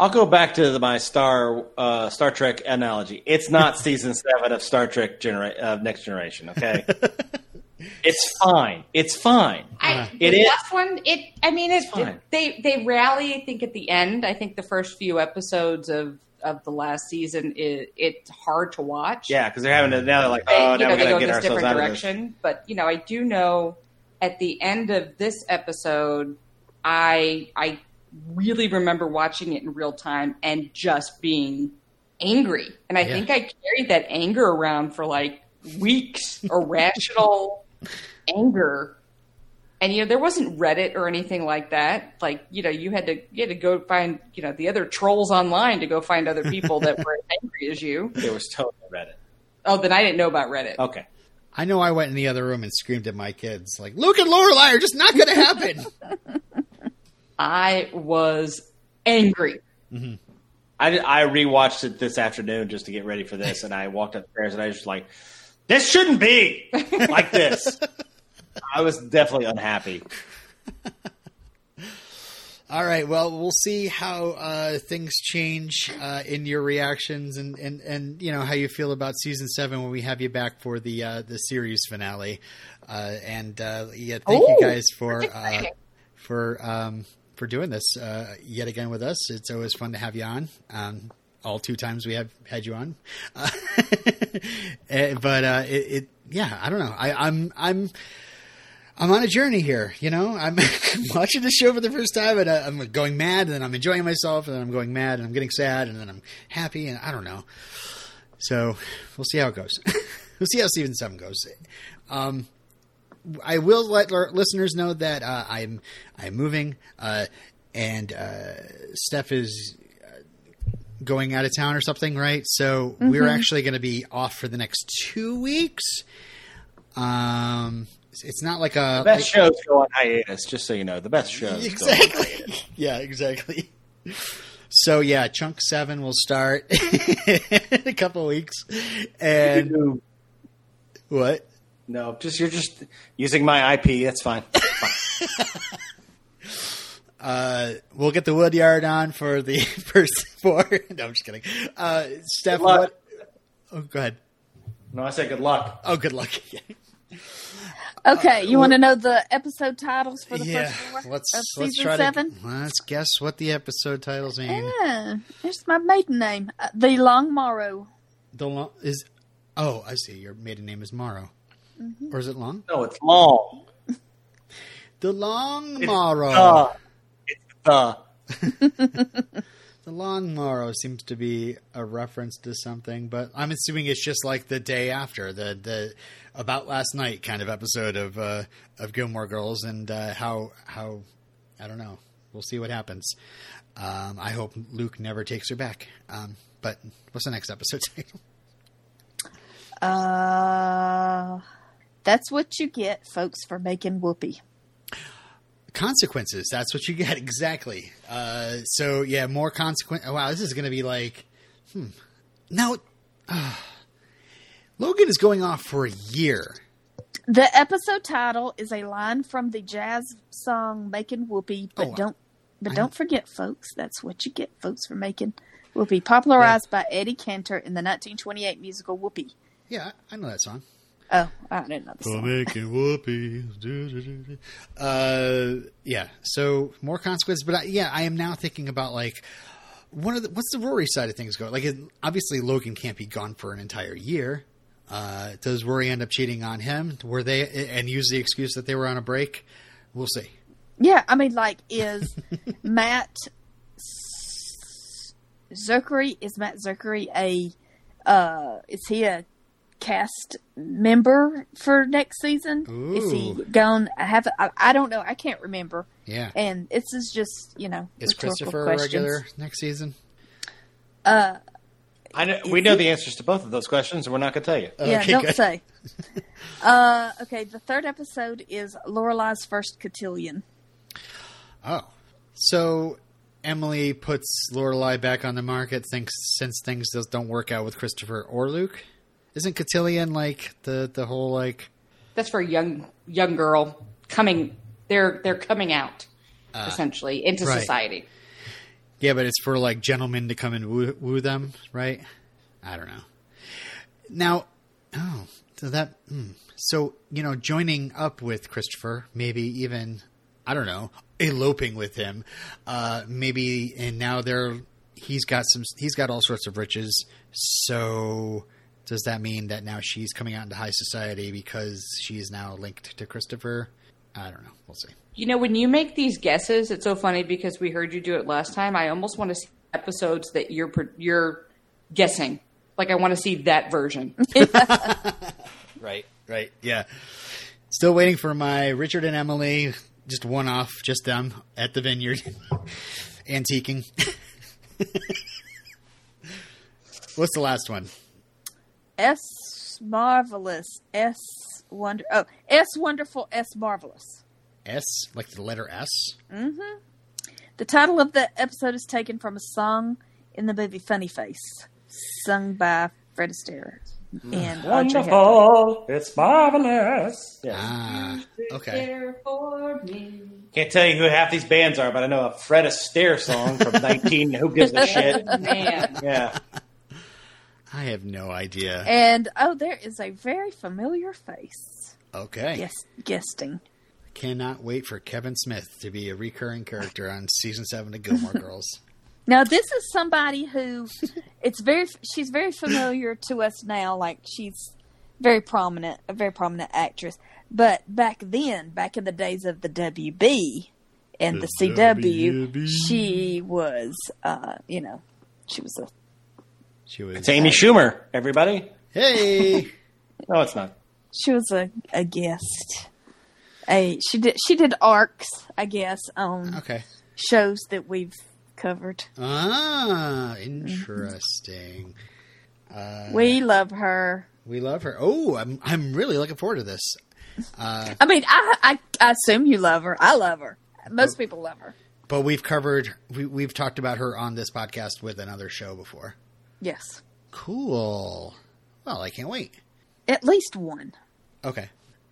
I'll go back to the, my Star uh, Star Trek analogy. It's not season seven of Star Trek genera- of Next Generation. Okay, it's fine. It's fine. I, It the is- last one. It. I mean, it's fine. they they rally. I think at the end. I think the first few episodes of of the last season, it, it's hard to watch. Yeah, because they're having to now. They're like, They, oh, you now know, we they got go to in get this ourselves different out of this. direction. But you know, I do know at the end of this episode, I I really remember watching it in real time and just being angry. And I Yeah. think I carried that anger around for like weeks, irrational anger. And you know, there wasn't Reddit or anything like that. Like, you know, you had to you had to go find, you know, the other trolls online to go find other people that were as angry as you. It was totally Reddit. Oh, then I didn't know about Reddit. Okay. I know I went in the other room and screamed at my kids like, "Luke and Lorelai are just not going to happen." I was angry. I, I rewatched it this afternoon just to get ready for this, and I walked upstairs and I was just like, "This shouldn't be like this." I was definitely unhappy. All right. Well, we'll see how uh, things change uh, in your reactions and, and, and you know how you feel about season seven when we have you back for the uh, the series finale. Uh, and uh, yeah, thank you Oh, guys for uh, for um, for doing this uh, yet again with us. It's always fun to have you on. Um, all two times we have had you on, uh, eh, but uh, it, it yeah, I don't know. I, I'm I'm I'm on a journey here. You know, I'm watching the show for the first time, and uh, I'm going mad, and then I'm enjoying myself, and then I'm going mad, and I'm getting sad, and then I'm happy, and I don't know. So we'll see how it goes. we'll see how season seven goes. Um, I will let our listeners know that uh, I'm I'm moving, uh, and uh, Steph is uh, going out of town or something, right? So we're actually going to be off for the next two weeks. Um, it's not like a The best shows go on hiatus, just so you know. The best shows. Go on exactly. yeah, exactly. So yeah, chunk seven will start in a couple weeks, and what? No, just you're just using my IP. That's fine. Fine. Uh, we'll get the wood yard on for the first four. no, I'm just kidding. Uh, Steph, Good luck. what? Oh, go ahead. No, I said good luck. Oh, good luck. Okay, you want to know the episode titles for the yeah, first four let's of let's season try seven? to let's guess what the episode titles mean. Yeah, there's my maiden name, uh, the Long Morrow. The long is. Oh, I see. Your maiden name is Morrow, Mm-hmm. or is it long? No, it's long. The Long It's Morrow. the. It's the. The long morrow seems to be a reference to something, but I'm assuming it's just like the day after the the about last night kind of episode of uh, of Gilmore Girls, and uh, how how I don't know. We'll see what happens. Um, I hope Luke never takes her back. Um, but what's the next episode title? Uh, that's what you get, folks, for making whoopee. Consequences. That's what you get exactly. Uh, so yeah, more consequence. Oh, wow, this is going to be like, hmm. Now, uh, Logan is going off for a year. The episode title is a line from the jazz song "Making Whoopee," but Oh, don't but I- don't forget, folks. That's what you get, folks, for making Whoopee. Popularized by Eddie Cantor in the 1928 musical Whoopee. Yeah, I know that song. Oh, I didn't know For song. making whoopies. Uh, yeah. So more consequences, but I, yeah, I am now thinking about like one of the what's the Rory side of things go? Like, it, obviously Logan can't be gone for an entire year. Uh, does Rory end up cheating on him? Were they and use the excuse that they were on a break? We'll see. Yeah, I mean, like, is Matt Czuchry? Is Matt Czuchry a? Uh, is he a cast member for next season? Is he Ooh. gone? I have. I, I don't know. I can't remember. Yeah. And this is just you know Is rhetorical Christopher a questions. regular next season? Uh, I know, we know the answers to both of those questions, and we're not going to tell you. yeah, Okay, don't good. say. uh, okay, the third episode is Lorelai's first cotillion. Oh, so Emily puts Lorelai back on the market. Thinks since things just don't work out with Christopher or Luke, isn't Cotillion like the the whole like? That's for a young young girl coming. They're they're coming out essentially into right. society. Yeah, but it's for like gentlemen to come and woo, woo them, right? I don't know. Now, oh, so that hmm. so you know, joining up with Christopher, maybe even I don't know, eloping with him, uh, maybe, and now they're he's got some he's got all sorts of riches. So does that mean that now she's coming out into high society because she's now linked to Christopher? I don't know. We'll see. You know, when you make these guesses, it's so funny because we heard you do it last time. I almost want to see episodes that you're you're guessing. Like I want to see that version. Right, right, yeah. Still waiting for my Richard and Emily, just one off, just them at the vineyard, antiquing. What's the last one? S marvelous. S wonder. Oh, S wonderful. S marvelous. S, like the letter S. Mm-hmm. The title of the episode is taken from a song in the movie Funny Face, sung by Fred Astaire and Wonderful, it's marvelous. Yeah. Ah, okay. There for me. Can't tell you who half these bands are, but I know a Fred Astaire song from 19. Who gives a shit? Man, Yeah. I have no idea. And oh, there is a very familiar face. Okay. Yes, guesting. Cannot wait for Kevin Smith to be a recurring character on season seven of Gilmore Girls. Now this is somebody who it's very she's very familiar to us now like she's very prominent a very prominent actress but back then back in the days of the WB and the, The CW WB. she was uh you know she was a She was. It's Amy Schumer, everybody. Hey! No, it's not. she was a, a guest a she did she did arcs, I guess, on Okay. shows that we've covered. Ah, interesting. Uh, we love her. we love her. Oh, I'm I'm really looking forward to this. Uh, I mean, I, I I assume you love her. I love her. Most people love her. but we've covered we, we've talked about her on this podcast with another show before. Yes, Cool. Well, I can't wait. at least one. Okay.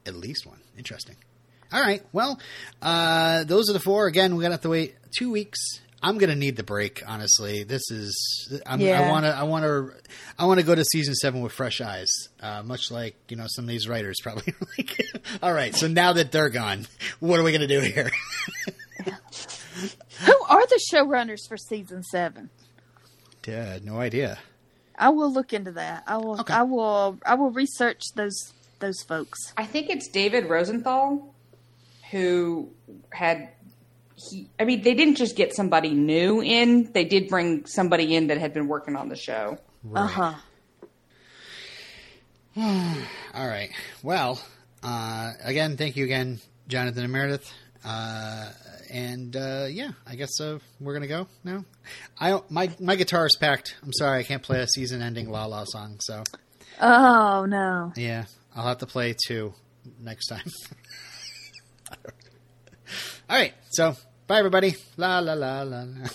At least one. Interesting. All right. Well, uh, those are the four. Again, we're gonna have to wait two weeks. I'm gonna need the break. Honestly, this is. I'm, I want to. I want to. I want to go to season seven with fresh eyes. Uh, much like you know some of these writers probably. like, all right. So now that they're gone, what are we gonna do here? Who are the showrunners for season seven? Yeah, no idea. I will look into that. I will. Okay. I will. I will research those those folks. I think it's David Rosenthal who had he I mean they didn't just get somebody new in, they did bring somebody in that had been working on the show. Uh huh. All right. Well, uh, again, thank you again, Jonathan and Meredith. Uh, and uh, yeah, I guess uh, we're gonna go now. I my my guitar is packed. I'm sorry, I can't play a season-ending La La song. So Oh no. yeah, I'll have to play two next time. All right. So bye, everybody. La la la la. la.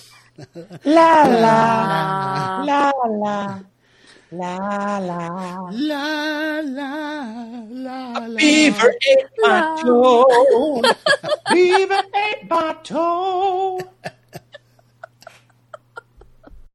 La la la la la la. La la la la. Beaver ate my toe. Beaver ate my toe.